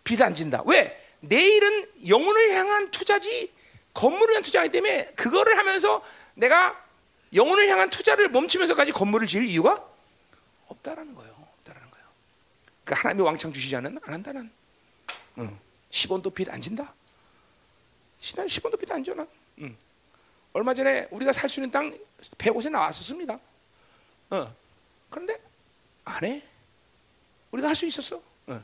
빚안 진다. 왜? 내일은 영혼을 향한 투자지 건물을 향한 투자이기 때문에 그거를 하면서 내가 영혼을 향한 투자를 멈추면서까지 건물을 지을 이유가 없다라는 거예요. 없다라는 거예요. 그 하나님의 왕창 주시지 않은 안 한다는. 응. 10원도 빚 안 진다. 신한 10원도 빚 안 줘, 난. 응. 얼마 전에 우리가 살 수 있는 땅 100곳에 나왔었습니다. 어. 그런데 안 해. 우리가 할 수 있었어. 어.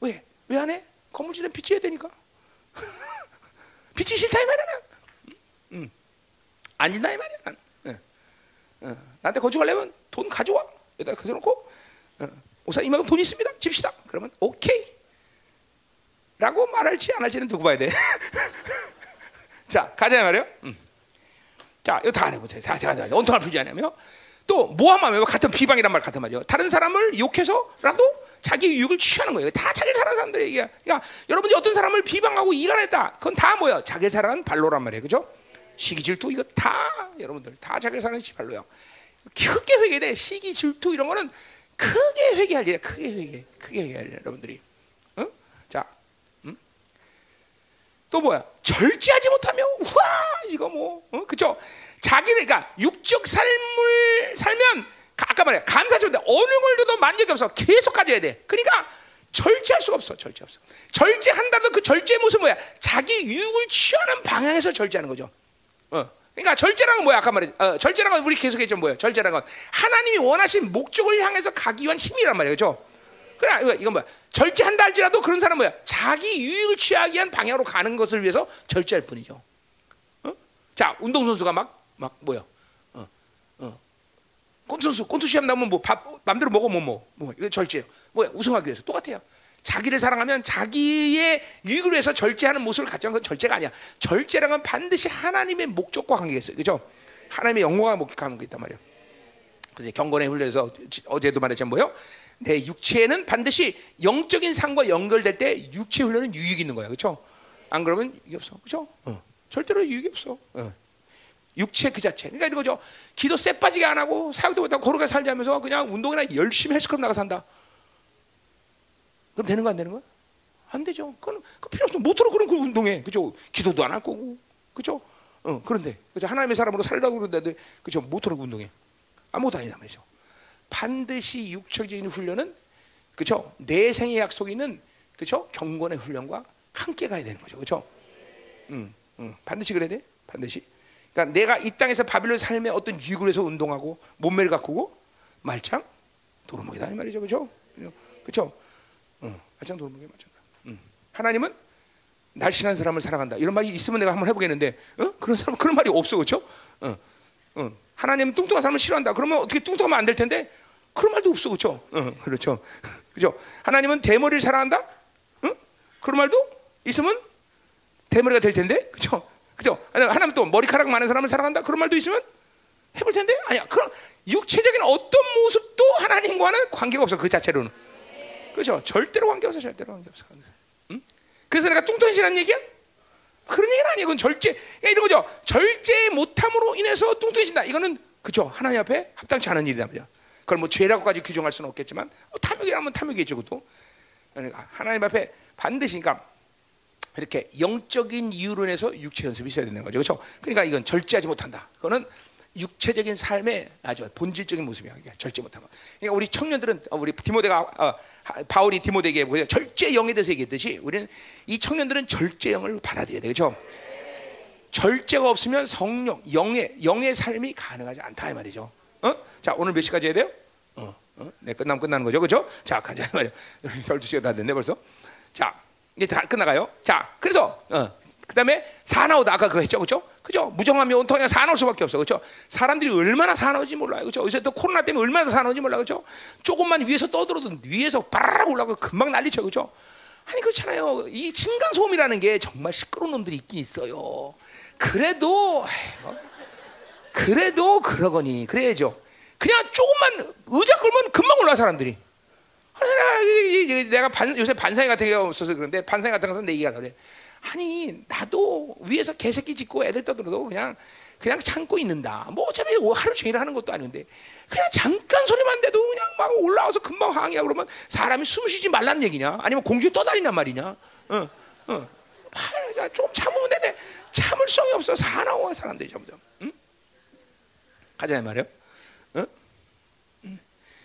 왜? 왜 안 해? 건물주는 빚져야 되니까. [laughs] 빚이 싫다 이 말이야. 난. 응. 안 진다 이 말이야. 난. 어. 어. 나한테 건축하려면 돈 가져와. 여기다 가져놓고 어. 목사 이만큼 돈 있습니다. 집시다. 그러면 오케이. 라고 말할지 안 할지는 두고 봐야 돼. [laughs] 자, 가자 말이요. 음. 자, 이거 다 해보세요. 자, 자, 자, 온통을 풀지 않으며 또 모함하며 같은 비방이란 말 같은 말이요. 다른 사람을 욕해서라도 자기 유익을 취하는 거예요. 다 자기 사랑하는 사람들 얘기야. 그러니까 여러분이 어떤 사람을 비방하고 이간했다. 그건 다 뭐야? 자기 사랑은 발로란 말이에요. 그죠? 시기 질투 이거 다 여러분들 다 자기 사는 지발로야. 크게 회개돼. 시기 질투 이런 거는 크게 회개할 일이야. 크게 회개. 크게 회개할 일 여러분들이. 어? 자. 음? 또 뭐야? 절제하지 못하면 우와 이거 뭐 어? 그죠? 자기를 그러니까 육적 삶을 살면 아까 말해 못해 어느 걸 줘도 만족이 없어 계속 가져야 돼. 그러니까 절제할 수가 없어. 절제 없어. 절제한다도 그 절제 모습 뭐야? 자기 유익을 취하는 방향에서 절제하는 거죠. 어. 그러니까 절제라는 건 뭐야? 아까 말했 어, 절제라는 건 우리 계속했죠. 뭐야? 절제라는 건 하나님이 원하신 목적을 향해서 가기 위한 힘이란 말이에요. 그죠? 그래, 이거, 이건 뭐야? 절제한다 할지라도 그런 사람 뭐야? 자기 유익을 취하기 위한 방향으로 가는 것을 위해서 절제할 뿐이죠. 어? 자, 운동선수가 막, 막 뭐야? 어, 어. 꼰선수, 꼰수 시합 나오면 뭐 밥, 맘대로 먹어, 뭐, 뭐, 뭐. 이거 절제예요. 뭐야? 우승하기 위해서. 똑같아요. 자기를 사랑하면 자기의 유익을 위해서 절제하는 모습을 가져간 건 절제가 아니야. 절제라는 건 반드시 하나님의 목적과 관계가 있어요. 그죠? 하나님의 영광과 목적과 관계가 있단 말이에요. 그래서 경건에 훈련해서 어제도 말했지만 뭐요? 내 육체는 반드시 영적인 상과 연결될 때 육체 훈련은 유익이 있는 거야. 그렇죠? 안 그러면 이게 없어. 그렇죠? 어. 절대로 유익이 없어. 어. 육체 그 자체. 그러니까 이거죠. 기도 쎄 빠지게 안 하고 사역도 못하고 거룩하게 살자면서 그냥 운동이나 열심히 헬스클럽 나가 산다. 그럼 되는 거 안 되는 거야? 안 되죠. 그건 그 필요 없어. 못하러 그런 그 운동해. 그죠? 기도도 안 할 거고. 그죠? 어, 그런데 그죠? 하나님의 사람으로 살려고 그러는데 그죠? 못하러 운동해. 아무것도 아니다 말이죠. 반드시 육체적인 훈련은 그죠? 내 생의 약속이 있는 그죠? 경건의 훈련과 함께 가야 되는 거죠. 그죠? 음, 음, 반드시 그래야 돼. 반드시. 그러니까 내가 이 땅에서 바빌론 삶의 어떤 유익을 해서 운동하고 몸매를 가꾸고 말창 도루묵이다 이 말이죠. 그죠? 그죠? 어, 말창 도루묵이 맞잖아. 음. 하나님은 날씬한 사람을 사랑한다. 이런 말이 있으면 내가 한번 해보겠는데, 어? 그런 사람 그런 말이 없어, 그렇죠? 어, 어. 하나님은 뚱뚱한 사람을 싫어한다. 그러면 어떻게 뚱뚱하면 안 될 텐데, 그런 말도 없어, 그렇죠? 어, 그렇죠, [laughs] 그죠? 하나님은 대머리를 사랑한다. 어? 그런 말도 있으면 대머리가 될 텐데, 그렇죠? 그죠? 하나님 또 머리카락 많은 사람을 사랑한다. 그런 말도 있으면 해볼 텐데, 아니야. 그럼 육체적인 어떤 모습도 하나님과는 관계가 없어, 그 자체로는. 그렇죠? 절대로 관계 없어, 절대로 관계 없어. 응? 그래서 내가 뚱뚱해지라는 얘기야? 그런 얘기는 아니에요. 그건 절제. 이런 거죠. 절제 못함으로 인해서 뚱뚱해진다. 이거는 그죠. 하나님 앞에 합당치 않은 일이다 말이야. 그걸 뭐 죄라고까지 규정할 수는 없겠지만 뭐 탐욕이라면 탐욕이죠, 그것도. 그러니까 하나님 앞에 반드시 그러니까 이렇게 영적인 이유로 인해서 육체 연습이 있어야 되는 거죠, 그렇죠? 그러니까 이건 절제하지 못한다. 그거는 육체적인 삶의 아주 본질적인 모습이야. 이게 절제 못하고. 그러니까 우리 청년들은 우리 디모데가 어, 바울이 디모데에게 뭐냐 절제 영에 대해서 얘기했듯이 우리는 이 청년들은 절제 영을 받아들여야 되죠. 절제가 없으면 성령 영의 영의 삶이 가능하지 않다 이 말이죠. 어? 자 오늘 몇 시까지 해야 돼요? 어, 어? 네 끝나면 끝나는 거죠, 그렇죠? 자 가자 [laughs] 말이야. 12 시가 다 됐네 벌써. 자 이제 다 끝나가요. 자 그래서 어, 그다음에 사나우다 아까 그거 했죠, 그렇죠? 그죠? 무정하면 온통이 사나울 수밖에 없어, 그렇죠? 사람들이 얼마나 사나운지 몰라요, 그렇죠? 요새 또 코로나 때문에 얼마나 사나운지 몰라, 그렇죠? 조금만 위에서 떠들어도 위에서 빠르 올라가 금방 난리쳐, 그렇죠? 아니 그렇잖아요. 이 층간 소음이라는 게 정말 시끄러운 놈들이 있긴 있어요. 그래도 뭐, 그래도 그러거니 그래야죠. 그냥 조금만 의자 끌면 금방 올라 사람들이. 내가 반, 요새 반상회 같은 게 없어서 그런데 반상회 같은 것은 내 얘기가 그래. 아니 나도 위에서 개새끼 짖고 애들 떠들어도 그냥 그냥 참고 있는다. 뭐 어차피 하루 종일 하는 것도 아닌데 그냥 잠깐 소리만 돼도 그냥 막 올라와서 금방 항의하 그러면 사람이 숨 쉬지 말라는 얘기냐? 아니면 공주에 떠다니란 말이냐? 어, 어. 그러니까 좀 참으면 되네. 참을성이 없어 사나워 사람들이 점점. 응? 가자 말이요. 어?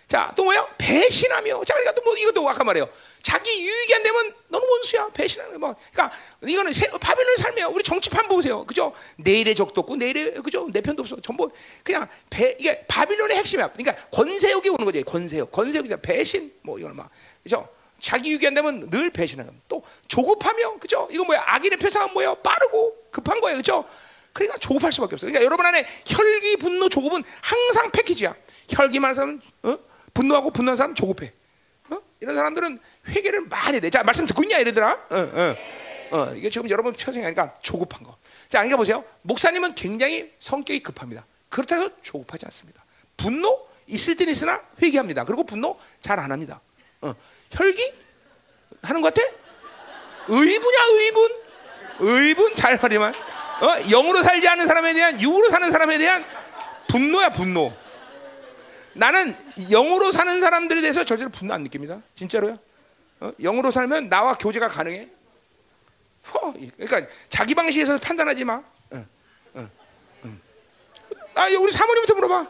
자, 또 뭐야? 배신하며. 자, 그러니까 또뭐 이것도 아까 말해요. 자기 유익이 안 되면 너는 원수야. 배신하는 거. 뭐. 그러니까 이거는 바빌론 삶이야. 우리 정치판 보세요. 그죠? 내일의 적도 없고 내일의 그죠? 내 편도 없어. 전부 그냥 배 이게 바빌론의 핵심이야. 그러니까 권세욕이 오는 거지. 권세욕. 권세욕이 배신 뭐 이거는 막 그죠? 자기 유익이 안 되면 늘 배신하는 거. 또 조급하며 그죠? 이거 뭐야? 악인의 표상은 뭐야? 빠르고 급한 거예요. 그죠? 그러니까 조급할 수밖에 없어. 그러니까 여러분 안에 혈기, 분노, 조급은 항상 패키지야. 혈기 많은 사람은 어? 분노하고 분노한 사람 조급해. 어? 이런 사람들은 회개를 많이 내. 자, 말씀 듣고 있냐, 얘들아? 어, 어. 어, 이게 지금 여러분 표정이니까 조급한 거. 자, 그러니까 보세요. 목사님은 굉장히 성격이 급합니다. 그렇다고 해서 조급하지 않습니다. 분노 있을 때는 있으나 회개합니다. 그리고 분노 잘 안 합니다. 어. 혈기 하는 것 같아? 의분이야, 의분. 의분 잘 말이만. 어? 영으로 살지 않는 사람에 대한 육으로 사는 사람에 대한 분노야 분노. 나는 영으로 사는 사람들에 대해서 절대로 분노 안 느낍니다. 진짜로요. 어? 영으로 살면 나와 교제가 가능해. 어, 그러니까 자기 방식에서 판단하지 마. 어, 어, 어. 아, 우리 사모님부터 물어봐.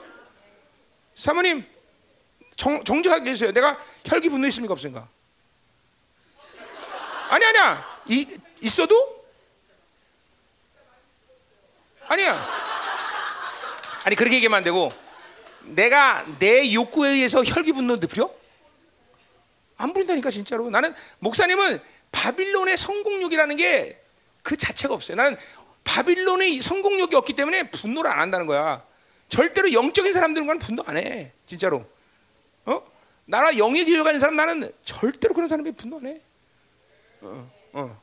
사모님 정, 정직하게 해주세요. 내가 혈기 분노 있습니까 없습니까? 아니 아니야. 이, 있어도 아니야. 아니 그렇게 얘기하면 안 되고 내가 내 욕구에 의해서 혈기 분노 느려? 안 부린다니까 진짜로. 나는 목사님은 바빌론의 성공욕이라는 게 그 자체가 없어요. 나는 바빌론의 성공욕이 없기 때문에 분노를 안 한다는 거야. 절대로 영적인 사람들은 분노 안 해. 진짜로. 어? 나라 영의 기회 가는 사람 나는 절대로 그런 사람이 분노 안 해. 어, 어.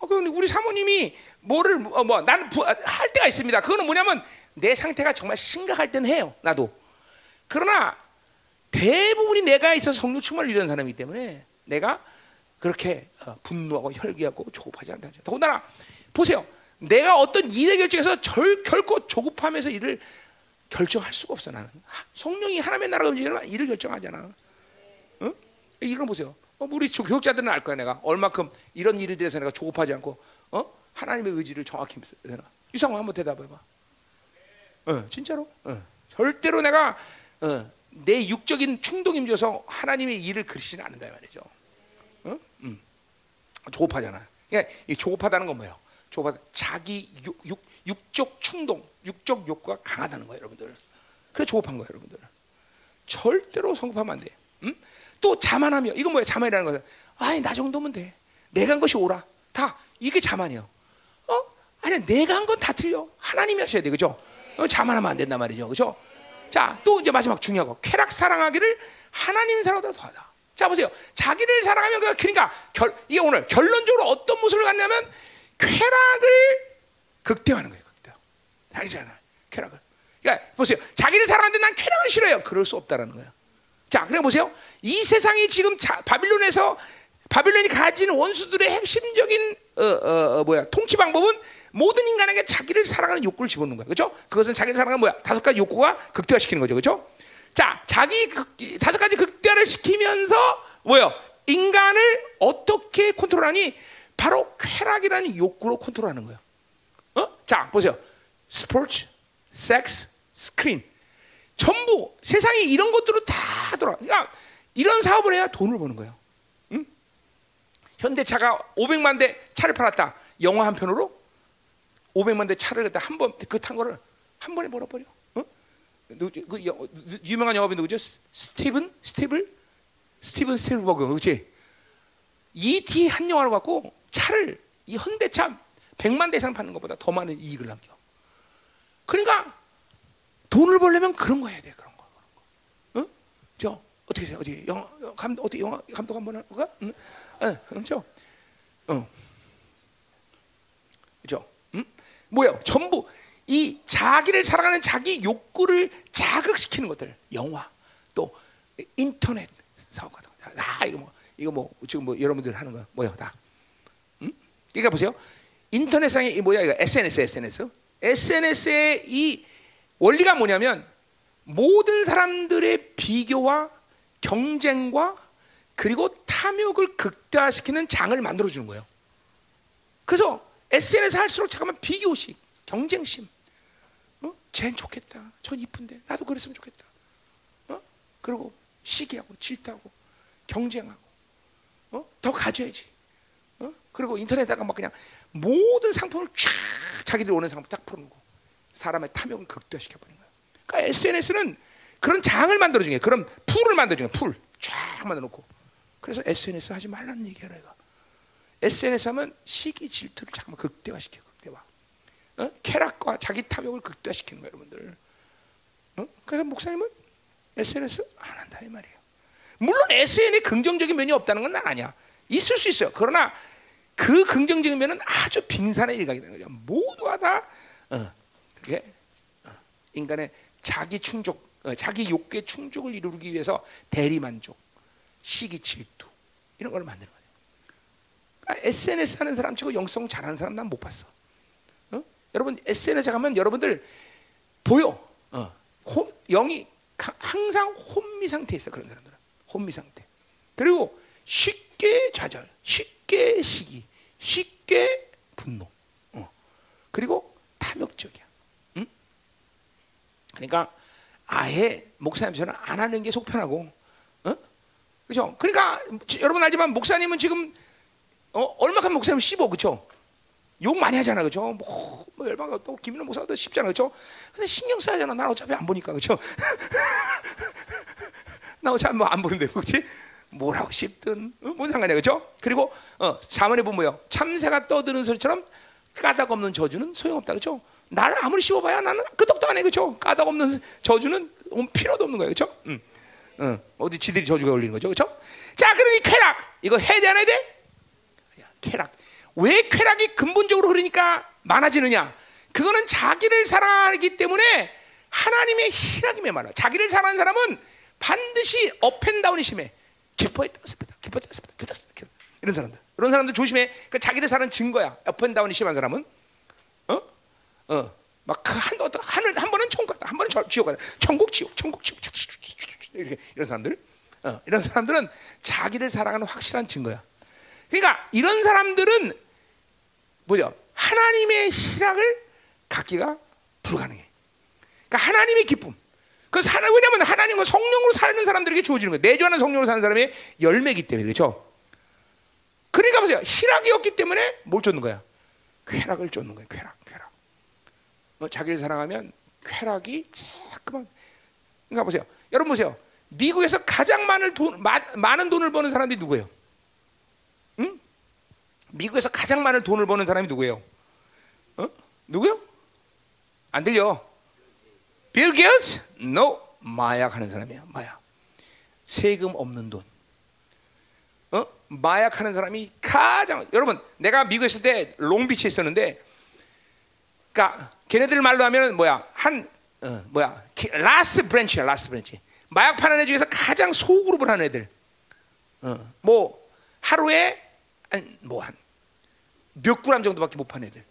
어, 그 우리 사모님이 뭐를 어, 뭐 나는 부, 할 때가 있습니다. 그거는 뭐냐면 내 상태가 정말 심각할 때는 해요. 나도. 그러나 대부분이 내가 있어서 성령 충만을 이루는 사람이기 때문에 내가 그렇게 어, 분노하고 혈기하고 조급하지 않다. 더군다나 보세요. 내가 어떤 일의 결정에서 절, 결코 조급하면서 일을 결정할 수가 없어 나는. 성령이 하나님의 나라가 움직이면 일을 결정하잖아. 어? 이건 보세요. 어, 우리 교육자들은 알 거야 내가 얼마큼 이런 일에 대해서 내가 조급하지 않고 어? 하나님의 의지를 정확히 되나? 이상호 한번 대답해봐. 어, 진짜로. 어. 절대로 내가 어, 내 육적인 충동이 져서 하나님의 일을 그리지는 않는다 말이죠. 어? 음. 조급하잖아. 그러니까 이 조급하다는 건 뭐예요? 조급하다. 자기 육, 육, 육적 충동, 육적 욕구가 강하다는 거예요, 여러분들. 그래 조급한 거예요, 여러분들. 절대로 성급하면 안 돼. 음? 또 자만하며 이건 뭐야? 자만이라는 것은 아니 나 정도면 돼. 내가 한 것이 옳아. 다 이게 자만이요. 어? 아니 내가 한 건 다 틀려. 하나님이 하셔야 돼, 그죠? 어, 자만하면 안 된단 말이죠, 그죠? 자, 또 이제 마지막 중요하고 쾌락 사랑하기를 하나님 사랑보다 더하다. 자 보세요. 자기를 사랑하면 그 그러니까 결, 이게 오늘 결론적으로 어떤 모습을 갖냐면 쾌락을 극대화하는 거예요. 극대화. 자기잖아. 쾌락을. 그러니까 보세요. 자기를 사랑하는데 난 쾌락을 싫어요. 그럴 수 없다라는 거예요. 자, 그래 보세요. 이 세상이 지금 자, 바빌론에서 바빌론이 가진 원수들의 핵심적인 어, 어, 어, 뭐야 통치 방법은 모든 인간에게 자기를 사랑하는 욕구를 집어넣는 거야, 그렇죠? 그것은 자기를 사랑하는 뭐야? 다섯 가지 욕구가 극대화시키는 거죠, 그렇죠? 자, 자기 극, 다섯 가지 극대화를 시키면서 뭐요? 인간을 어떻게 컨트롤하니? 바로 쾌락이라는 욕구로 컨트롤하는 거예요. 어? 자, 보세요. 스포츠, 섹스, 스크린. 전부 세상에 이런 것들로 다 돌아. 그러니까 이런 사업을 해야 돈을 버는 거예요. 응? 현대차가 500만 대 차를 팔았다. 영화 한 편으로 500만 대 차를 갖다 한 번 그 탄 거를 한 번에 벌어버려. 어? 누, 그 여, 유명한 영화배 누구죠? 스티븐 스티블 스티븐 스티블버그 그렇지? E.T. 한 영화를 갖고 차를 이 현대 차 100만 대 이상 파는 것보다 더 많은 이익을 남겨. 그러니까 돈을 벌려면 그런 거 해야 돼 그런 거. 어? 저 어떻게 해요? 어디 영화 감 어떻게 영화 감독 한번 할까? 응? 응, 그렇죠? 어. 그죠? 응? 뭐요? 전부 이 자기를 사랑하는 자기 욕구를 자극시키는 것들, 영화, 또 인터넷 사업 같은 거. 다 이거 뭐 이거 뭐 지금 뭐 여러분들 하는 거 뭐요? 다. 응? 그러니까 보세요. 인터넷상에 이 뭐야 이거 SNS, SNS, SNS의 이 원리가 뭐냐면 모든 사람들의 비교와 경쟁과 그리고 탐욕을 극대화시키는 장을 만들어 주는 거예요. 그래서 SNS 할수록 잠깐만 비교식, 경쟁심. 어? 쟤는 좋겠다. 전 이쁜데 나도 그랬으면 좋겠다. 어? 그리고 시기하고 질투하고 경쟁하고 어? 더 가져야지. 어? 그리고 인터넷에다가 막 그냥 모든 상품을 쫙 자기들 오는 상품 딱 풀어놓고 사람의 탐욕을 극대화시켜 버린 거예요. 그러니까 SNS는 그런 장을 만들어 주는 게 그런 풀을 만들어 주는 풀쫙 만들어 놓고 그래서 SNS 하지 말라는 얘기야 내가. SNS 하면 시기 질투를 잠깐만 극대화시켜 극대화. 어? 쾌락과 자기 탐욕을 극대화시키는 거예요, 여러분들. 어? 그래서 목사님은 SNS 안 한다 이 말이에요. 물론 SNS에 긍정적인 면이 없다는 건난 아니야. 있을 수 있어요. 그러나 그 긍정적인 면은 아주 빙산의 일각이 되는 거죠. 모두가 다 어, 그게 어, 인간의 자기 충족, 어, 자기 욕구의 충족을 이루기 위해서 대리 만족, 시기 질투 이런 걸 만드는. 그러니까 SNS 하는 사람 치고 영성 잘하는 사람 난 못 봤어. 어? 여러분 SNS 에 가면 여러분들 보여. 어. 호, 영이 가- 항상 혼미 상태에 있어 그런 사람들은 혼미 상태. 그리고 쉽게 좌절, 쉽게 시기, 쉽게 분노. 어. 그리고 탐욕적이야. 응? 그러니까 아예 목사님처럼 안 하는 게 속편하고, 어? 그죠? 그러니까 지- 여러분 알지만 목사님은 지금 어, 얼마큼 목사님 씹어, 그죠? 욕 많이 하잖아, 그죠? 뭐, 뭐 열방가 또 김인호 목사도 씹잖아, 그죠? 근데 신경 써야잖아. 난 어차피 안 보니까, 그죠? [laughs] 나 어차피 뭐안 보는데, 그렇지? 뭐라고 씹든 어? 뭔 상관이야, 그죠? 그리고 어, 자문에 보면? 참새가 떠드는 소리처럼 까닭 없는 저주는 소용없다, 그죠? 나를 아무리 씹어봐야 나는 끄덕도 안 해, 그죠? 까닭 없는 저주는 온 필요도 없는 거예요, 그죠? 응. 응. 어디 지들이 저주가 올리는 거죠, 그죠? 자, 그러니 쾌락 이거 해야 돼, 안 해야 돼? 야, 쾌락. 왜 쾌락이 근본적으로 그러니까 많아지느냐? 그거는 자기를 사랑하기 때문에 하나님의 희락이 메말라. 자기를 사랑하는 사람은 반드시 up and down이 심해. 기뻐했다, 슬프다, 기뻐했다, 슬프다, 기뻤다, 슬프다. 이런 사람들. 이런 사람들 조심해. 그 자기를 사랑하는 증거야. up and down이 심한 사람은, 어, 어, 막한 어떤 한한 한 번은 천국 갔다, 한 번은 저- 지옥 갔다, 천국 지옥, 천국 지옥, 이렇게 이런 사람들, 어, 이런 사람들은 자기를 사랑하는 확실한 증거야. 그러니까 이런 사람들은 뭐죠? 하나님의 희락을 갖기가 불가능해. 그러니까 하나님의 기쁨. 그 사는 왜냐면 하나님은 성령으로 사는 사람들에게 주어지는 거예요. 내주하는 성령으로 사는 사람의 열매이기 때문에 그렇죠. 그러니까 보세요. 희락이 없기 때문에 뭘 쫓는 거야? 쾌락을 쫓는 거예요. 쾌락, 쾌락. 어, 자기를 사랑하면 쾌락이 자꾸만. 그러니까 보세요. 여러분 보세요. 미국에서 가장 많은 돈, 마, 많은 돈을 버는 사람들이 누구예요? 응? 미국에서 가장 많은 돈을 버는 사람이 누구예요? 어? 누구요? 안 들려. 빌 게이츠? No. 마약 하는 사람이야. 마약. 세금 없는 돈. 어? 마약 하는 사람이 가장 여러분 내가 미국에 있을 때 롱비치에 있었는데 그러니까 걔네들 말로 하면 뭐야 한 어, 뭐야 키- last branch야 last branch 마약 파는 애 중에서 가장 소그룹을 하는 애들 어, 뭐 하루에 뭐한 몇 그램 정도밖에 못 파는 애들.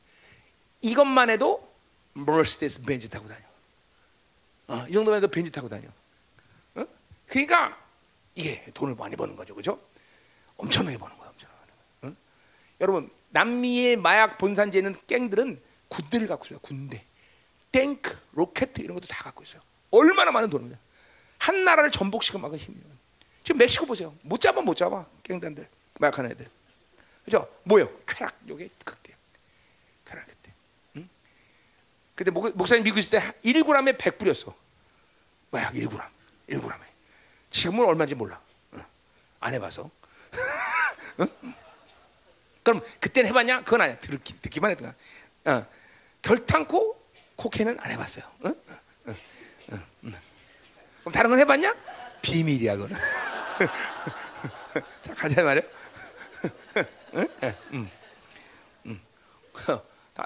이것만 해도 메르세데스 벤츠 타고 다녀. 어, 이 정도만 해도 벤츠 타고 다녀. 어? 그러니까 이게 돈을 많이 버는 거죠. 그죠? 엄청나게 버는 거야 엄청나게. 어? 여러분 남미의 마약 본산지에 있는 갱들은 군대를 갖고 있어요 군대. 탱크 로켓 이런 것도 다 갖고 있어요. 얼마나 많은 돈입니다. 한 나라를 전복시켜 막은 힘이에요. 지금 멕시코 보세요. 못 잡아 못 잡아 갱단들 마약하는 애들 그죠 뭐요 쾌락 요게 극대 쾌락 그때 응? 근데 목, 목사님 미국 있을 때 1g에 100 뿌렸어 마약 1g 1g에 지금은 얼마인지 몰라 응. 안 해봐서 [laughs] 응? 그럼 그때는 해봤냐? 그건 아니야. 듣기, 듣기 만 했던 거야. 어. 결탄코 코케는 안 해봤어요. 응, 응. 그럼 다른 건 해봤냐? 비밀이야 그건. [laughs] 자 가자 말이야. [laughs] 응? 응, 응, 응.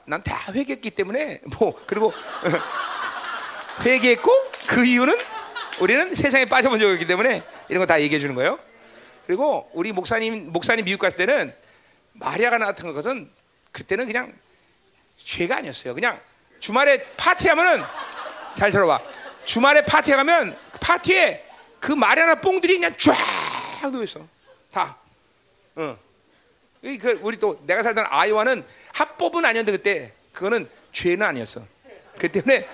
난다 회개했기 때문에 뭐 그리고 회개했고 그 이유는 우리는 세상에 빠져본 적이 없기 때문에 이런 거 다 얘기해 주는 거예요. 그리고 우리 목사님 목사님 미국 갔을 때는 마리아가 나타난 것은 그때는 그냥 죄가 아니었어요. 그냥 주말에 파티하면은 잘 들어봐. 주말에 파티 가면 그 파티에 그 마리아나 뽕들이 그냥 쫙 놓여 있어. 다. 어. 이그 우리 또 내가 살던 아이와는 합법은 아니었는데 그때 그거는 죄는 아니었어. 그 때문에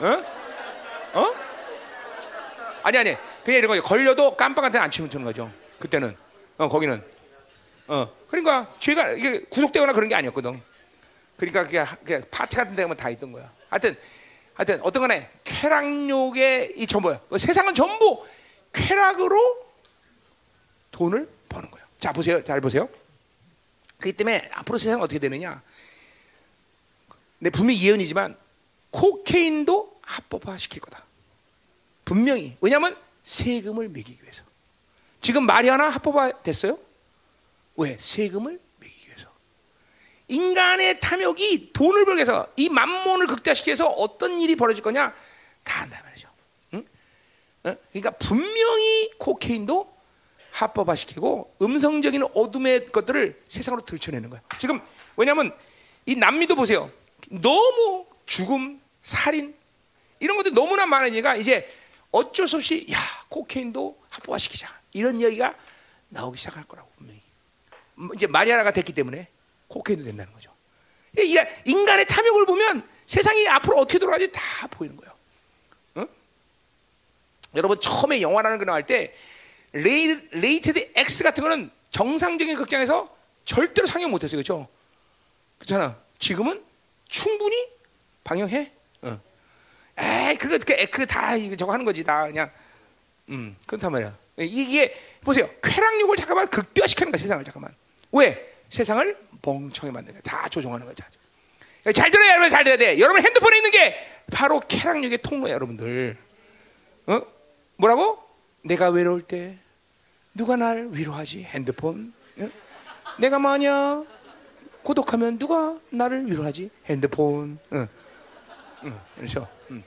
어? 어? 어? 아니 아니 그냥 이런 거죠. 걸려도 깜빡한테 안 치면 되는 거죠. 그때는 어 거기는 어 그러니까 죄가 이게 구속되거나 그런 게 아니었거든. 그러니까 그냥, 그냥 파티 같은 데 가면 다 있던 거야. 하여튼 하여튼 어떤 간에 쾌락욕의 이 전부야. 세상은 전부 쾌락으로 돈을 버는 거예요. 자 보세요, 잘 보세요. 그렇기 때문에 앞으로 세상은 어떻게 되느냐? 내 분명히 예언이지만 코케인도 합법화 시킬 거다. 분명히 왜냐하면 세금을 매기기 위해서. 지금 마리아나 합법화 됐어요? 왜? 세금을 매기기 위해서. 인간의 탐욕이 돈을 벌기 위해서 이 만몬을 극대화시키기 위해서 어떤 일이 벌어질 거냐 다 한다 말이죠. 응? 어? 그러니까 분명히 코케인도 합법화시키고 음성적인 어둠의 것들을 세상으로 들춰내는 거야. 지금 왜냐하면 이 남미도 보세요. 너무 죽음, 살인 이런 것들 너무나 많으니까 이제 어쩔 수 없이 야 코케인도 합법화시키자 이런 얘기가 나오기 시작할 거라고 분명히. 음, 이제 마리아나가 됐기 때문에 코케인도 된다는 거죠. 이게 인간의 탐욕을 보면 세상이 앞으로 어떻게 돌아가지 다 보이는 거예요. 어? 여러분 처음에 영화라는 거 나올 때 ra, rated X 같은 거는 정상적인 극장에서 절대로 상영 못했어요, 그렇죠? 그렇잖아. 지금은 충분히 방영해. 어. 에이 그거 그다 저거 하는 거지 다 그냥 음 그렇단 말이야. 이게 보세요 쾌락욕을 잠깐만 극대화시키는 거야 세상을 잠깐만. 왜 세상을 멍청이 만드는 거야. 다 조종하는 거야. 잘 들어야 여러분 잘 들어야 돼. 여러분 핸드폰에 있는 게 바로 쾌락욕의 통로야 여러분들. 어 뭐라고? 내가 외로울 때 누가 날 위로하지? 핸드폰. 어? 내가 만약 고독하면 누가 나를 위로하지? 핸드폰. 어. 어, 그렇죠. 음.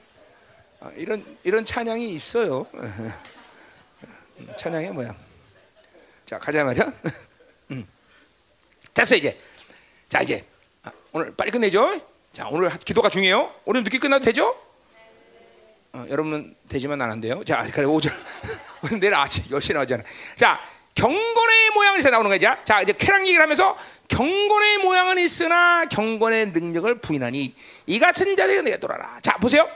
아, 이런 이런 찬양이 있어요. 음, 찬양의 모양. 자 가자 말이야. [laughs] 음. 됐어 이제. 자 이제 아, 오늘 빨리 끝내죠. 자 오늘 기도가 중요해요. 오늘 늦게 끝나도 되죠? 어, 여러분은 되지만 안 한대요. 자 그래 오전 [laughs] [laughs] 내일 아침 10시 나오잖아. 자 경건의 모양을 해서 나오는 거죠. 자 이제 쾌락 얘기를 하면서 경건의 모양은 있으나 경건의 능력을 부인하니 이 같은 자들에게 내가 돌아라. 자 보세요.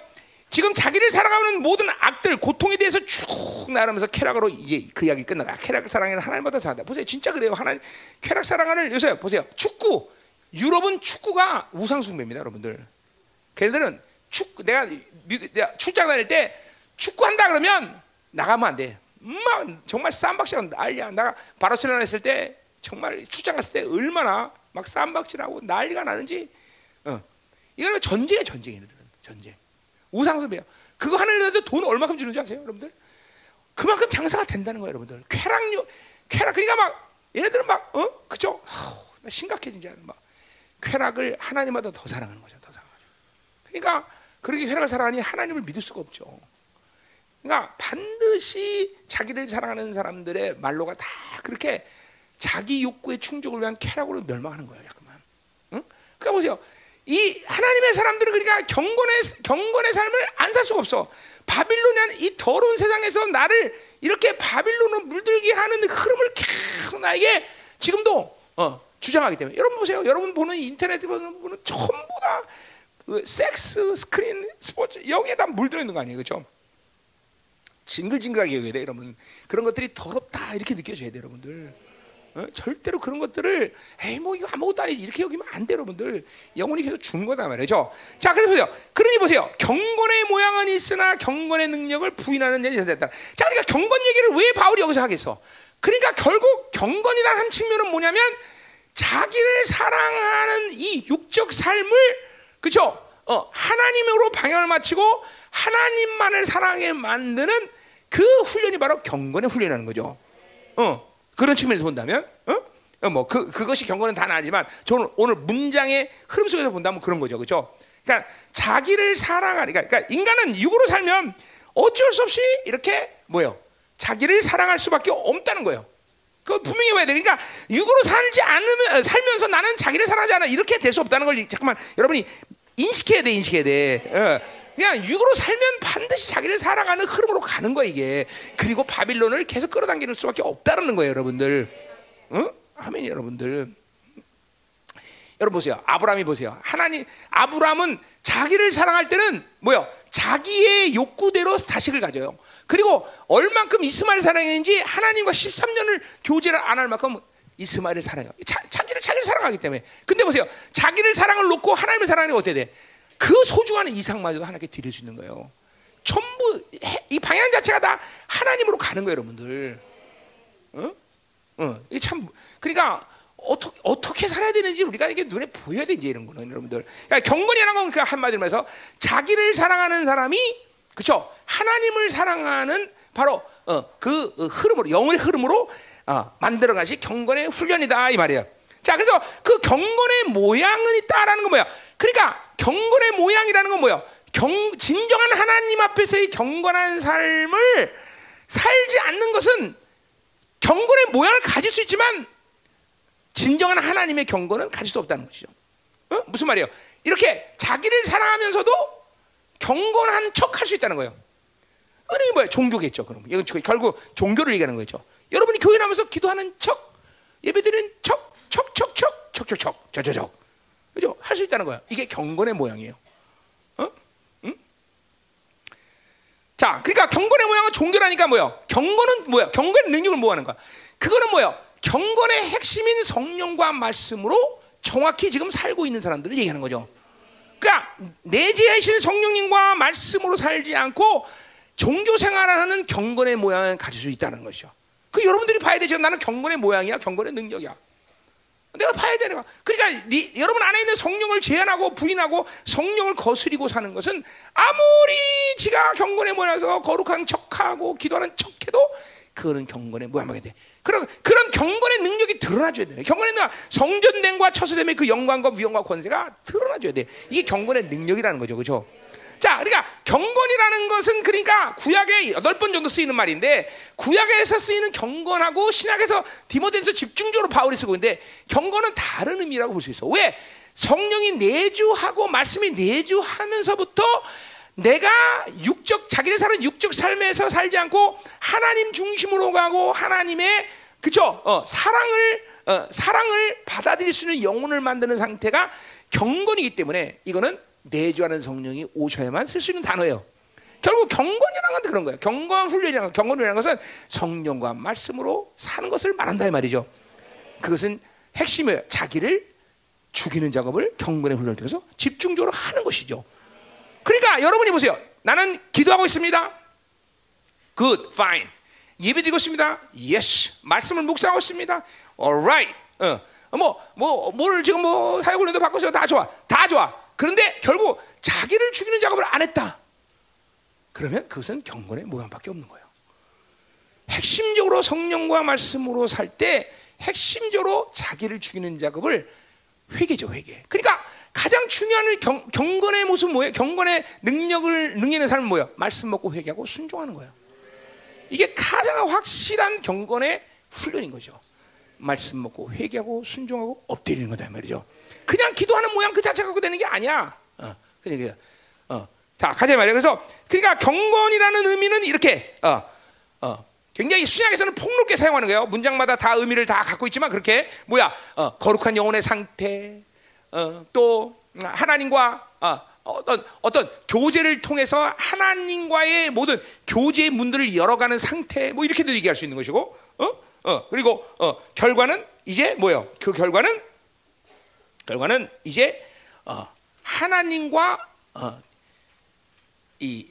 지금 자기를 사랑하는 모든 악들, 고통에 대해서 쭉 나르면서 쾌락으로 이제 그 이야기 끝나가. 쾌락 사랑에는 하나님보다 잘한다. 보세요, 진짜 그래요. 하나님 쾌락 사랑을 요새 보세요. 축구 유럽은 축구가 우상 숭배입니다, 여러분들. 걔네들은 축구 내가, 내가 출장 다닐 때 축구 한다 그러면 나가면 안 돼. 막 정말 쌈박질하고 난리야. 나 바르셀로나 했을 때 정말 출장 갔을 때 얼마나 막 쌈박질하고 난리가 나는지. 어. 이거는 전쟁이야 전쟁 얘네들은 전쟁. 우상숭배야. 그거 하나라도 돈 얼마큼 주는지 아세요, 여러분들? 그만큼 장사가 된다는 거예요, 여러분들. 쾌락요, 쾌락. 그러니까 막 얘네들은 막 어, 그죠? 심각해 진짜 막 쾌락을 하나님보다 더 사랑하는 거죠, 더 사랑하죠. 그러니까 그렇게 쾌락을 사랑하니 하나님을 믿을 수가 없죠. 그러니까 반드시 자기를 사랑하는 사람들의 말로가 다 그렇게 자기 욕구의 충족을 위한 쾌락으로 멸망하는 거예요, 잠깐만. 응? 그러니까 보세요. 이 하나님의 사람들은 그러니까 경건의 경건의 삶을 안 살 수가 없어. 바빌론이라는 이 더러운 세상에서 나를 이렇게 바빌론으로 물들게 하는 흐름을 계속 나에게 지금도 어, 주장하기 때문에 여러분 보세요. 여러분 보는 인터넷에 보는 분은 전부 다 그 섹스, 스크린, 스포츠 여기에 다 물들어 있는 거 아니에요, 그렇죠? 징글징글하게 여겨야 돼, 여러분. 그런 것들이 더럽다 이렇게 느껴져야 돼, 여러분들. 어? 절대로 그런 것들을 에이 뭐 이거 아무것도 아니지 이렇게 여기면 안 돼 여러분들 영혼이 계속 죽는 거다 말이죠. 자 그래서 보세요. 그러니 보세요. 경건의 모양은 있으나 경건의 능력을 부인하는 일이 됐다. 자 그러니까 경건 얘기를 왜 바울이 여기서 하겠어? 그러니까 결국 경건이라는 한 측면은 뭐냐면 자기를 사랑하는 이 육적 삶을 그죠? 어, 하나님으로 방향을 맞추고 하나님만을 사랑해 만드는 그 훈련이 바로 경건의 훈련이라는 거죠. 어. 그런 측면에서 본다면, 어? 어? 뭐 그, 그것이 경건은 다 아니지만 저는 오늘 문장의 흐름 속에서 본다면 그런 거죠, 그렇죠? 그러니까 자기를 사랑하니까, 그러니까 인간은 육으로 살면 어쩔 수 없이 이렇게 뭐요? 자기를 사랑할 수밖에 없다는 거예요. 그 분명히 봐야 돼. 그러니까 육으로 살지 않으면 어, 살면서 나는 자기를 사랑하지 않아 이렇게 될 수 없다는 걸 잠깐만 여러분이 인식해야 돼, 인식해야 돼. 어. 그냥 육으로 살면 반드시 자기를 살아가는 흐름으로 가는 거야 이게. 그리고 바빌론을 계속 끌어당기는 수밖에 없다는 거예요, 여러분들. 응? 아멘, 여러분들. 여러분 보세요. 아브라함이 보세요. 하나님 아브라함은 자기를 사랑할 때는 뭐요? 자기의 욕구대로 자식을 가져요. 그리고 얼만큼 이스마엘 사랑했는지 하나님과 13년을 교제를 안 할 만큼 이스마엘을 사랑해요. 자, 자기를 자기를 사랑하기 때문에. 근데 보세요. 자기를 사랑을 놓고 하나님을 사랑하니 어떻게 돼? 그 소중한 이상마저도 하나님께 드려주는 거예요. 전부 이 방향 자체가 다 하나님으로 가는 거예요, 여러분들. 어? 어, 참 그러니까 어떻게 어떻게 살아야 되는지 우리가 이게 눈에 보여야 되지 이런 거는 여러분들. 그러니까 경건이라는 건그 한마디로 말해서 자기를 사랑하는 사람이 그렇죠? 하나님을 사랑하는 바로 어, 그 흐름으로 영의 흐름으로 어, 만들어 가시 경건의 훈련이다 이 말이에요. 자, 그래서 그 경건의 모양은 있다라는 건 뭐야? 그러니까 경건의 모양이라는 건 뭐야? 경, 진정한 하나님 앞에서의 경건한 삶을 살지 않는 것은 경건의 모양을 가질 수 있지만 진정한 하나님의 경건은 가질 수 없다는 것이죠. 어? 무슨 말이에요? 이렇게 자기를 사랑하면서도 경건한 척 할 수 있다는 거예요. 그게 뭐야? 종교겠죠. 그럼 이건 결국 종교를 얘기하는 거죠. 여러분이 교회 나면서 기도하는 척, 예배드리는 척, 척, 척, 척, 척, 척, 척, 저, 저, 저, 그죠? 할 수 있다는 거야. 이게 경건의 모양이에요. 어? 응? 자, 그러니까 경건의 모양은 종교라니까 뭐야? 경건은 뭐야? 경건의 능력을 뭐 하는 거야? 그거는 뭐야? 경건의 핵심인 성령과 말씀으로 정확히 지금 살고 있는 사람들을 얘기하는 거죠. 그러니까 내재하신 성령님과 말씀으로 살지 않고 종교 생활을 하는 경건의 모양을 가질 수 있다는 것이죠. 그 여러분들이 봐야 되죠. 나는 경건의 모양이야, 경건의 능력이야. 내가 봐야 되는 거야. 그러니까 네, 여러분 안에 있는 성령을 제한하고 부인하고 성령을 거스리고 사는 것은 아무리 지가 경건의 모양에서 거룩한 척하고 기도하는 척해도 그거는 경건의 모양하게 돼. 그런 그런 경건의 능력이 드러나줘야 돼. 경건의 능력, 성전됨과 처소됨의 그 영광과 위엄과 권세가 드러나줘야 돼. 이게 경건의 능력이라는 거죠, 그렇죠? 자, 그러니까 경건이라는 것은 그러니까 구약에 여덟 번 정도 쓰이는 말인데 구약에서 쓰이는 경건하고 신약에서 디모데에서 집중적으로 바울이 쓰고 있는데 경건은 다른 의미라고 볼 수 있어. 왜? 성령이 내주하고 말씀이 내주하면서부터 내가 육적 자기를 사는 육적 삶에서 살지 않고 하나님 중심으로 가고 하나님의 그죠? 어, 사랑을 어, 사랑을 받아들일 수 있는 영혼을 만드는 상태가 경건이기 때문에 이거는 내주하는 성령이 오셔야만 쓸 수 있는 단어예요. 결국 경건이라는 건 그런 거예요. 경건 훈련이라는 경건이라는 것은 성령과 말씀으로 사는 것을 말한다 이 말이죠. 그것은 핵심이에요. 자기를 죽이는 작업을 경건의 훈련을 통해서 집중적으로 하는 것이죠. 그러니까 여러분이 보세요. 나는 기도하고 있습니다. Good, fine. 예배드리고 있습니다. Yes. 말씀을 묵상하고 있습니다. Alright. 어, 뭐, 뭐, 뭘 지금 뭐 사역훈련도 받고 있어. 다 좋아. 다 좋아. 그런데 결국 자기를 죽이는 작업을 안 했다. 그러면 그것은 경건의 모양밖에 없는 거예요. 핵심적으로 성령과 말씀으로 살 때 핵심적으로 자기를 죽이는 작업을 회개죠, 회개. 그러니까 가장 중요한 경, 경건의 모습 뭐예요? 경건의 능력을 능력의 삶은 뭐예요? 말씀 먹고 회개하고 순종하는 거예요. 이게 가장 확실한 경건의 훈련인 거죠. 말씀 먹고 회개하고 순종하고 엎드리는 거다 말이죠. 그냥 기도하는 모양 그 자체 갖고 되는 게 아니야. 어, 그러니까 어, 자 가자 말이야. 그래서 그러니까 경건이라는 의미는 이렇게 어, 어, 굉장히 신약에서는 폭넓게 사용하는 거예요. 문장마다 다 의미를 다 갖고 있지만 그렇게 뭐야 어, 거룩한 영혼의 상태, 어, 또 하나님과 어, 어떤 어떤 교제를 통해서 하나님과의 모든 교제의 문들을 열어가는 상태, 뭐 이렇게도 얘기할 수 있는 것이고, 어, 어, 그리고 어, 결과는 이제 뭐요? 그 결과는 결과는 이제 어, 하나님과 어, 이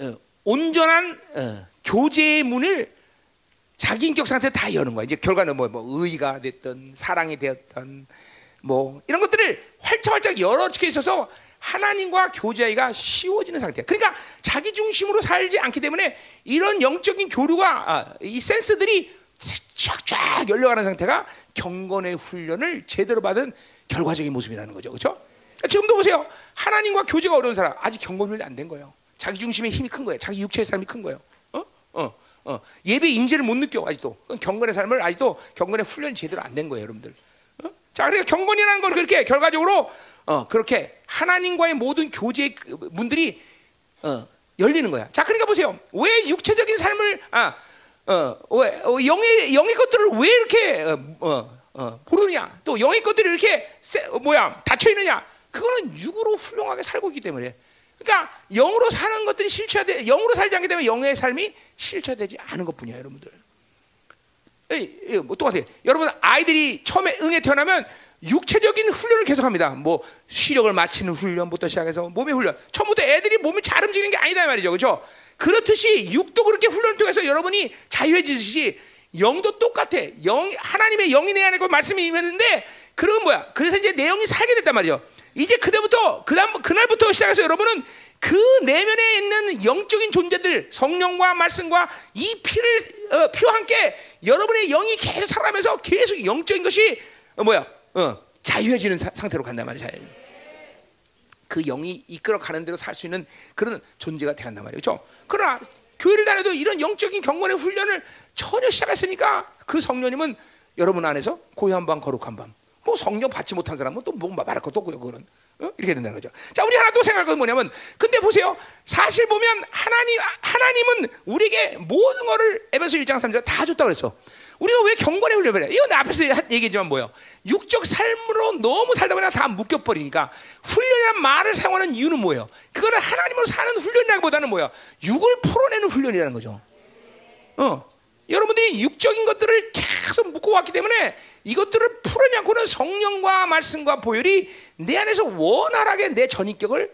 어, 온전한 어, 교제의 문을 자기 인격 상태 다 여는 거야. 이제 결과는 뭐, 뭐 의가 됐든 사랑이 되었든 뭐 이런 것들을 활짝활짝 열어지게 있어서 하나님과 교제하기가 쉬워지는 상태야. 그러니까 자기 중심으로 살지 않기 때문에 이런 영적인 교류가 아, 이 센스들이 쫙쫙 열려가는 상태가 경건의 훈련을 제대로 받은 결과적인 모습이라는 거죠. 그렇죠? 지금도 보세요. 하나님과 교제가 어려운 사람 아직 경건 훈련이 안 된 거예요. 자기 중심의 힘이 큰 거예요. 자기 육체의 삶이 큰 거예요. 어? 어. 어. 예배 임재를 못 느껴 아직도. 경건의 삶을 아직도 경건의 훈련이 제대로 안 된 거예요, 여러분들. 어? 자, 그래서 경건이라는 건 그렇게 결과적으로 어, 그렇게 하나님과의 모든 교제 문들이 어, 열리는 거야. 자, 그러니까 보세요. 왜 육체적인 삶을 아, 어, 왜 어, 영의 영의 것들을 왜 이렇게 어, 어, 어, 모르냐? 또 영의 것들이 이렇게 세, 어, 뭐야 닫혀 있느냐? 그거는 육으로 훌륭하게 살고 있기 때문에. 그러니까 영으로 사는 것들이 실체돼 영으로 살지 않기 때문에 영의 삶이 실체되지 않은 것뿐이야, 여러분들. 에이, 에이, 뭐 똑같아. 여러분 아이들이 처음에 응에 태어나면 육체적인 훈련을 계속합니다. 뭐 시력을 맞추는 훈련부터 시작해서 몸의 훈련. 처음부터 애들이 몸이 잘 움직이는 게 아니다 말이죠, 그렇죠? 그렇듯이 육도 그렇게 훈련을 통해서 여러분이 자유해지듯이 영도 똑같아. 영 하나님의 영이 내 안에 그 말씀이 임했는데 그런 뭐야? 그래서 이제 내 영이 살게 됐단 말이죠. 이제 그때부터 그다음 그날부터 시작해서 여러분은 그 내면에 있는 영적인 존재들 성령과 말씀과 이 피를 어, 피와 함께 여러분의 영이 계속 살아가면서 계속 영적인 것이 어, 뭐야? 어, 자유해지는 사, 상태로 간단 말이야. 그 영이 이끌어 가는 대로 살 수 있는 그런 존재가 되간단 말이죠. 그렇죠? 그러나 교회를 다녀도 이런 영적인 경건의 훈련을 전혀 시작했으니까 그 성령님은 여러분 안에서 고요한 밤 거룩한 밤 뭐 성령 받지 못한 사람은 또뭐 말할 것도 없고요. 그거는 어? 이렇게 된다는 거죠. 자, 우리 하나 또 생각할 건 뭐냐면, 근데 보세요. 사실 보면 하나님 하나님은 우리에게 모든 거를 에베소 1장 3절 다 줬다 그랬어. 우리가 왜 경건에 해? 이건 앞에서 얘기했지만 뭐예요? 육적 삶으로 너무 살다 보면 다 묶여버리니까 훈련이란 말을 사용하는 이유는 뭐예요? 그거는 하나님으로 사는 훈련이라기보다는 뭐야? 육을 풀어내는 훈련이라는 거죠. 어. 여러분들이 육적인 것들을 계속 묶어왔기 때문에 이것들을 풀어내지 않고는 성령과 말씀과 보혈이 내 안에서 원활하게 내 전인격을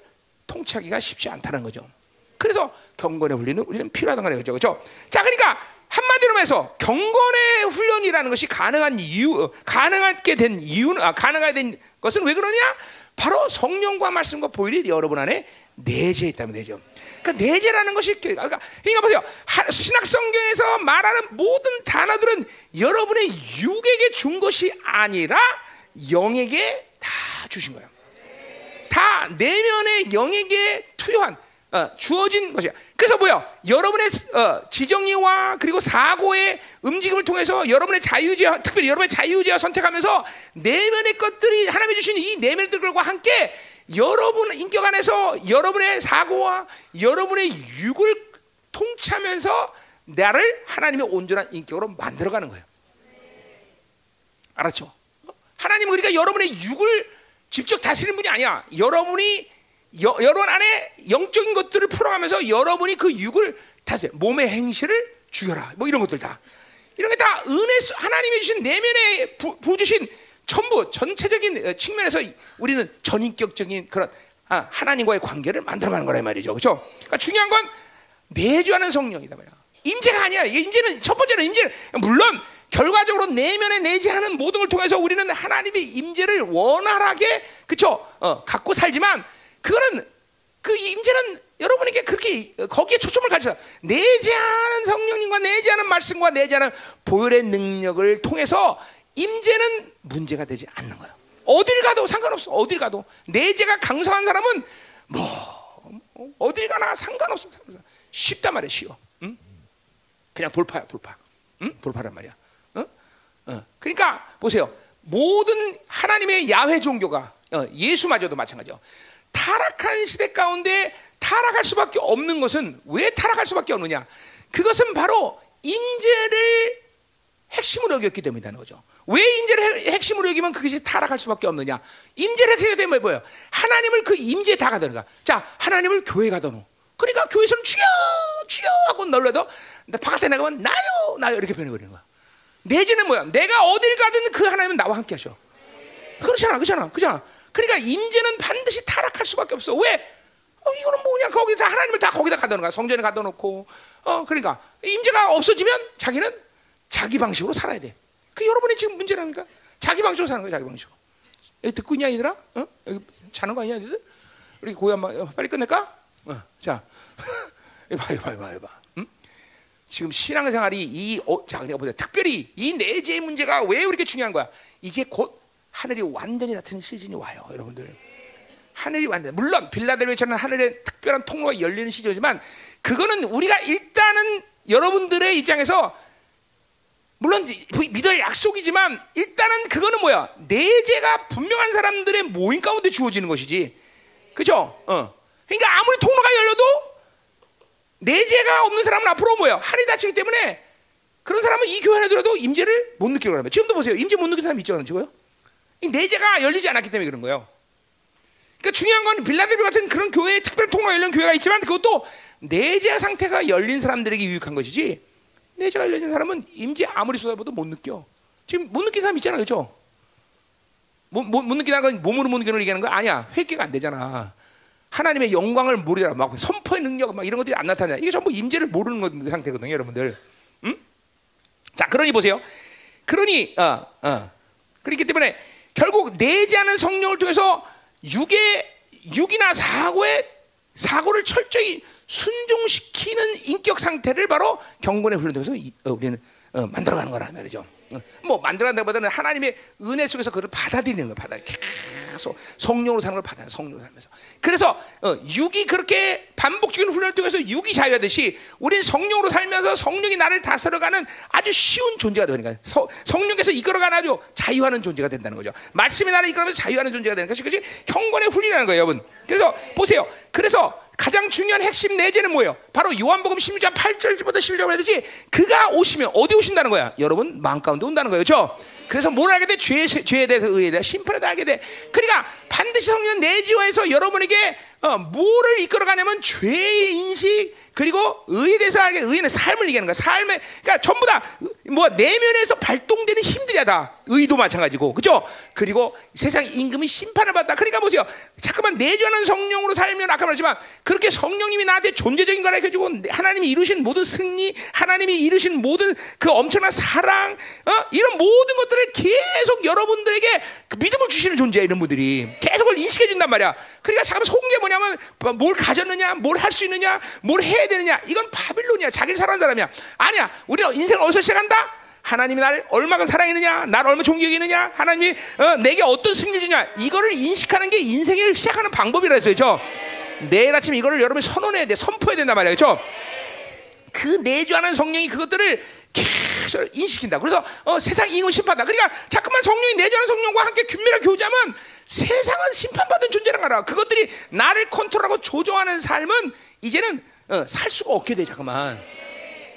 통치하기가 쉽지 않다는 거죠. 그래서 경건의 훈련은 우리는 필요하다는 거죠. 그렇죠? 자, 그러니까 한마디로 말해서 경건의 훈련이라는 것이 가능한 이유, 어, 가능하게 된 이유는 아, 가능하게 된 것은 왜 그러냐? 바로 성령과 말씀과 보혈이 여러분 안에 내재 있다면 되죠. 그러니까 내재라는 것이 그러니까, 그러니까 보세요. 신약 성경에서 말하는 모든 단어들은 여러분의 육에게 준 것이 아니라 영에게 다 주신 거예요. 다 내면의 영에게 투여한 어, 주어진 것이야. 그래서 뭐야? 여러분의 어, 지정의와 그리고 사고의 움직임을 통해서 여러분의 자유지 특별히 여러분의 자유지와 선택하면서 내면의 것들이 하나님이 주신 이 내면의 것들과 함께 여러분 인격 안에서 여러분의 사고와 여러분의 육을 통치하면서 나를 하나님의 온전한 인격으로 만들어가는 거예요. 알았죠? 하나님은 그러니까 여러분의 육을 직접 다스리는 분이 아니야. 여러분이 여, 여러분 안에 영적인 것들을 풀어가면서 여러분이 그 육을 다스려 몸의 행실을 죽여라. 뭐 이런 것들 다 이런 게 다 은혜 하나님이 주신 내면에 부, 부주신 전부 전체적인 어, 측면에서 우리는 전인격적인 그런 아, 하나님과의 관계를 만들어가는 거란 말이죠. 그렇죠? 그러니까 중요한 건 내주하는 성령이다 말이야. 임재가 아니야. 임재는 첫 번째는 임재 물론 결과적으로 내면에 내재하는 모든 걸 통해서 우리는 하나님의 임재를 원활하게 그쵸 어, 갖고 살지만 그거는 그 임재는 여러분에게 그렇게 거기에 초점을 가져 내재하는 성령님과 내재하는 말씀과 내재하는 보혈의 능력을 통해서 임재는 문제가 되지 않는 거예요. 어딜 가도 상관없어. 어딜 가도 내재가 강성한 사람은 뭐 어딜 가나 상관없어. 쉽단 말이야, 쉬워. 응? 그냥 돌파야, 돌파. 응? 돌파란 말이야. 어? 어. 그러니까 보세요. 모든 하나님의 야훼 종교가 어, 예수마저도 마찬가지죠. 타락한 시대 가운데 타락할 수밖에 없는 것은 왜 타락할 수밖에 없느냐? 그것은 바로 임재를 핵심으로 여겼기 때문이라는 거죠. 왜 임재를 핵심으로 여기면 그것이 타락할 수밖에 없느냐? 임재를 하게 되면 뭐예요? 하나님을 그 임재에 다 가둬놓아. 자, 하나님을 교회 가둬놓. 그러니까 교회에서는 주여, 주여 하고 놀래도 바깥에 나가면 나요, 나요 이렇게 변해버리는 거야. 내지는 뭐야? 내가 어딜 가든 그 하나님은 나와 함께 하셔. 그렇잖아, 그렇잖아, 그렇잖아. 그러니까 임재는 반드시 타락할 수밖에 없어. 왜? 어, 이거는 뭐냐? 거기다 하나님을 다 거기다 가둬놓은 거야. 성전에 가둬놓고. 어, 그러니까 임재가 없어지면 자기는 자기 방식으로 살아야 돼. 그 여러분이 지금 문제라니까. 자기 방식으로 사는 거야, 자기 방식으로. 여기 듣고 있냐, 얘들아? 어? 여기 자는 거 아니야, 얘들? 우리 한번 어, 빨리 끝낼까? 어, 자, 해봐, 해봐, 해봐. 응? 지금 신앙생활이 이, 어, 자, 내가 보자. 특별히 이 내재의 문제가 왜 이렇게 중요한 거야? 이제 곧 하늘이 완전히 나타나는 시즌이 와요, 여러분들. 하늘이 완전 물론 빌라델비아처럼 하늘의 특별한 통로가 열리는 시즌이지만 그거는 우리가 일단은 여러분들의 입장에서 물론 믿을 약속이지만 일단은 그거는 뭐야 내재가 분명한 사람들의 모임 가운데 주어지는 것이지, 그죠? 어. 그러니까 아무리 통로가 열려도 내재가 없는 사람은 앞으로 뭐야 하늘이 닫히기 때문에 그런 사람은 이 교회 안에 들어도 임재를 못 느끼는 거예요. 지금도 보세요, 임재 못 느끼는 사람 있죠, 지금요? 내재가 열리지 않았기 때문에 그런 거예요. 그러니까 중요한 건 빌라델비 같은 그런 교회에 특별한 통로가 열린 교회가 있지만 그것도 내재 상태가 열린 사람들에게 유익한 것이지 내재가 열린 사람은 임재 아무리 쏟아봐도 못 느껴. 지금 못 느끼는 사람 있잖아, 그렇죠? 못, 못, 못 느끼는 건 몸으로 못 느끼는 걸 얘기하는 거 아니야. 회개가 안 되잖아. 하나님의 영광을 모르잖아. 막 선포의 능력 막 이런 것들이 안 나타나. 이게 전부 임재를 모르는 상태거든요, 여러분들. 응? 자, 그러니 보세요. 그러니 어, 어. 그렇기 때문에 결국 내지 않은 성령을 통해서 육의 육이나 사고의 사고를 철저히 순종시키는 인격 상태를 바로 경건의 훈련 통해서 어, 우리는 어, 만들어가는 거란 말이죠. 어, 뭐 만들어간다기보다는 하나님의 은혜 속에서 그걸 받아들이는 거 받아 소- 성령으로 사는 걸 받아요. 성령으로 살면서. 그래서 어, 육이 그렇게 반복적인 훈련을 통해서 육이 자유하듯이 우리는 성령으로 살면서 성령이 나를 다스려가는 아주 쉬운 존재가 되니까 서- 성령께서 이끌어가는 아주 자유하는 존재가 된다는 거죠. 말씀이 나를 이끌어가면서 자유하는 존재가 되는 것이 그것이 경건의 훈련이라는 거예요, 여러분. 그래서 보세요. 그래서 가장 중요한 핵심 내재는 뭐예요? 바로 요한복음 16장 8절부터 11절 하듯이 그가 오시면 어디 오신다는 거야? 여러분 마음 가운데 온다는 거예요. 그렇죠? 그래서 뭘 알게 돼? 죄, 죄에 대해서 의에 대해 심판에 알게 돼. 그러니까 반드시 성령 내지와에서 여러분에게 어, 뭐를 이끌어가냐면 죄의 인식 그리고 의에 대해서 알게 의는 삶을 얘기하는 거야. 삶에 그러니까 전부 다 뭐 내면에서 발동되는 힘들이야 다. 의도 마찬가지고 그죠? 그리고 세상 임금이 심판을 받다. 그러니까 보세요. 잠깐만 내주하는 성령으로 살면 아까 말했지만 그렇게 성령님이 나한테 존재적인 걸 알려주고 하나님이 이루신 모든 승리, 하나님이 이루신 모든 그 엄청난 사랑, 어? 이런 모든 것들을 계속 여러분들에게 그 믿음을 주시는 존재야 이런 분들이 계속 그걸 인식해 준단 말이야. 그러니까 잠깐 속은 게 뭐냐 면 뭘 가졌느냐, 뭘 할 수 있느냐, 뭘 해야 되느냐. 이건 바빌론이야. 자기를 사랑하는 사람이야. 아니야. 우리는 인생을 어디서 시작한다? 하나님이 나를 얼마나 사랑했느냐, 나를 얼마나 존경했느냐, 하나님이 어, 내게 어떤 승리를 주냐, 이거를 인식하는 게 인생을 시작하는 방법이라 했어요, 죠 내일 아침 이거를 여러분이 선언해야 돼, 선포해야 된단 말이에요, 그렇죠? 그 내주하는 성령이 그것들을 계속 인식한다. 그래서 어, 세상 이익을 심판다. 그러니까 자꾸만 성령이 내주하는 성령과 함께 긴밀하게 교제하면 세상은 심판받은 존재란 거라. 그것들이 나를 컨트롤하고 조종하는 삶은 이제는 어, 살 수가 없게 돼. 잠깐만.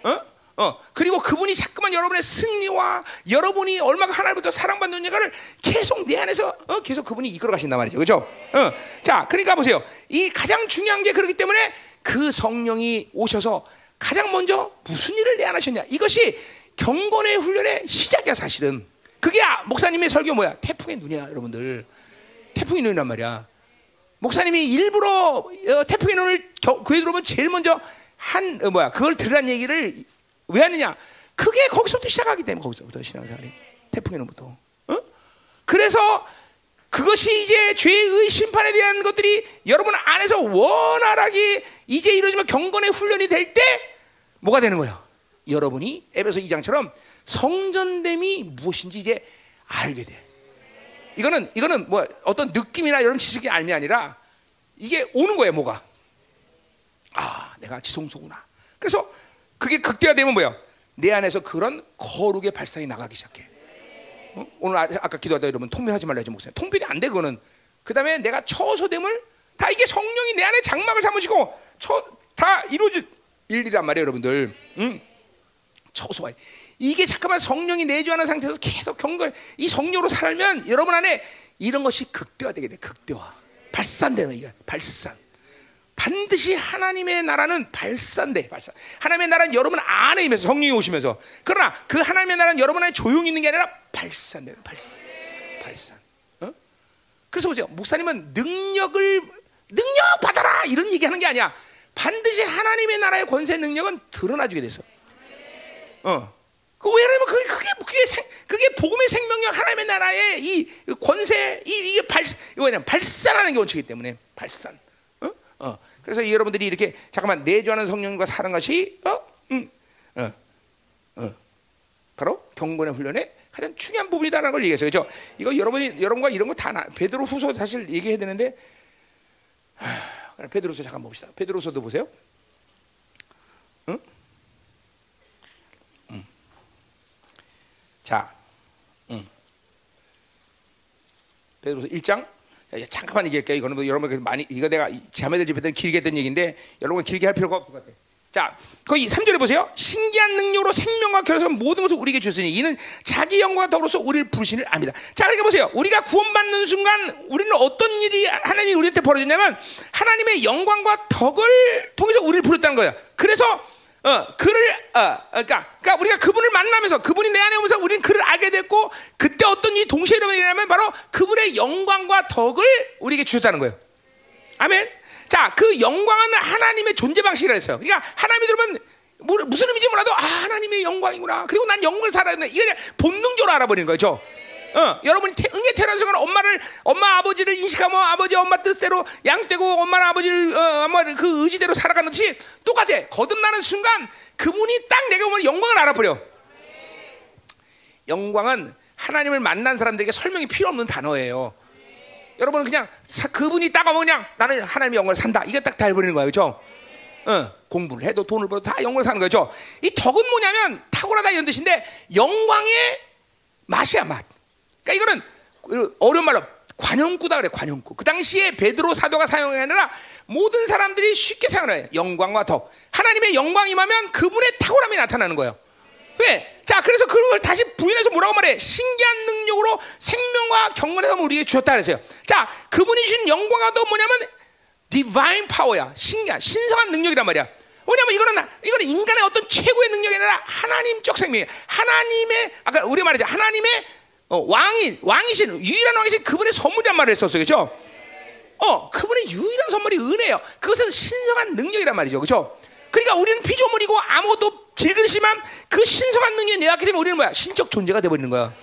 어? 어 그리고 그분이 자꾸만 여러분의 승리와 여러분이 얼마나 하나님부터 사랑받는 자를 계속 내 안에서 어, 계속 그분이 이끌어 가신단 말이죠, 그렇죠? 어, 자, 그러니까 보세요. 이 가장 중요한 게 그렇기 때문에 그 성령이 오셔서 가장 먼저 무슨 일을 내안 하셨냐? 이것이 경건의 훈련의 시작이야, 사실은. 그게 아, 목사님의 설교 뭐야? 태풍의 눈이야, 여러분들. 태풍의 눈이란 말이야. 목사님이 일부러 어, 태풍의 눈을 겨- 교회 들어오면 제일 먼저 한 어, 뭐야 그걸 들으란 얘기를 왜 하느냐? 그게 거기서부터 시작하기 때문에 거기서부터 신앙생활이 태풍의 눈부터. 어? 그래서 그것이 이제 죄의 심판에 대한 것들이 여러분 안에서 원활하게 이제 이루어지면 경건의 훈련이 될 때 뭐가 되는 거예요? 여러분이 에베소 2장처럼 성전됨이 무엇인지 이제 알게 돼. 이거는 이거는 뭐 어떤 느낌이나 이런 지식이 아니 아니라 이게 오는 거예요, 뭐가? 아, 내가 지성소구나. 그래서 그게 극대화되면 뭐야? 내 안에서 그런 거룩의 발상이 나가기 시작해. 어? 오늘 아, 아까 기도하다 여러분 통변하지 말라 지 목사님. 통변이 안 돼 그거는. 그다음에 내가 처소됨을 다 이게 성령이 내 안에 장막을 삼으시고 처, 다 이루어질 일이란 말이에요, 여러분들. 응? 처소가 이게 잠깐만 성령이 내주하는 상태에서 계속 경건 이 성령으로 살면 여러분 안에 이런 것이 극대화되게 돼 극대화. 발산되는 이게 발산. 반드시 하나님의 나라는 발산돼 발산. 하나님의 나라는 여러분 안에 임해서 성령이 오시면서. 그러나 그 하나님의 나라는 여러분 안에 조용히 있는 게 아니라 발산되는 발산 발산. 어? 그래서 보세요. 목사님은 능력을 능력 받아라! 이런 얘기 하는 게 아니야 반드시 하나님의 나라의 권세 능력은 드러나주게 돼서 어. 그 왜냐면 그게 그게 그게 생, 그게 복음의 생명력 하나님의 나라의 이 권세 이 이게 발 이거는 발산하는 게 원칙이기 때문에 발산. 어? 어. 그래서 이 여러분들이 이렇게 잠깐만 내주하는 성령과 사는 것이 어? 음. 어. 어. 바로 경건의 훈련의 가장 중요한 부분이다라는 걸 얘기했어요. 그죠? 이거 여러분이 여러분과 이런 거 다 베드로 후서 사실 얘기해야 되는데 하, 베드로서 잠깐 봅시다. 베드로서도 보세요. 응? 자, 음. 베드로서 1장. 자, 이제 잠깐만 얘기할게요. 이거는 뭐 여러분 많이 이거 내가 이 자매들 집에는 길게 했던 얘기인데 여러분 길게 할 필요가 없을 것 같아. 자, 거기 3절에 보세요. 신기한 능력으로 생명과 결여서 모든 것을 우리에게 주시니 이는 자기 영광과 더불어서 우리를 부르시는 압니다. 자, 그러니까 보세요. 우리가 구원받는 순간 우리는 어떤 일이 하나님이 우리한테 벌어지냐면 하나님의 영광과 덕을 통해서 우리를 부르다는 거예요. 그래서 어, 그를 어, 그러니까, 그러니까 우리가 그분을 만나면서 그분이 내 안에 오면서 우리는 그를 알게 됐고 그때 어떤 일이 동시에 일어나냐면 바로 그분의 영광과 덕을 우리에게 주셨다는 거예요. 아멘. 자, 그 영광은 하나님의 존재 방식이라 했어요. 그러니까 하나님이 들으면 뭐, 무슨 의미인지 몰라도 아 하나님의 영광이구나. 그리고 난 영광을 살아야 된다. 이게 본능적으로 알아버리는 거죠. 어, 여러분이 태, 응에 태어난 순간 엄마를 엄마 아버지를 인식하면 아버지 엄마 뜻대로 양떼고 엄마나 아버지를 어, 엄마 그 의지대로 살아가는 듯이 똑같아. 거듭나는 순간 그분이 딱 내가 오면 영광을 알아버려. 영광은 하나님을 만난 사람들에게 설명이 필요 없는 단어예요. 여러분은 그냥 사, 그분이 따가면 그냥 나는 하나님의 영광을 산다. 이게 딱 다 해버리는 거예요. 그죠? 어, 공부를 해도 돈을 벌어도 다 영광을 사는 거죠. 이 덕은 뭐냐면 탁월하다 이런 뜻인데 영광의 맛이야 맛. 그러니까 이거는 그 어려운 말로 관용구다 그래 관용구. 그 당시에 베드로 사도가 아니라 모든 사람들이 쉽게 사용해요. 영광과 덕. 하나님의 영광이 임하면 그분의 탁월함이 나타나는 거예요. 왜? 자, 그래서 그걸 다시 부인해서 뭐라고 말해? 신기한 능력으로 생명과 경건에서 우리에게 주었다 그랬어요. 자, 그분이 주신 영광과 덕 뭐냐면 divine power야. 신기한 신성한 능력이란 말이야. 왜냐면 이거는 이거는 인간의 어떤 최고의 능력이 아니라 하나님적 생명이야. 하나님의 아까 우리 말했죠. 하나님의 어, 왕이 왕이신 유일한 왕이신 그분의 선물이란 말을 했었어요. 그렇죠? 어, 그분의 유일한 선물이 은혜예요. 그것은 신성한 능력이란 말이죠. 그렇죠? 그러니까 우리는 피조물이고 아무것도 질그릇이만 그 신성한 능력이 내왔기 때문에 우리는 뭐야? 신적 존재가 돼 버리는 거야.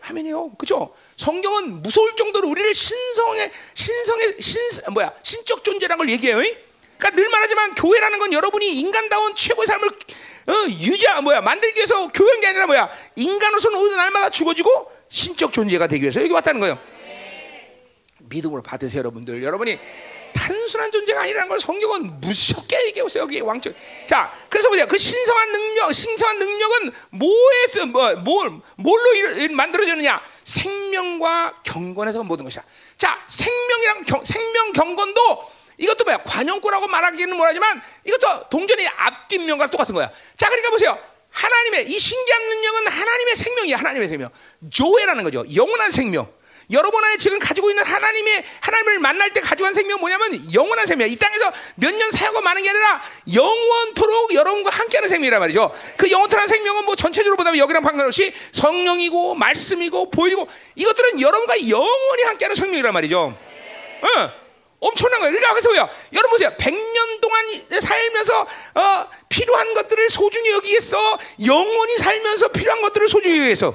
아멘이요. 그죠? 성경은 무서울 정도로 우리를 신성의 신성의 신 뭐야? 신적 존재라는 걸 얘기해요. 그러니까 늘 말하지만 교회라는 건 여러분이 인간다운 최고의 삶을 어, 유지 뭐야 만들기 위해서 교회인 게 아니라 뭐야 인간으로서는 오늘 날마다 죽어지고 신적 존재가 되기 위해서 여기 왔다는 거예요. 믿음으로 받으세요, 여러분들. 여러분이 단순한 존재가 아니라는 걸 성경은 무섭게 얘기하고 있어요. 여기 왕적. 자, 그래서 보세요. 그 신성한 능력, 신성한 능력은 뭐에서 뭐, 뭘 뭘로 일- 만들어지느냐? 생명과 경건에서 모든 것이다. 자, 생명이랑 경, 생명 경건도 이것도 뭐야? 관용구라고 말하기는 뭐하지만 이것도 동전의 앞뒷면과 똑같은 거야. 자, 그러니까 보세요. 하나님의 이 신기한 능력은 하나님의 생명이야. 하나님의 생명. 조회라는 거죠. 영원한 생명. 여러분 안에 지금 가지고 있는 하나님의 하나님을 만날 때 가져간 생명은 뭐냐면 영원한 생명이야. 이 땅에서 몇 년 사고 많은 게 아니라 영원토록 여러분과 함께하는 생명이란 말이죠. 그 영원토록 생명은 뭐 전체적으로 보자면 여기랑 상관없이 성령이고 말씀이고 보이고 이것들은 여러분과 영원히 함께하는 생명이란 말이죠. 어. 엄청난 거예요. 그러니까 그래서 뭐야? 여러분 보세요. 100년 동안 살면서 어, 필요한 것들을 소중히 여기겠어. 영원히 살면서 필요한 것들을 소중히 여기겠어.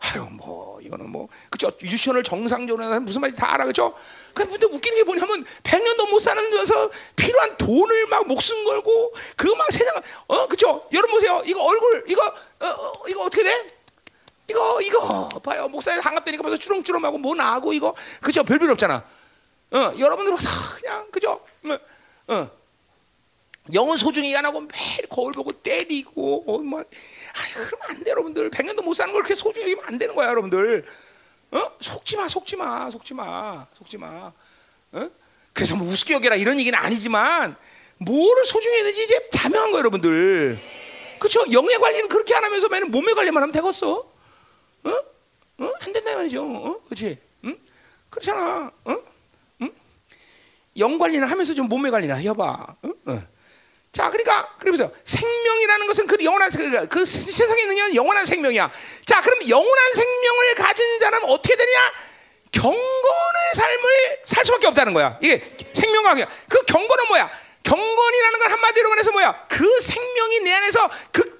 아유 뭐 이거는 뭐 그죠 유치원을 정상적으로 하는 무슨 말인지 다 알아 그죠? 근데 웃기는 게 뭐냐면 100년도 못 사는면서 필요한 돈을 막 목숨 걸고 그거 막 세상 어 그죠? 여러분 보세요 이거 얼굴 이거 어, 어, 이거 어떻게 돼? 이거 이거 봐요 목사님 한갑되니까 벌써 주렁주렁하고 뭐 나고 이거 그죠 별별 없잖아. 어 여러분들 그냥 그죠? 어, 어. 영혼 소중히 안 하고 매일 거울 보고 때리고 어, 뭐 아유 그러면 안 돼 여러분들 백년도 못 사는 걸 그렇게 소중히 여기면 안 되는 거야 여러분들 어 속지 마 속지 마 속지 마 속지 마 어? 그래서 뭐 우습게 여겨라 이런 얘기는 아니지만 뭐를 소중히 해야 되지 이제 자명한 거 여러분들 그렇죠 영의 관리는 그렇게 안 하면서 맨날 몸의 관리만 하면 되겠어 어? 어? 안 된다 말이죠 어? 그렇지 응? 그렇잖아 어? 응? 영 관리는 하면서 좀 몸의 관리나 해봐 어? 어. 자, 그러니까 그러면서 생명이라는 것은 그 영원한 그, 그 세상에 있는 영원한 생명이야. 자, 그럼 영원한 생명을 가진 자는 어떻게 되냐? 경건의 삶을 살 수밖에 없다는 거야. 이게 생명과 그 경건은 뭐야? 경건이라는 건 한마디로 말해서 뭐야? 그 생명이 내 안에서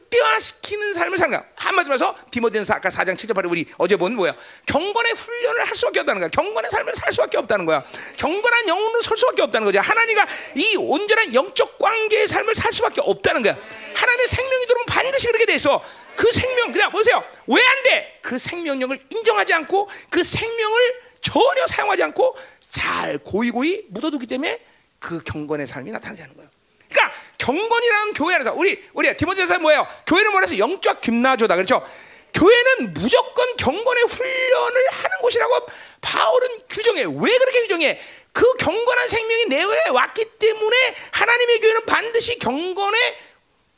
극대화시키는 삶을 사는 거야. 한마디로 해서 디모데전서 아까 4장 7절 8절 우리 어제 본 뭐야? 경건의 훈련을 할 수밖에 없다는 거야. 경건의 삶을 살 수밖에 없다는 거야. 경건한 영혼으로 설 수밖에 없다는 거지. 하나님과 이 온전한 영적 관계의 삶을 살 수밖에 없다는 거야. 하나님의 생명이 들어오면 반드시 그렇게 돼 있어. 그 생명 그냥 보세요. 왜 안 돼? 그 생명력을 인정하지 않고 그 생명을 전혀 사용하지 않고 잘 고이고이 묻어두기 때문에 그 경건의 삶이 나타나지 않는 거예요. 그러니까 경건이라는 교회 안에서 우리 우리 디모데서 뭐예요? 교회는 뭐래서 영적 김나조다 그렇죠? 교회는 무조건 경건의 훈련을 하는 곳이라고 바울은 규정해. 왜 그렇게 규정해? 그 경건한 생명이 내외에 왔기 때문에 하나님의 교회는 반드시 경건에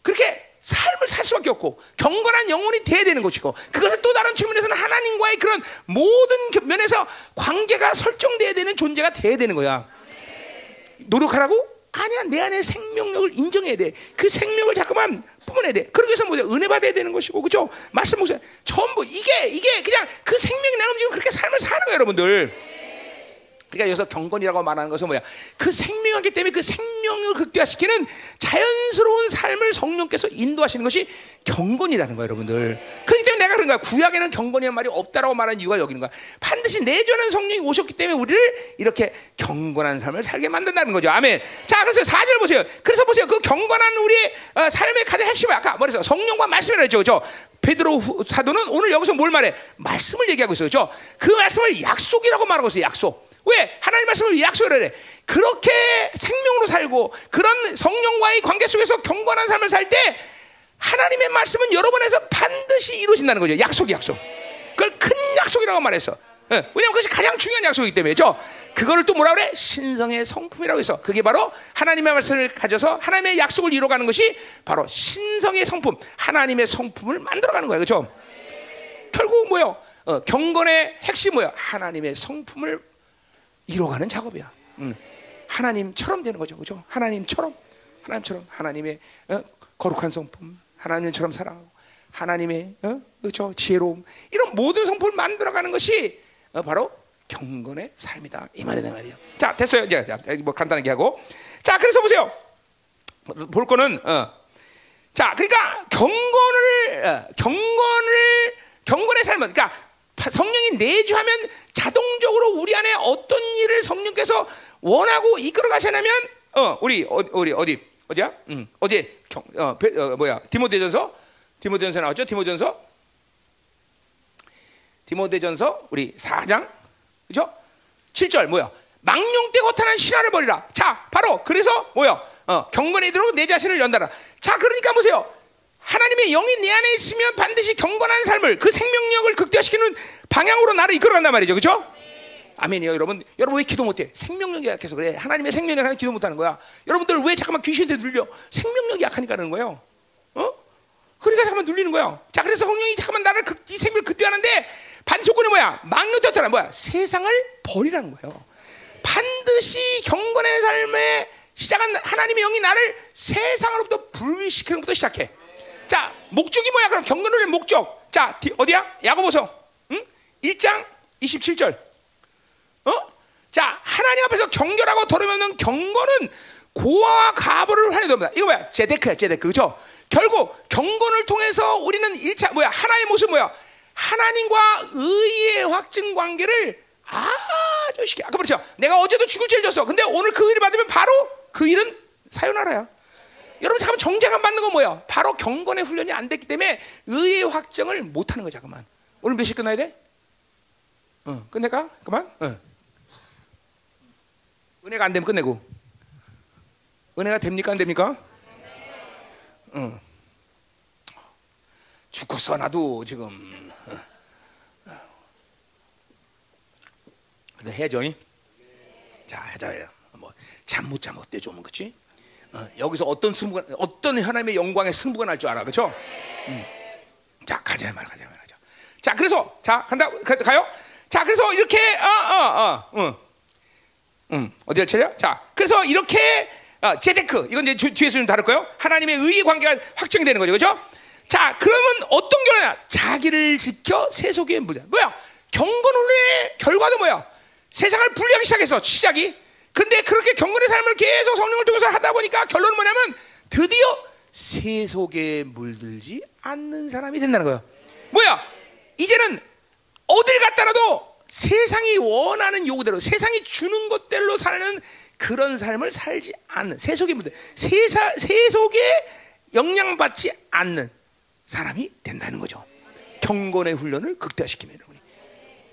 그렇게 삶을 살 수밖에 없고 경건한 영혼이 돼야 되는 것이고 그것을 또 다른 측면에서는 하나님과의 그런 모든 면에서 관계가 설정돼야 되는 존재가 돼야 되는 거야. 노력하라고? 아니야 내 안에 생명력을 인정해야 돼. 그 생명을 자꾸만 뿜어내야 돼. 그러기 위해서 뭐야 은혜 받아야 되는 것이고 그죠? 말씀 목사 전부 이게 이게 그냥 그 생명이 나는 지금 그렇게 삶을 사는 거예요, 여러분들. 그러니까 여기서 경건이라고 말하는 것은 뭐야? 그 생명이기 때문에 그 생명을 극대화시키는 자연스러운 삶을 성령께서 인도하시는 것이 경건이라는 거예요, 여러분들. 그렇기 때문에 내가 그런 거야. 구약에는 경건이라는 말이 없다라고 말하는 이유가 여기는 거야. 반드시 내주하는 성령이 오셨기 때문에 우리를 이렇게 경건한 삶을 살게 만든다는 거죠. 아멘. 자, 그래서 4절 보세요. 그래서 보세요. 그 경건한 우리의 어, 삶의 가장 핵심은 아까 뭐랬어? 성령과 말씀이라 했죠. 그죠? 베드로 후- 사도는 오늘 여기서 뭘 말해? 말씀을 얘기하고 있어요. 그죠? 그 말씀을 약속이라고 말하고 있어요. 약속. 왜? 하나님 말씀을 왜 약속을 해? 그렇게 생명으로 살고 그런 성령과의 관계 속에서 경건한 삶을 살 때 하나님의 말씀은 여러분에서 반드시 이루어진다는 거죠. 약속이 약속. 그걸 큰 약속이라고 말했어. 예, 왜냐면 그것이 가장 중요한 약속이기 때문에. 죠 그거를 또 뭐라 그래? 신성의 성품이라고 해서 그게 바로 하나님의 말씀을 가져서 하나님의 약속을 이루어가는 것이 바로 신성의 성품, 하나님의 성품을 만들어가는 거예요. 그렇죠? 결국 뭐요? 어, 경건의 핵심 뭐야? 하나님의 성품을 이뤄가는 작업이야. 음. 하나님처럼 되는 거죠, 그렇죠? 하나님처럼, 하나님처럼 하나님의 어, 거룩한 성품, 하나님처럼 사랑하고 하나님의 어? 그렇죠 지혜로움 이런 모든 성품을 만들어가는 것이 어, 바로 경건의 삶이다 이 말이다 말이에요. 자 됐어요 이제 자, 뭐 간단하게 하고 자 그래서 보세요 볼 거는 어. 자 그러니까 경건을 어, 경건을 경건의 삶은 그러니까 파- 성령이 내주하면 자동적으로 우리 안에 어떤 일을 성령께서 원하고 이끌어 가시냐면 어 우리 어, 우리 어디 어디야? 음, 어제 경, 어, 베- 어, 뭐야 디모데전서 디모데전서 나왔죠? 디모데전서 디모데전서 우리 4장 그죠? 7절 뭐야? 망령 때 허탄한 신화를 버리라. 자, 바로 그래서 뭐야? 어, 경건에 들어 내 자신을 연달아. 자, 그러니까 보세요. 하나님의 영이 내 안에 있으면 반드시 경건한 삶을 그 생명력을 극대화시키는 방향으로 나를 이끌어간단 말이죠, 그렇죠? 아멘이요, 여러분. 여러분 왜 기도 못해? 생명력이 약해서 그래. 하나님의 생명력이 약해서 기도 못하는 거야. 여러분들 왜 잠깐만 귀신한테 눌려? 생명력이 약하니까 그러는 거예요. 어? 그러니까 잠깐만 눌리는 거야. 자, 그래서 성령이 잠깐만 나를 극, 이 생명을 극대화하는데 반조건이 뭐야? 뜻은 뭐야? 세상을 버리라는 거예요. 반드시 경건의 삶에 시작한 하나님의 영이 나를 세상으로부터 분리시키는 것부터 시작해. 자, 목적이 뭐야? 그럼 경건의 목적. 자, 디- 어디야? 야고보서. 응? 1장 27절. 어? 자, 하나님 앞에서 경결하고 더러면 경건은 고아와 가부를 환해됩니다. 이거 뭐야? 제데크야, 제데크. 그죠? 결국 경건을 통해서 우리는 일차 뭐야? 하나의 모습 뭐야? 하나님과 의의 확증 관계를 아주 쉽게. 아까 그렇죠. 내가 어제도 죽을 죄를 졌어. 근데 오늘 그 일을 받으면 바로 그 일은 사요나라야. 여러분 잠깐만 정죄 안 받는 건 뭐야? 바로 경건의 훈련이 안 됐기 때문에 의의 확정을 못 하는 거야, 잠깐만. 오늘 몇 시 끝나야 돼? 어, 끝낼까? 그만? 어. 은혜가 안 되면 끝내고. 은혜가 됩니까? 안 됩니까? 응. 죽었어 나도 지금. 어. 근데 해줘잉. 자 해줘요. 뭐잠 못잠 어때 좀 그렇지? 어, 여기서 어떤 승부가 어떤 하나님의 영광의 승부가 날 줄 알아, 그렇죠? 음. 자 가자 말 가자 말 가자. 자 그래서 자 간다 가, 가요. 자 그래서 이렇게 어어어 응. 음, 어디 할 차례야? 자, 그래서 이렇게 어, 제데크 이건 이제 뒤- 뒤에서 좀 다룰 거요. 하나님의 의의 관계가 확정되는 거죠, 그렇죠? 자, 그러면 어떤 결과냐? 자기를 지켜 세속의 물자. 뭐야? 경건훈련의 결과도 뭐야? 세상을 분리하기 시작했어, 시작이. 근데 그렇게 경건의 삶을 계속 성령을 통해서 하다 보니까 결론은 뭐냐면 드디어 세속에 물들지 않는 사람이 된다는 거예요. 뭐야? 이제는 어딜 갔다라도 세상이 원하는 요구대로 세상이 주는 것대로 사는 그런 삶을 살지 않는 세속의 무대 세사, 세속에 영향받지 않는 사람이 된다는 거죠. 경건의 훈련을 극대화시키면 여러분이.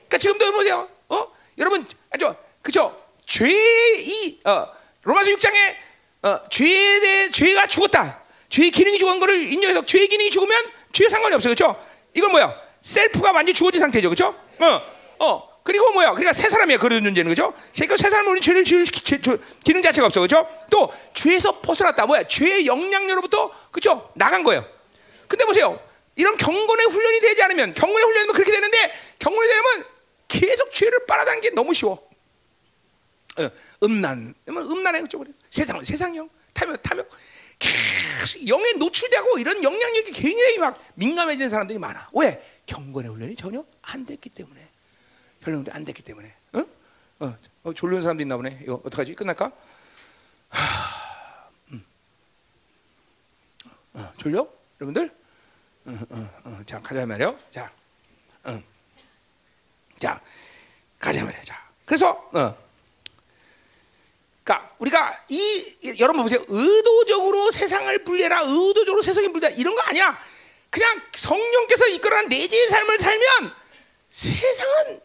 그러니까 지금도 보세요. 어? 여러분 아죠. 그죠? 죄이 어, 로마서 6장에 어, 죄에 대해 죄가 죽었다. 죄의 기능이 죽은 거를 인정해서 죄의 기능이 죽으면 죄에 상관이 없어요. 그렇죠? 이건 뭐야? 셀프가 완전히 죽어진 상태죠. 그렇죠? 어. 어. 그리고 뭐야? 그러니까 새 사람이야. 그런 존재는 그죠? 그러니까 새 사람은 우리 죄를 지을 기능 자체가 없어. 그죠? 또 죄에서 벗어났다. 뭐야? 죄의 영향력으로부터 그죠? 나간 거예요. 근데 보세요. 이런 경건의 훈련이 되지 않으면 경건의 훈련이면 그렇게 되는데 경건이 되면 계속 죄를 빨아당기 너무 쉬워. 어, 음란, 음란의 쪽으로 세상은 세상형, 탐욕, 탐욕. 계속 영에 노출되고 이런 영향력이 굉장히 막 민감해지는 사람들이 많아. 왜? 경건의 훈련이 전혀 안 됐기 때문에. 훈련이 안 됐기 때문에. 어? 어, 어, 졸리는 사람도 있나 보네. 이거 어떡하지? 끝날까? 하, 음. 어, 졸려? 여러분들? 어, 어, 어, 자, 가자 말이요. 자, 어. 자, 가자 말이야. 자, 그래서 어. 그러니까 우리가 이 이- 여러분 보세요. 의도적으로 세상을 분리해라. 의도적으로 세상을 분리해라. 이런 거 아니야. 그냥 성령께서 이끌어간 내재의 삶을 살면 세상은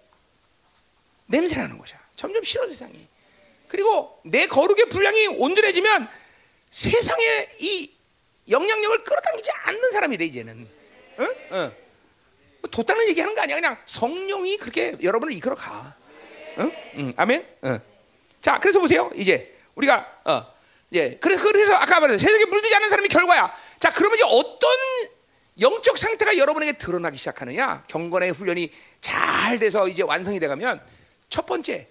냄새나는 것이야. 점점 싫어 세상이. 그리고 내 거룩의 분량이 온전해지면 세상에 이 영향력을 끌어당기지 않는 사람이 돼 이제는. 응? 응. 뒀다는 얘기하는 거 아니야. 그냥 성령이 그렇게 여러분을 이끌어 가. 응? 응. 아멘. 응. 자, 그래서 보세요. 이제 우리가 어, 예, 그래서 아까 말했 세상에 물들지 않는 사람이 결과야. 자, 그러면 이제 어떤 영적 상태가 여러분에게 드러나기 시작하느냐? 경건의 훈련이 잘 돼서 이제 완성이 돼가면 첫 번째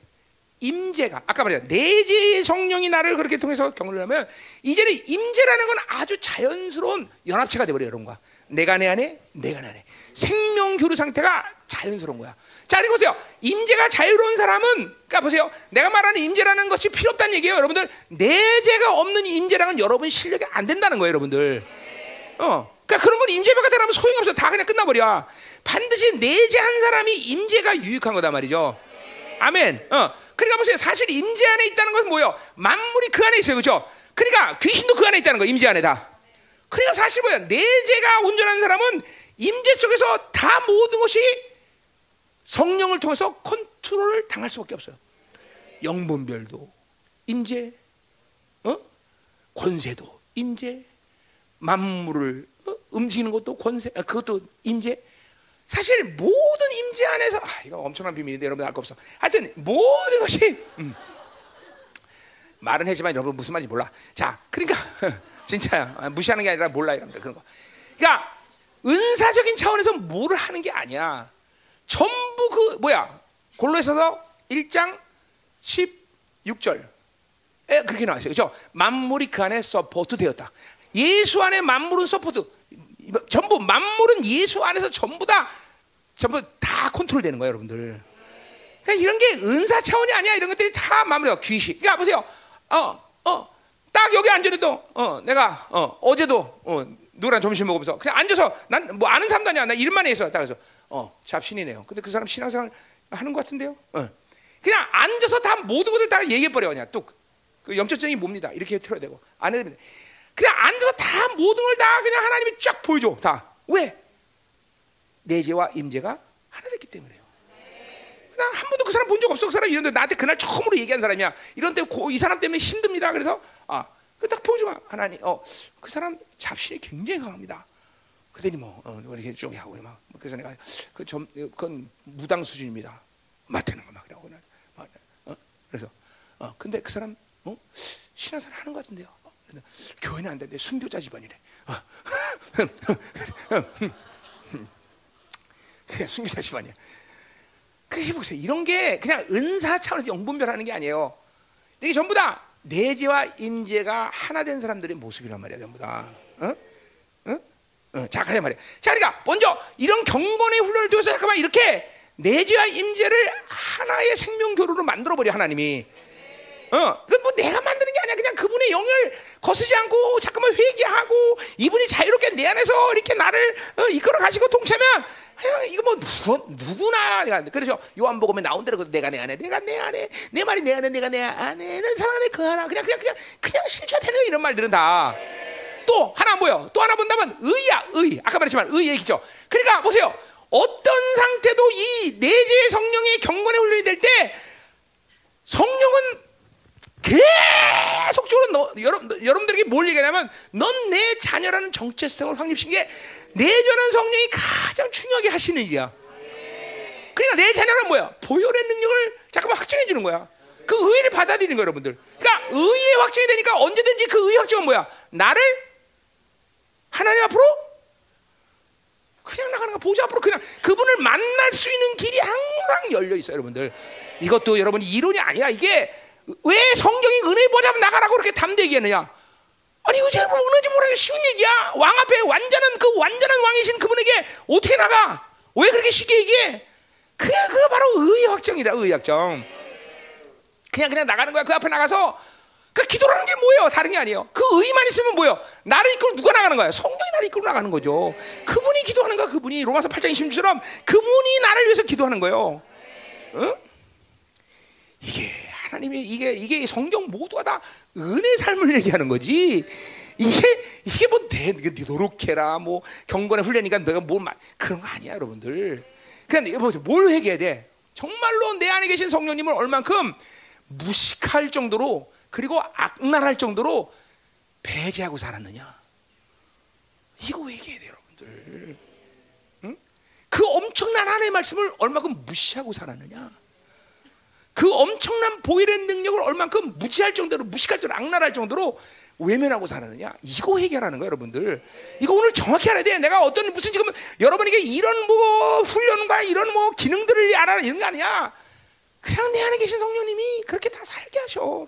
임재가 아까 말했 내재의 성령이 나를 그렇게 통해서 경험을 하면 이제는 임재라는 건 아주 자연스러운 연합체가 돼버려 여러분과 내가 내 안에 내가 내 안에 생명 교류 상태가 자연스러운 거야. 자, 그리고 보세요. 임재가 자유로운 사람은 그러니까 보세요. 내가 말하는 임재라는 것이 필요 없다는 얘기예요, 여러분들. 내재가 없는 임재랑은 여러분 실력이 안 된다는 거예요, 여러분들. 어. 그러니까 그런 건 임재가 되라면 소용이 없어. 다 그냥 끝나버려. 반드시 내재 한 사람이 임재가 유익한 거다 말이죠. 아멘. 어. 그러니까 보세요. 사실 임재 안에 있다는 것은 뭐예요? 만물이 그 안에 있어요. 그렇죠? 그러니까 귀신도 그 안에 있다는 거. 임재 안에 다. 그러니까 사실 뭐야? 내재가 온전한 사람은 임재 속에서 다 모든 것이 성령을 통해서 컨트롤을 당할 수밖에 없어요. 영분별도 임재, 어? 권세도 임재, 만물을 어? 움직이는 것도 권세, 아, 그것도 임재. 사실 모든 임재 안에서 아, 이거 엄청난 비밀인데 여러분 알거 없어. 하여튼 모든 것이 음. 말은 했지만 여러분 무슨 말인지 몰라. 자, 그러니까 [laughs] 진짜야 아, 무시하는 게 아니라 몰라 여러분들 그런 거. 그러니까 은사적인 차원에서 뭐를 하는 게 아니야. 전부 그 뭐야 골로새서 1장 16절 에 그렇게 나와 있어요. 그렇죠? 만물이 그 안에 support 되었다. 예수 안에 만물은 support. 전부 만물은 예수 안에서 전부 다 전부 다 컨트롤되는 거예요, 여러분들. 그러니까 이런 게 은사 차원이 아니야. 이런 것들이 다 마무리가 귀시. 그러니까 보세요. 어, 어, 딱 여기 앉아도 어, 내가 어, 어제도 어, 누구랑 점심 먹으면서 그냥 앉아서 난 뭐 아는 사람도 아니야. 나 일만 해서 딱 그래서 어, 잡신이네요. 근데 그 사람 신앙생활 하는 것 같은데요. 어. 그냥 앉아서 다 모든 것을 다 얘기해 버려 그냥 뚝 그 영적적인 뭡니다. 이렇게 틀어야 되고 안 해야 됩니다. 그냥 앉아서 다 모든 걸 다 그냥 하나님이 쫙 보여줘. 다 왜? 내재와 임재가 하나 됐기 때문에요. 그냥 한 번도 그 사람 본 적 없어. 그 사람 이런데 나한테 그날 처음으로 얘기한 사람이야. 이런 때이 사람 때문에 힘듭니다. 그래서 아, 딱 보여줘. 하나님, 어, 그 사람 잡신이 굉장히 강합니다. 그랬더니 뭐 어, 이렇게 쭉 하고 막 그래서 내가 그점 그건 무당 수준입니다. 맞대는 거막 그러고 난 어? 그래서 어 근데 그 사람 어 신앙생활 하는 것 같은데요. 어, 교회는 안 되는데 순교자 집안이래. 어. [laughs] 그냥 순교자 집안이야. 그래 보세요. 이런 게 그냥 은사 차원에서 영분별하는 게 아니에요. 이게 전부 다 내재와 임재가 하나 된 사람들의 모습이란 말이야, 전부 다. 어? 어? 어, 자, 가자 말이야. 자, 그러니까 먼저 이런 경건의 훈련을 통해서 잠깐만 이렇게 내재와 임재를 하나의 생명 교류로 만들어 버려 하나님이. 어, 그뭐 내가 만드는 게 아니야. 그냥 그분의 영을 거스지 않고 잠깐만 회개하고 이분이 자유롭게 내 안에서 이렇게 나를 어, 이끌어 가시고 통치하면 그냥 이거 뭐 누구, 누구나 그래서 요한복음에 나온 대로 내가 내 안에 내가 내 안에 내 말이 내 안에 내가 내 안에 는 사랑하는 그 하나 그냥 그냥 그냥 그냥 실체되는 이런 말들은 다. 또 하나 뭐요? 또 하나 본다면 의야 의. 아까 말했지만 의 얘기죠. 그러니까 보세요. 어떤 상태도 이 내재 성령의 경건에 훈련이 될 때 성령은 계속적으로 너, 여러분, 여러분들에게 뭘 얘기하냐면 넌 내 자녀라는 정체성을 확립시킨 게 내전한 성령이 가장 중요하게 하시는 일이야. 그러니까 내 자녀는 뭐야? 보혈의 능력을 잠깐만 확증해 주는 거야. 그 의를 받아들이는 거야, 여러분들. 그러니까 의의 확증이 되니까 언제든지 그 의의 확증은 뭐야? 나를 하나님 앞으로 그냥 나가는 거 보좌 앞으로 그냥 그분을 만날 수 있는 길이 항상 열려 있어요, 여러분들. 이것도 여러분 이론이 아니야. 이게 왜 성경이 은혜 보좌 나가라고 그렇게 담대히 했느냐? 아니 이거 제가 은혜지 모르는 쉬운 얘기야. 왕 앞에 완전한 그 완전한 왕이신 그분에게 어떻게 나가? 왜 그렇게 쉽게 얘기해? 그게 그 바로 의의 확정이라 의의 확정. 그냥 그냥 나가는 거야. 그 앞에 나가서 그 기도라는 게 뭐예요? 다른 게 아니에요. 그 의만 있으면 뭐예요? 나를 이끌고 누가 나가는 거야? 성령이 나를 이끌고 나가는 거죠. 그분이 기도하는 거야. 그분이 로마서 8장 26처럼 그분이 나를 위해서 기도하는 거예요. 어? 이게 하나님이 이게 이게 성경 모두가 다 은혜 삶을 얘기하는 거지. 이게 이게 뭐내대 노력해라 뭐 경건의 훈련이니까 내가 뭘 말- 그런 거 아니야 여러분들. 그냥 보세요 뭘 회개해야 돼? 정말로 내 안에 계신 성령님을 얼만큼 무식할 정도로 그리고 악랄할 정도로 배제하고 살았느냐? 이거 돼 여러분들. 응? 그 엄청난 하나님의 말씀을 얼마큼 무시하고 살았느냐? 그 엄청난 보일의 능력을 얼만큼 무지할 정도로 무식할 정도로 악랄할 정도로 외면하고 살았느냐 이거 해결하는 거예요 여러분들 이거 오늘 정확히 알아야 돼 내가 어떤 무슨 지금 여러분에게 이런 뭐 훈련과 이런 뭐 기능들을 알아라 이런 게 아니야 그냥 내 안에 계신 성령님이 그렇게 다 살게 하셔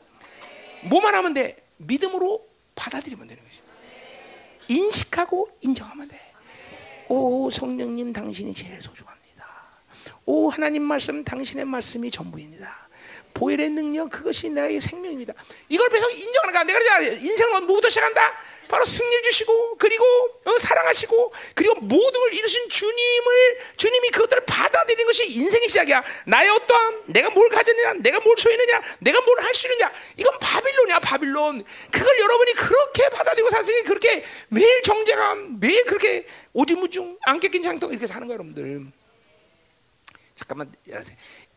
뭐만 하면 돼 믿음으로 받아들이면 되는 것이 인식하고 인정하면 돼 오 성령님 당신이 제일 소중합니다 오 하나님 말씀 당신의 말씀이 전부입니다. 보혈의 능력 그것이 나의 생명입니다. 이걸 계속 인정하는 거야. 내가 그러잖아. 인생은 뭐부터 시작한다? 바로 승리를 주시고 그리고 어, 사랑하시고 그리고 모든 걸 이루신 주님을 주님이 그것들을 받아들이는 것이 인생의 시작이야. 나의 어떠함, 내가 뭘 가졌느냐, 내가 뭘 소유했느냐, 내가 뭘 할 수 있느냐. 이건 바빌론이야, 바빌론. 그걸 여러분이 그렇게 받아들이고 사실 그렇게 매일 정죄감, 매일 그렇게 오지무중 안 깨낀 장독 이렇게 사는 거야, 여러분들. 잠깐만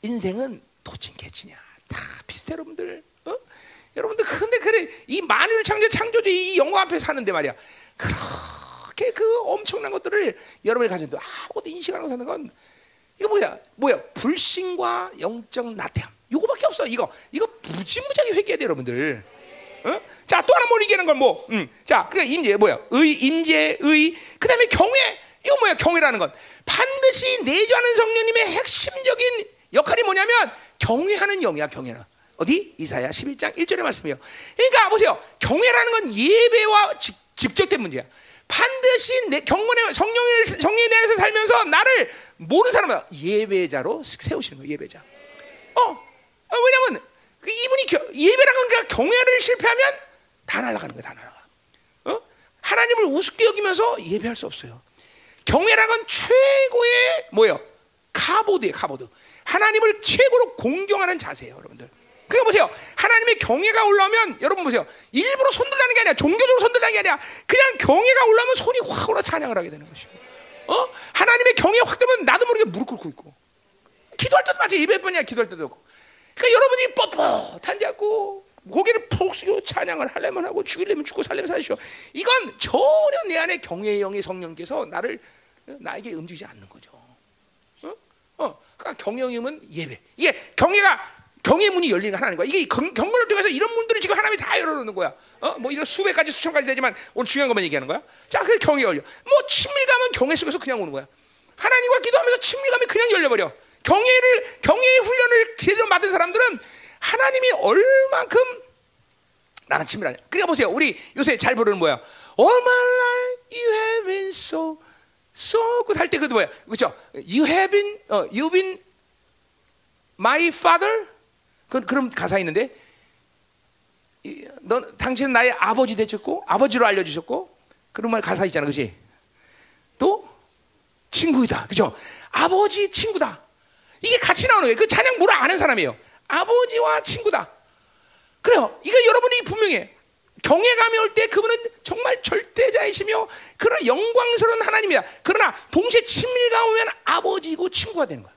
인생은 도찐 개치냐 다 비슷해 여러분들 어? 여러분들 근데 그래 이 만유를 창조 창조주 이 영광 앞에 사는데 말이야 그렇게 그 엄청난 것들을 여러분이 가졌는데 아무것도 인식하고 사는 건 이거 뭐야 뭐야 불신과 영적 나태함 이거밖에 없어 이거 이거 무지무지하게 회개해야 돼 여러분들 어? 자, 또 하나 못 이기는 건 뭐? 음. 자, 그러니까 임재 뭐야? 의, 임재, 의. 그다음에 경외. 이거 뭐야? 경외라는 건 반드시 내주하는 성령님의 핵심적인 역할이 뭐냐면 경외하는 영이야, 경외는. 어디? 이사야 11장 1절의 말씀이에요. 그러니까 보세요. 경외라는 건 예배와 직, 직접된 문제야. 반드시 내 경건의 성령을 성령에 대해서 살면서 나를 모르는 사람은 예배자로 세우시는 거예요. 예배자. 어, 어 왜냐면 그 이분이 겨, 예배라는 건 그러니까 경외를 실패하면 다 날아가는 거야, 다 날아가. 어? 하나님을 우습게 여기면서 예배할 수 없어요. 경외라는 건 최고의 뭐예요? 카보드예요, 카보드. 하나님을 최고로 공경하는 자세예요, 여러분들. 그러니까 보세요. 하나님의 경외가 올라오면 여러분 보세요. 일부러 손들라는 게 아니라 종교적으로 손들라는 게 아니라 그냥 경외가 올라오면 손이 확 올라 찬양을 하게 되는 것이고. 어? 하나님의 경외 확 되면 나도 모르게 무릎 꿇고 있고. 기도할 때도 마찬가지 예배뿐이야 기도할 때도 없고. 그러니까 여러분이 뻣뻣한 자고 고개를 푹 숙이고 찬양을 하려면 하고 죽이려면 죽고 살려면 사시오. 이건 전혀 내 안에 경외의 영의 성령께서 나를 나에게 움직이지 않는 거죠. 어? 어. 그러니까 경외의은 예배. 이게 경외가 경외 문이 열리는 거 하나님 거야. 이게 경, 경건을 통해서 이런 문들을 지금 하나님이 다 열어놓는 거야. 어? 뭐 이런 수백 가지 수천 가지 되지만 오늘 중요한 것만 얘기하는 거야. 자, 그 경외 열려. 뭐 친밀감은 경외 속에서 그냥 오는 거야. 하나님과 기도하면서 친밀감이 그냥 열려버려. 경외를 경외의 훈련을 제대로 받은 사람들은 하나님이 얼만큼 나는 친밀하냐. 그러니까 보세요. 우리 요새 잘 부르는 뭐야? All my life you have been so so good 할때 그도 뭐야? 그렇죠? You have been 어, you've been my father. 그 그런 가사 있는데 이, 넌 당신은 나의 아버지 되셨고 아버지로 알려주셨고 그런 말 가사 있잖아, 그렇지? 또 친구이다, 그죠? 아버지 친구다. 이게 같이 나오는 거예요. 그 찬양 뭐라 아는 사람이에요. 아버지와 친구다. 그래요. 이거 여러분이 분명해. 경외감이 올 때 그분은 정말 절대자이시며 그런 영광스러운 하나님이다. 그러나 동시에 친밀감 오면 아버지고 친구가 되는 거야.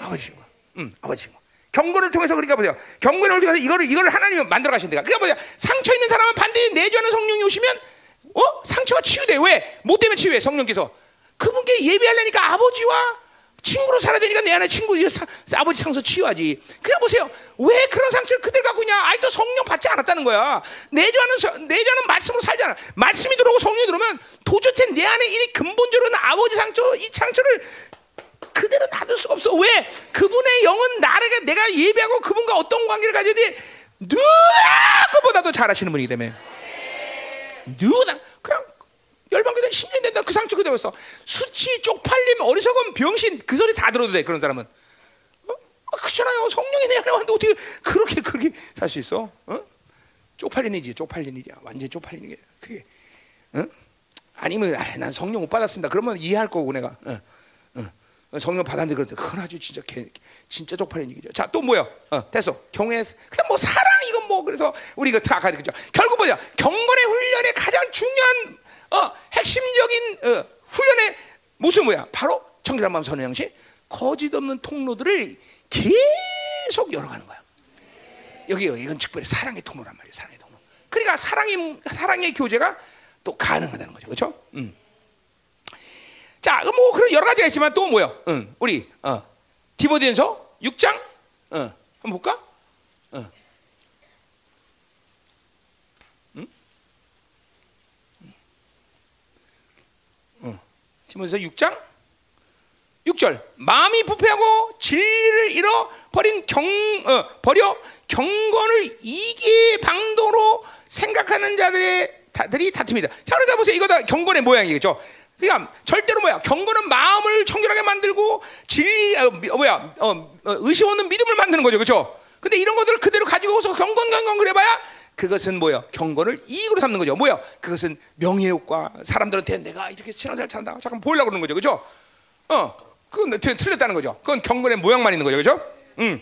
아버지 친구. 응, 아버지 친구. 경건을 통해서 그러니까 보세요. 경건을 통해서 이거를 이거를 하나님이 만들어 가신다. 그러니까 보세요. 상처 있는 사람은 반드시 내주하는 성령이 오시면 어 상처가 치유돼. 왜? 못 되면 치유해 성령께서. 그분께 예배하려니까 아버지와 친구로 살아야 되니까 내 안에 친구 사, 아버지 상처 치유하지. 그냥 보세요. 왜 그런 상처를 그대로 갖고 있냐? 아직도 성령 받지 않았다는 거야. 내주하는 내주하는 말씀으로 살잖아. 말씀이 들어오고 성령이 들어오면 도저히 내 안에 이 근본적으로는 아버지 상처 이 상처를 그대로 놔둘 수가 없어. 왜? 그분의 영은 나에게 내가 예배하고 그분과 어떤 관계를 가져야 돼? 누구보다도 잘하시는 분이기 때문에. 누구나 그냥 열방교단 10년 된다 그 상처 그대로 있어. 수치 쪽팔림 어리석은 병신 그 소리 다 들어도 돼 그런 사람은. 어? 아, 그렇잖아요. 성령이 내 안에 왔는데 어떻게 그렇게 그렇게 살 수 있어? 어? 쪽팔린 일이지 쪽팔린 일이야. 완전 쪽팔리는 게 그게. 어? 아니면 아, 난 성령 못 받았습니다. 그러면 이해할 거고 내가. 어. 성령 받았는데 그런데 그건 아주 진짜 개, 진짜 쪽팔린 얘기죠. 자 또 뭐야? 어, 됐어. 경외 그냥 뭐 사랑 이건 뭐 그래서 우리 그 아까 그죠. 결국 뭐냐? 경건의 훈련의 가장 중요한 어, 핵심적인 어, 훈련의 모습 뭐야? 바로 청결한 마음 선의 양식 거짓 없는 통로들을 계속 열어가는 거야. 여기 요 이건 직분의 사랑의 통로란 말이에요. 사랑의 통로. 그러니까 사랑이 사랑의 교제가 또 가능하다는 거죠. 그렇죠? 음. 자, 뭐 그런 여러 가지가 있지만 또 뭐요? 응, 우리 어, 디모데전서 6장 어, 한번 볼까? 디모데전서 6장 6절 마음이 부패하고 진리를 잃어 버린 경 어, 버려 경건을 이기 방도로 생각하는 자들의 다들이 다툽니다. 자, 그러니까 보세요. 이거 다 경건의 모양이겠죠. 그러니까 절대로 뭐야? 경건은 마음을 청결하게 만들고 진리 어, 뭐야? 어, 어, 의심 없는 믿음을 만드는 거죠, 그렇죠? 근데 이런 것들을 그대로 가지고서 경건 경건 그래 봐야 그것은 뭐야? 경건을 이익으로 삼는 거죠. 뭐야? 그것은 명예욕과 사람들한테 내가 이렇게 신앙생활 잘한다. 잠깐 보이려고 그러는 거죠, 그렇죠? 어, 그건 틀렸다는 거죠. 그건 경건의 모양만 있는 거죠, 그렇죠? 음,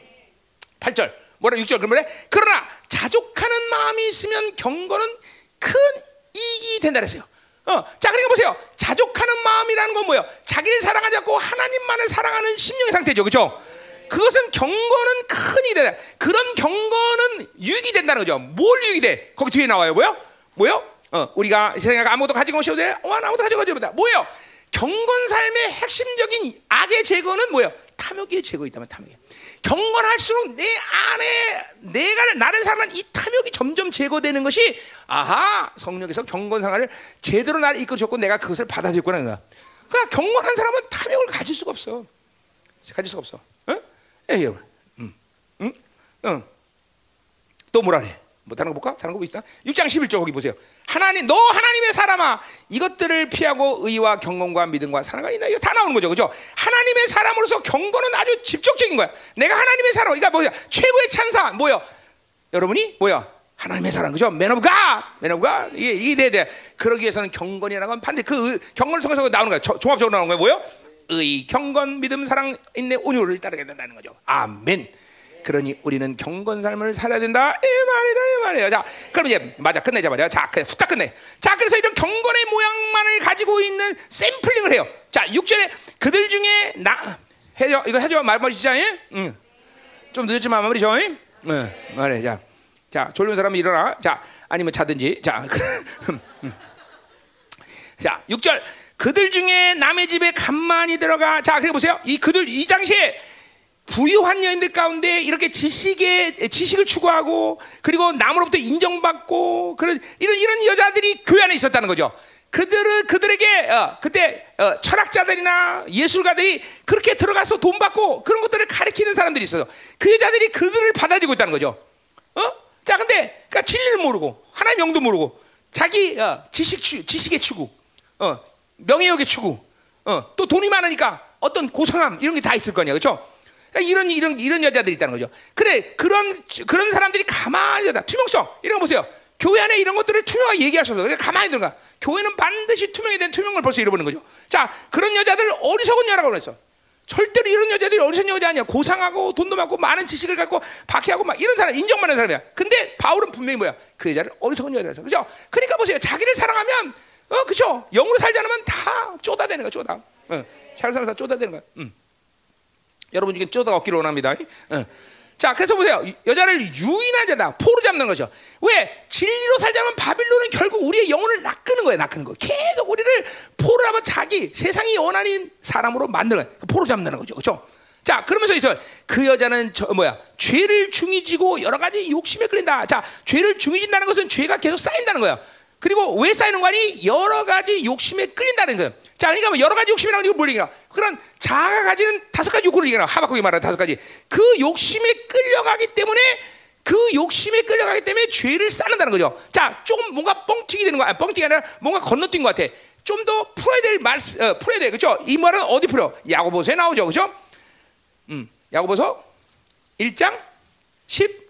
8절 뭐라 6절 그러면 그러나 자족하는 마음이 있으면 경건은 큰 이익이 된다 그랬어요. 어, 자, 그러니까 보세요. 자족하는 마음이라는 건 뭐예요? 자기를 사랑하지 않고 하나님만을 사랑하는 심령의 상태죠. 그죠? 그것은 경건은 큰 이익이 된다. 그런 경건은 유익이 된다는 거죠. 뭘 유익이 돼? 거기 뒤에 나와요. 뭐요? 뭐요? 어, 우리가 세상에 아무것도 가지고 오셔도 돼? 어, 아무것도 가지고 오셔도 돼. 뭐예요? 경건 삶의 핵심적인 악의 제거는 뭐예요? 탐욕의 제거 있다면 탐욕이. 경건할수록 내 안에 내가 나를 사랑하는 이 탐욕이 점점 제거되는 것이 아하 성령에서 경건 생활을 제대로 나를 이끌어 줬고 내가 그것을 받아들였구나 거야. 그러니까 경건한 사람은 탐욕을 가질 수가 없어. 가질 수가 없어. 응? 에이, 응, 응, 응. 또 뭐라 그래? 뭐 다른 거 볼까? 다른 거 있다. 6장 11절 거기 보세요. 하나님 너 하나님의 사람아 이것들을 피하고 의와 경건과 믿음과 사랑과 인내 이거 다 나오는 거죠. 그죠? 하나님의 사람으로서 경건은 아주 직접적인 거야. 내가 하나님의 사람. 그러니까 뭐야? 최고의 찬사 뭐야? 여러분이 뭐야? 하나님의 사람 그죠? man of God man of God 이게 이게 돼야 돼. 그러기 위해서는 경건이라는 건 반대 그 경건을 통해서 나오는 거야. 저, 종합적으로 나오는 거야. 뭐요? 의, 경건, 믿음, 사랑, 인내, 온유를 따르게 된다는 거죠. 아멘. 그러니 우리는 경건 삶을 살아야 된다. 이 말이다, 이 말이에요. 자, 그럼 이제 맞아 끝내자 말이야. 자, 그래 후딱 끝내. 자, 그래서 이런 경건의 모양만을 가지고 있는 샘플링을 해요. 자, 6절에 그들 중에 나 해줘 이거 해줘 말머리시자. 응. 좀 늦었지만 마무리죠. 응. 말해. 자, 자 졸린 사람 일어나. 자, 아니면 자든지. 자, [laughs] 자, 6절. 그들 중에 남의 집에 간만히 들어가. 자, 그래 보세요. 이 그들 이 당시에 부유한 여인들 가운데 이렇게 지식의 지식을 추구하고 그리고 남으로부터 인정받고 그런 이런 이런 여자들이 교회 안에 있었다는 거죠. 그들은 그들에게 어, 그때 어, 철학자들이나 예술가들이 그렇게 들어가서 돈 받고 그런 것들을 가르치는 사람들이 있어요. 그 여자들이 그들을 받아들이고 있다는 거죠. 어? 자, 근데 그러니까 진리를 모르고 하나님 영도 모르고 자기 어, 지식 추, 지식의 추구, 어, 명예욕의 추구, 어, 또 돈이 많으니까 어떤 고상함 이런 게 다 있을 거냐, 그렇죠? 그러니까 이런 이런 이런 여자들이 있다는 거죠. 그래 그런 그런 사람들이 가만히 있다. 투명성 이런 거 보세요. 교회 안에 이런 것들을 투명하게 얘기할 수 없어요. 그러니까 가만히 들어가. 교회는 반드시 투명에 대한 투명을 벌써 잃어버리는 거죠. 자 그런 여자들 어리석은 여라고 그랬어. 절대로 이런 여자들이 어리석은 여자 아니야. 고상하고 돈도 많고 많은 지식을 갖고 박해하고 막 이런 사람 인정받는 사람이야. 근데 바울은 분명히 뭐야? 그 여자를 어리석은 여자라서 그죠? 그러니까 보세요. 자기를 사랑하면 어 그죠? 영으로 살지 않으면 다 쪼다대는 거야. 쪼다. 어, 자기 사람 다 쪼다대는 거야. 음. 여러분 중에 쪼다 얻기를 원합니다. 어. 자, 그래서 보세요. 여자를 유인한 자다. 포로 잡는 거죠. 왜? 진리로 살자면 바빌론은 결국 우리의 영혼을 낚는 거예요. 낚는 거. 계속 우리를 포로 잡아 자기 세상이 원하는 사람으로 만드는 거예요. 포로 잡는 거죠. 그렇죠? 자, 그러면서 있어. 그 여자는 저 뭐야? 죄를 중이지고 여러 가지 욕심에 끌린다. 자, 죄를 중이진다는 것은 죄가 계속 쌓인다는 거야. 그리고 왜 쌓이는 거니? 여러 가지 욕심에 끌린다는 거예요. 자, 그러니까 뭐 여러 가지 욕심이라고 이거 뭘 얘기해? 그런 자아가 가지는 다섯 가지 욕구를 얘기해. 하박국이 말하는 다섯 가지. 그 욕심에 끌려가기 때문에 그 욕심에 끌려가기 때문에 죄를 쌓는다는 거죠. 자, 조금 뭔가 뻥튀기 되는 거야. 뻥튀기 아니라 뭔가 건너뛴 것 같아. 좀 더 풀어야 될 말, 어, 풀어야 돼. 그죠? 이 말은 어디 풀어? 야고보서에 나오죠. 그죠? 음, 야고보서 1장 10,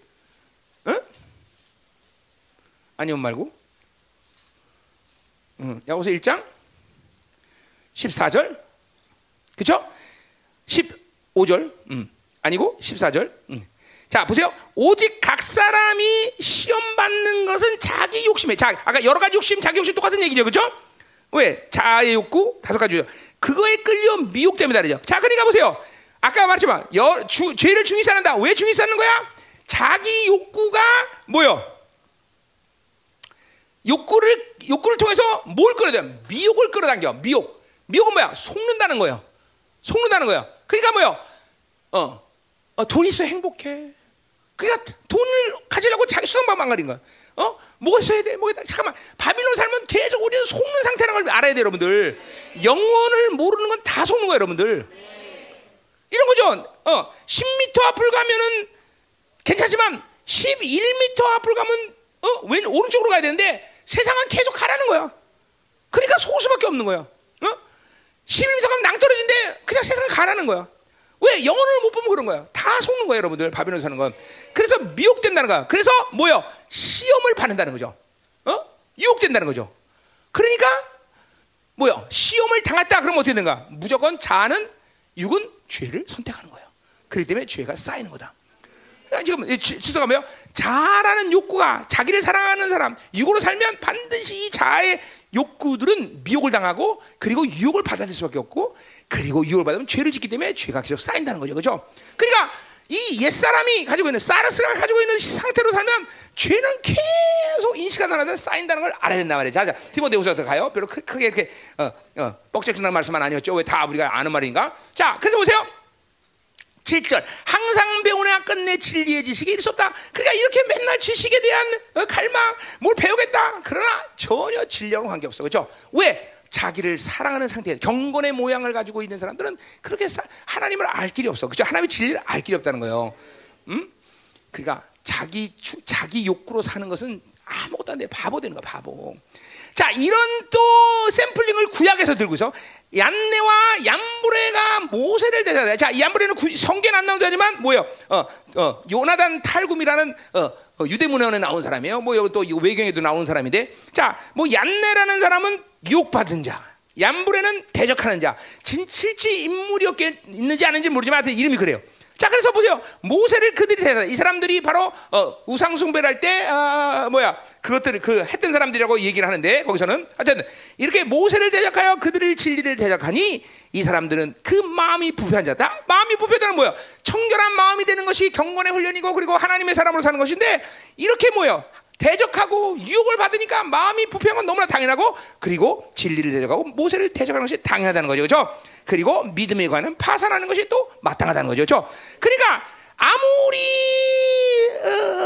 응? 아니면 말고. 음, 야고보서 1장 14절. 그쵸? 15절. 음. 아니고 14절. 음. 자, 보세요. 오직 각 사람이 시험 받는 것은 자기 욕심에. 자, 아까 여러 가지 욕심, 자기 욕심 똑같은 얘기죠. 그죠? 왜? 자아의 욕구 다섯 가지죠. 그거에 끌려 미혹되면 다르죠. 자, 그러니까 보세요. 아까 말했지만 여, 주, 죄를 중히 쌓는다. 왜 중히 쌓는 거야? 자기 욕구가 뭐요? 욕구를 욕구를 통해서 뭘 끌어들여? 미혹을 끌어당겨. 미혹. 미혹은 뭐야? 속는다는 거예요. 속는다는 거예요. 그러니까 뭐요? 어, 어, 돈 있어 행복해. 그러니까 돈을 가지려고 자기 수단만 망가린 거야. 어? 뭐 있어야 돼? 뭐 있다. 잠깐만. 바빌론 살면 계속 우리는 속는 상태라는 걸 알아야 돼, 여러분들. 영원을 모르는 건 다 속는 거예요, 여러분들. 이런 거죠. 어, 10m 앞을 가면은 괜찮지만 11m 앞을 가면 어, 왼 오른쪽으로 가야 되는데 세상은 계속 가라는 거야. 그러니까 속을 수밖에 없는 거야. 어? 11m 가면 낭떠러진데 그냥 세상 가라는 거야. 왜 영혼을 못 보면 그런 거야. 다 속는 거예요, 여러분들. 바빌론 사는 건. 그래서 미혹된다는 거야. 그래서 뭐요? 시험을 받는다는 거죠. 어? 유혹된다는 거죠. 그러니까 뭐요? 시험을 당했다 그러면 어떻게 되는가? 무조건 자는 육은 죄를 선택하는 거예요. 그렇기 때문에 죄가 쌓이는 거다. 지금 지수가 뭐요? 자라는 욕구가 자기를 사랑하는 사람 육으로 살면 반드시 이 자의 욕구들은 미혹을 당하고 그리고 유혹을 받아들일 수밖에 없고 그리고 유혹을 받으면 죄를 짓기 때문에 죄가 계속 쌓인다는 거죠, 그렇죠? 그러니까 이 옛 사람이 가지고 있는 사르스가 가지고 있는 상태로 살면 죄는 계속 인식가 나는데 쌓인다는 걸 알아야 된단 말이에요. 자, 자, 디모데후서 가요. 별로 크, 게 이렇게 어, 어, 뻑적지는 말씀은 아니었죠. 왜 다 우리가 아는 말인가? 자, 그래서 보세요. 7절 항상 배우나 끝내 진리의 지식이 이를 수 없다. 그러니까 이렇게 맨날 지식에 대한 어, 갈망, 뭘 배우겠다. 그러나 전혀 진리하고 관계없어. 그렇죠? 왜? 자기를 사랑하는 상태, 경건의 모양을 가지고 있는 사람들은 그렇게 사, 하나님을 알 길이 없어. 그렇죠? 하나님의 진리를 알 길이 없다는 거예요. 음? 그러니까 자기 자기 욕구로 사는 것은 아무것도 안 돼. 바보 되는 거야, 바보. 자, 이런 또 샘플링을 구약에서 들고서 얀네와 얀브레가 모세를 대잖아요. 자, 얀브레는 성경에 안 나오는 자지만 뭐요? 어, 어, 요나단 탈굼이라는 어, 어, 유대 문헌에 나온 사람이에요. 뭐 여기 또 외경에도 나오는 사람인데, 자, 뭐 얀네라는 사람은 유혹받은 자. 얀브레는 대적하는 자. 진, 실제 인물이 있는지 아닌지 모르지만 하여튼 이름이 그래요. 자, 그래서 보세요. 모세를 그들이 대다. 이 사람들이 바로 어, 우상 숭배를 할 때 아, 뭐야? 그것들을 그 했던 사람들이라고 얘기를 하는데 거기서는 하여튼 이렇게 모세를 대적하여 그들을 진리를 대적하니 이 사람들은 그 마음이 부패한 자다. 마음이 부패다는 뭐야? 청결한 마음이 되는 것이 경건의 훈련이고 그리고 하나님의 사람으로 사는 것인데 이렇게 뭐요? 대적하고 유혹을 받으니까 마음이 부패한 건 너무나 당연하고 그리고 진리를 대적하고 모세를 대적하는 것이 당연하다는 거죠. 그렇죠? 그리고 믿음에 관한 파산하는 것이 또 마땅하다는 거죠. 그렇죠? 그러니까 아무리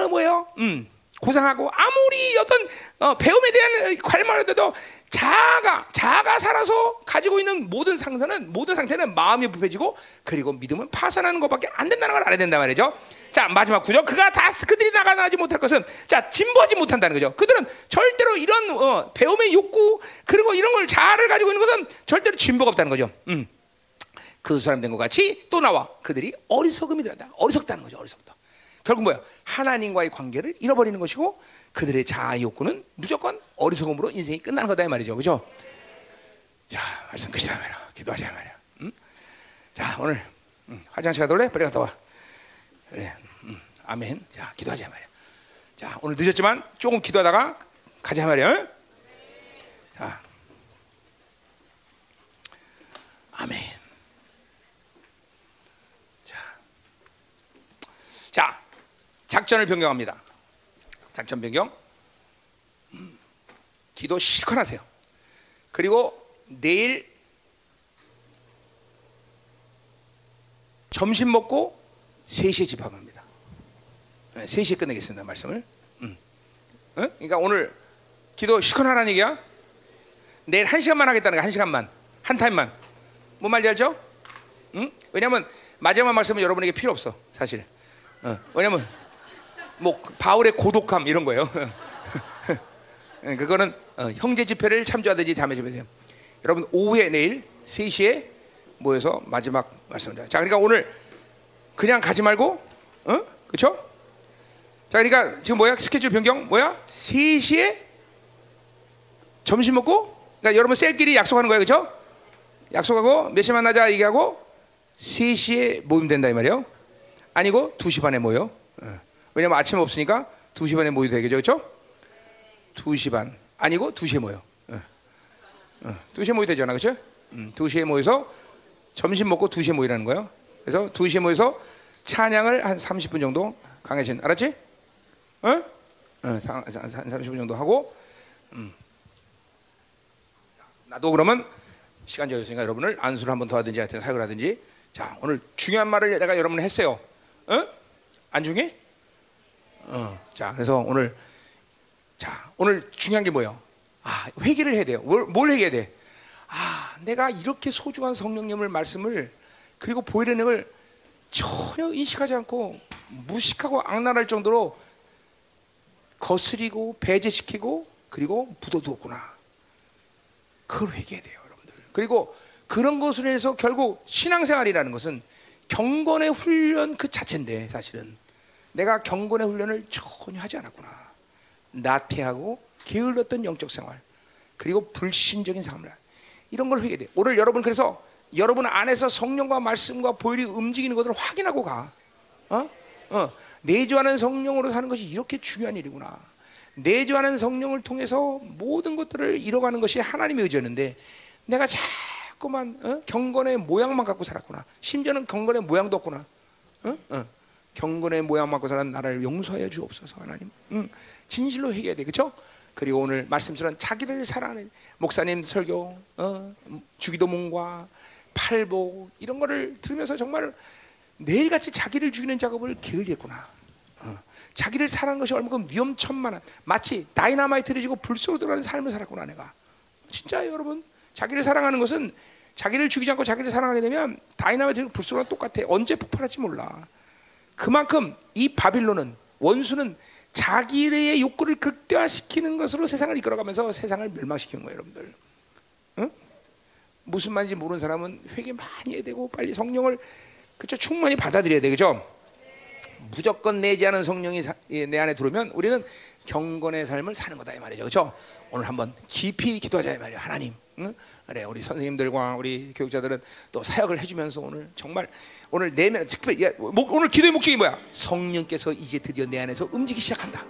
어, 뭐요? 음. 고상하고 아무리 어떤 어, 배움에 대한 관망을 해도 자아가 자아가 살아서 가지고 있는 모든 상태는 모든 상태는 마음이 부패지고 그리고 믿음은 파산하는 것밖에 안 된다는 걸 알아야 된단 말이죠. 자 마지막 구절 그가 다 그들이 나가나지 못할 것은 자 진보하지 못한다는 거죠. 그들은 절대로 이런 어, 배움의 욕구 그리고 이런 걸 자아를 가지고 있는 것은 절대로 진보가 없다는 거죠. 음. 그 사람 된 것 같이 또 나와 그들이 어리석음이 들었다. 어리석다는 거죠. 어리석다. 결국 뭐야? 하나님과의 관계를 잃어버리는 것이고 그들의 자아 욕구는 무조건 어리석음으로 인생이 끝나는 거다 이 말이죠. 그죠? 자, 말씀 끝이다 말이야. 기도하자 말이야. 응? 자, 오늘 응, 화장실 가도 올래? 빨리 갔다 와. 그래. 응, 아멘. 자, 기도하자 말이야. 자, 오늘 늦었지만 조금 기도하다가 가자 말이야. 응? 자. 아멘. 자. 자, 작전을 변경합니다. 작전 변경. 음, 기도 실컷 하세요. 그리고 내일 점심 먹고 3시에 집합합니다. 3시에 끝내겠습니다. 말씀을. 음. 어? 그러니까 오늘 기도 실컷 하라는 얘기야. 내일 한 시간만 하겠다는 거야. 한 시간만. 한 타임만. 뭔 말인지 알죠? 응? 왜냐하면 마지막 말씀은 여러분에게 필요 없어. 사실. 어. 왜냐면 뭐 바울의 고독함 이런 거예요. [laughs] 그거는 어, 형제 집회를 참조하든지 다음에 좀 해세요. 여러분 오후에 내일 3시에 모여서 마지막 말씀을 해요. 자, 그러니까 오늘 그냥 가지 말고, 어? 그렇죠? 자, 그러니까 지금 뭐야? 스케줄 변경 뭐야? 3시에 점심 먹고, 그러니까 여러분 셀끼리 약속하는 거예요, 그렇죠? 약속하고 몇 시 만나자 얘기하고 3시에 모임된다 이 말이에요. 아니고 2시 반에 모여. 어. 왜냐면 아침 없으니까 2시 반에 모여도 되겠죠. 그렇죠? 2시 반. 아니고 2시에 모여. 어. 어. 2시에 모여도 되잖아. 그렇죠? 음, 2시에 모여서 점심 먹고 2시에 모이라는 거예요. 그래서 2시에 모여서 찬양을 한 30분 정도 강혜진 알았지? 어? 어, 30분 정도 하고 음. 나도 그러면 시간 저였으니까 여러분을 안수를 한 번 더 하든지 하여튼 사역을 하든지 자 오늘 중요한 말을 내가 여러분 했어요. 어? 안 중요해? 어. 자 그래서 오늘 자 오늘 중요한 게 뭐예요? 아 회개를 해야 돼요. 뭘, 뭘 회개해야 돼? 아 내가 이렇게 소중한 성령님을 말씀을 그리고 보이는 걸 전혀 인식하지 않고 무식하고 악랄할 정도로 거스리고 배제시키고 그리고 묻어두었구나. 그걸 회개해야 돼요, 여러분들. 그리고 그런 것으로 해서 결국 신앙생활이라는 것은 경건의 훈련 그 자체인데 사실은 내가 경건의 훈련을 전혀 하지 않았구나. 나태하고 게을렀던 영적 생활 그리고 불신적인 삶을 이런 걸 회개돼. 오늘 여러분 그래서 여러분 안에서 성령과 말씀과 보혈이 움직이는 것을 확인하고 가. 어? 어. 내주하는 성령으로 사는 것이 이렇게 중요한 일이구나. 내주하는 성령을 통해서 모든 것들을 이뤄가는 것이 하나님의 의지였는데 내가 자꾸만 어? 경건의 모양만 갖고 살았구나. 심지어는 경건의 모양도 없구나. 어? 어. 경건의 모양만 갖고 사는 나라를 용서해 주옵소서 하나님. 응. 진실로 회개해야 돼, 그렇죠? 그리고 오늘 말씀처럼 자기를 사랑하는 목사님 설교, 어? 주기도문과 팔복 이런 거를 들으면서 정말 매일같이 자기를 죽이는 작업을 게을리했구나. 어. 자기를 사랑하는 것이 얼마큼 위험천만한 마치 다이나마이트를 지고 불 속으로 들어가는 삶을 살았구나 내가. 진짜 여러분 자기를 사랑하는 것은 자기를 죽이지 않고 자기를 사랑하게 되면 다이나마이트 불 속으로 똑같아. 언제 폭발할지 몰라. 그만큼 이 바빌론은 원수는 자기의 욕구를 극대화시키는 것으로 세상을 이끌어가면서 세상을 멸망시키는 거예요, 여러분들. 응? 무슨 말인지 모르는 사람은 회개 많이 해야 되고 빨리 성령을 그죠 충분히 받아들여야 되죠. 무조건 내지 않은 성령이 내 안에 들어오면 우리는 경건의 삶을 사는 거다 이 말이죠, 그렇죠? 오늘 한번 깊이 기도하자 이 말이에요, 하나님. 응? 그래 우리 선생님들과 우리 교육자들은 또 사역을 해주면서 오늘 정말 오늘 내면 특별히 오늘 기도의 목적이 뭐야? 성령께서 이제 드디어 내 안에서 움직이기 시작한다.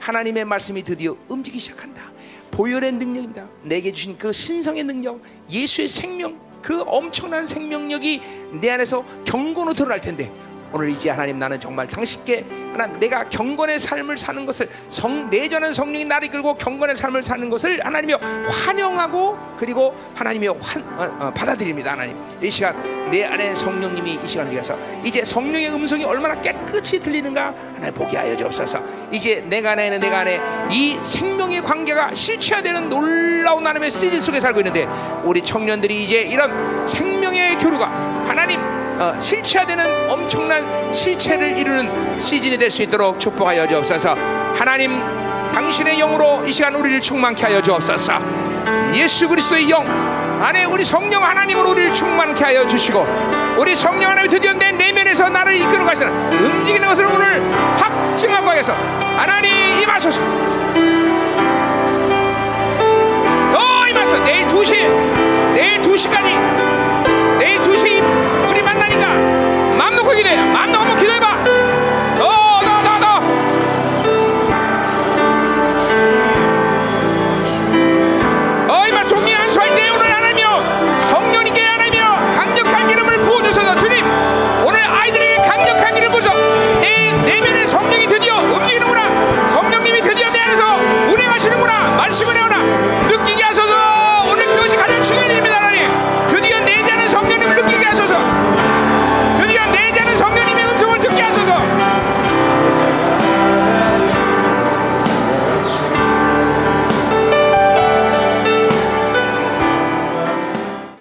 하나님의 말씀이 드디어 움직이기 시작한다. 보혈의 능력입니다. 내게 주신 그 신성의 능력, 예수의 생명, 그 엄청난 생명력이 내 안에서 경고로 드러날 텐데 오늘 이제 하나님 나는 정말 당신께 하나님 내가 경건의 삶을 사는 것을 성 내전한 성령이 나를 이끌고 경건의 삶을 사는 것을 하나님이 환영하고 그리고 하나님이 환, 어, 어, 받아들입니다 하나님. 이 시간 내 안에 성령님이 이 시간을 위해서 이제 성령의 음성이 얼마나 깨끗이 들리는가 하나님 보게 하여 주옵소서. 이제 내가 안에 있는 내가 안에 이 생명의 관계가 실체화되는 놀라운 하나님의 시즌 속에 살고 있는데 우리 청년들이 이제 이런 생명의 교류가 하나님 어, 실체화 되는 엄청난 실체를 이루는 시즌이 될 수 있도록 축복하여 주옵소서. 하나님 당신의 영으로 이 시간 우리를 충만케 하여 주옵소서. 예수 그리스도의 영 안에 우리 성령 하나님으로 우리를 충만케 하여 주시고 우리 성령 하나님이 드디어 내 내면에서 나를 이끌어 가시는 움직이는 것을 오늘 확증하고 하여서 하나님 임하소서 더 임하소서 내일 2시 내일 2시까지 맘 놓고 기도해. 맘 너무 기도해.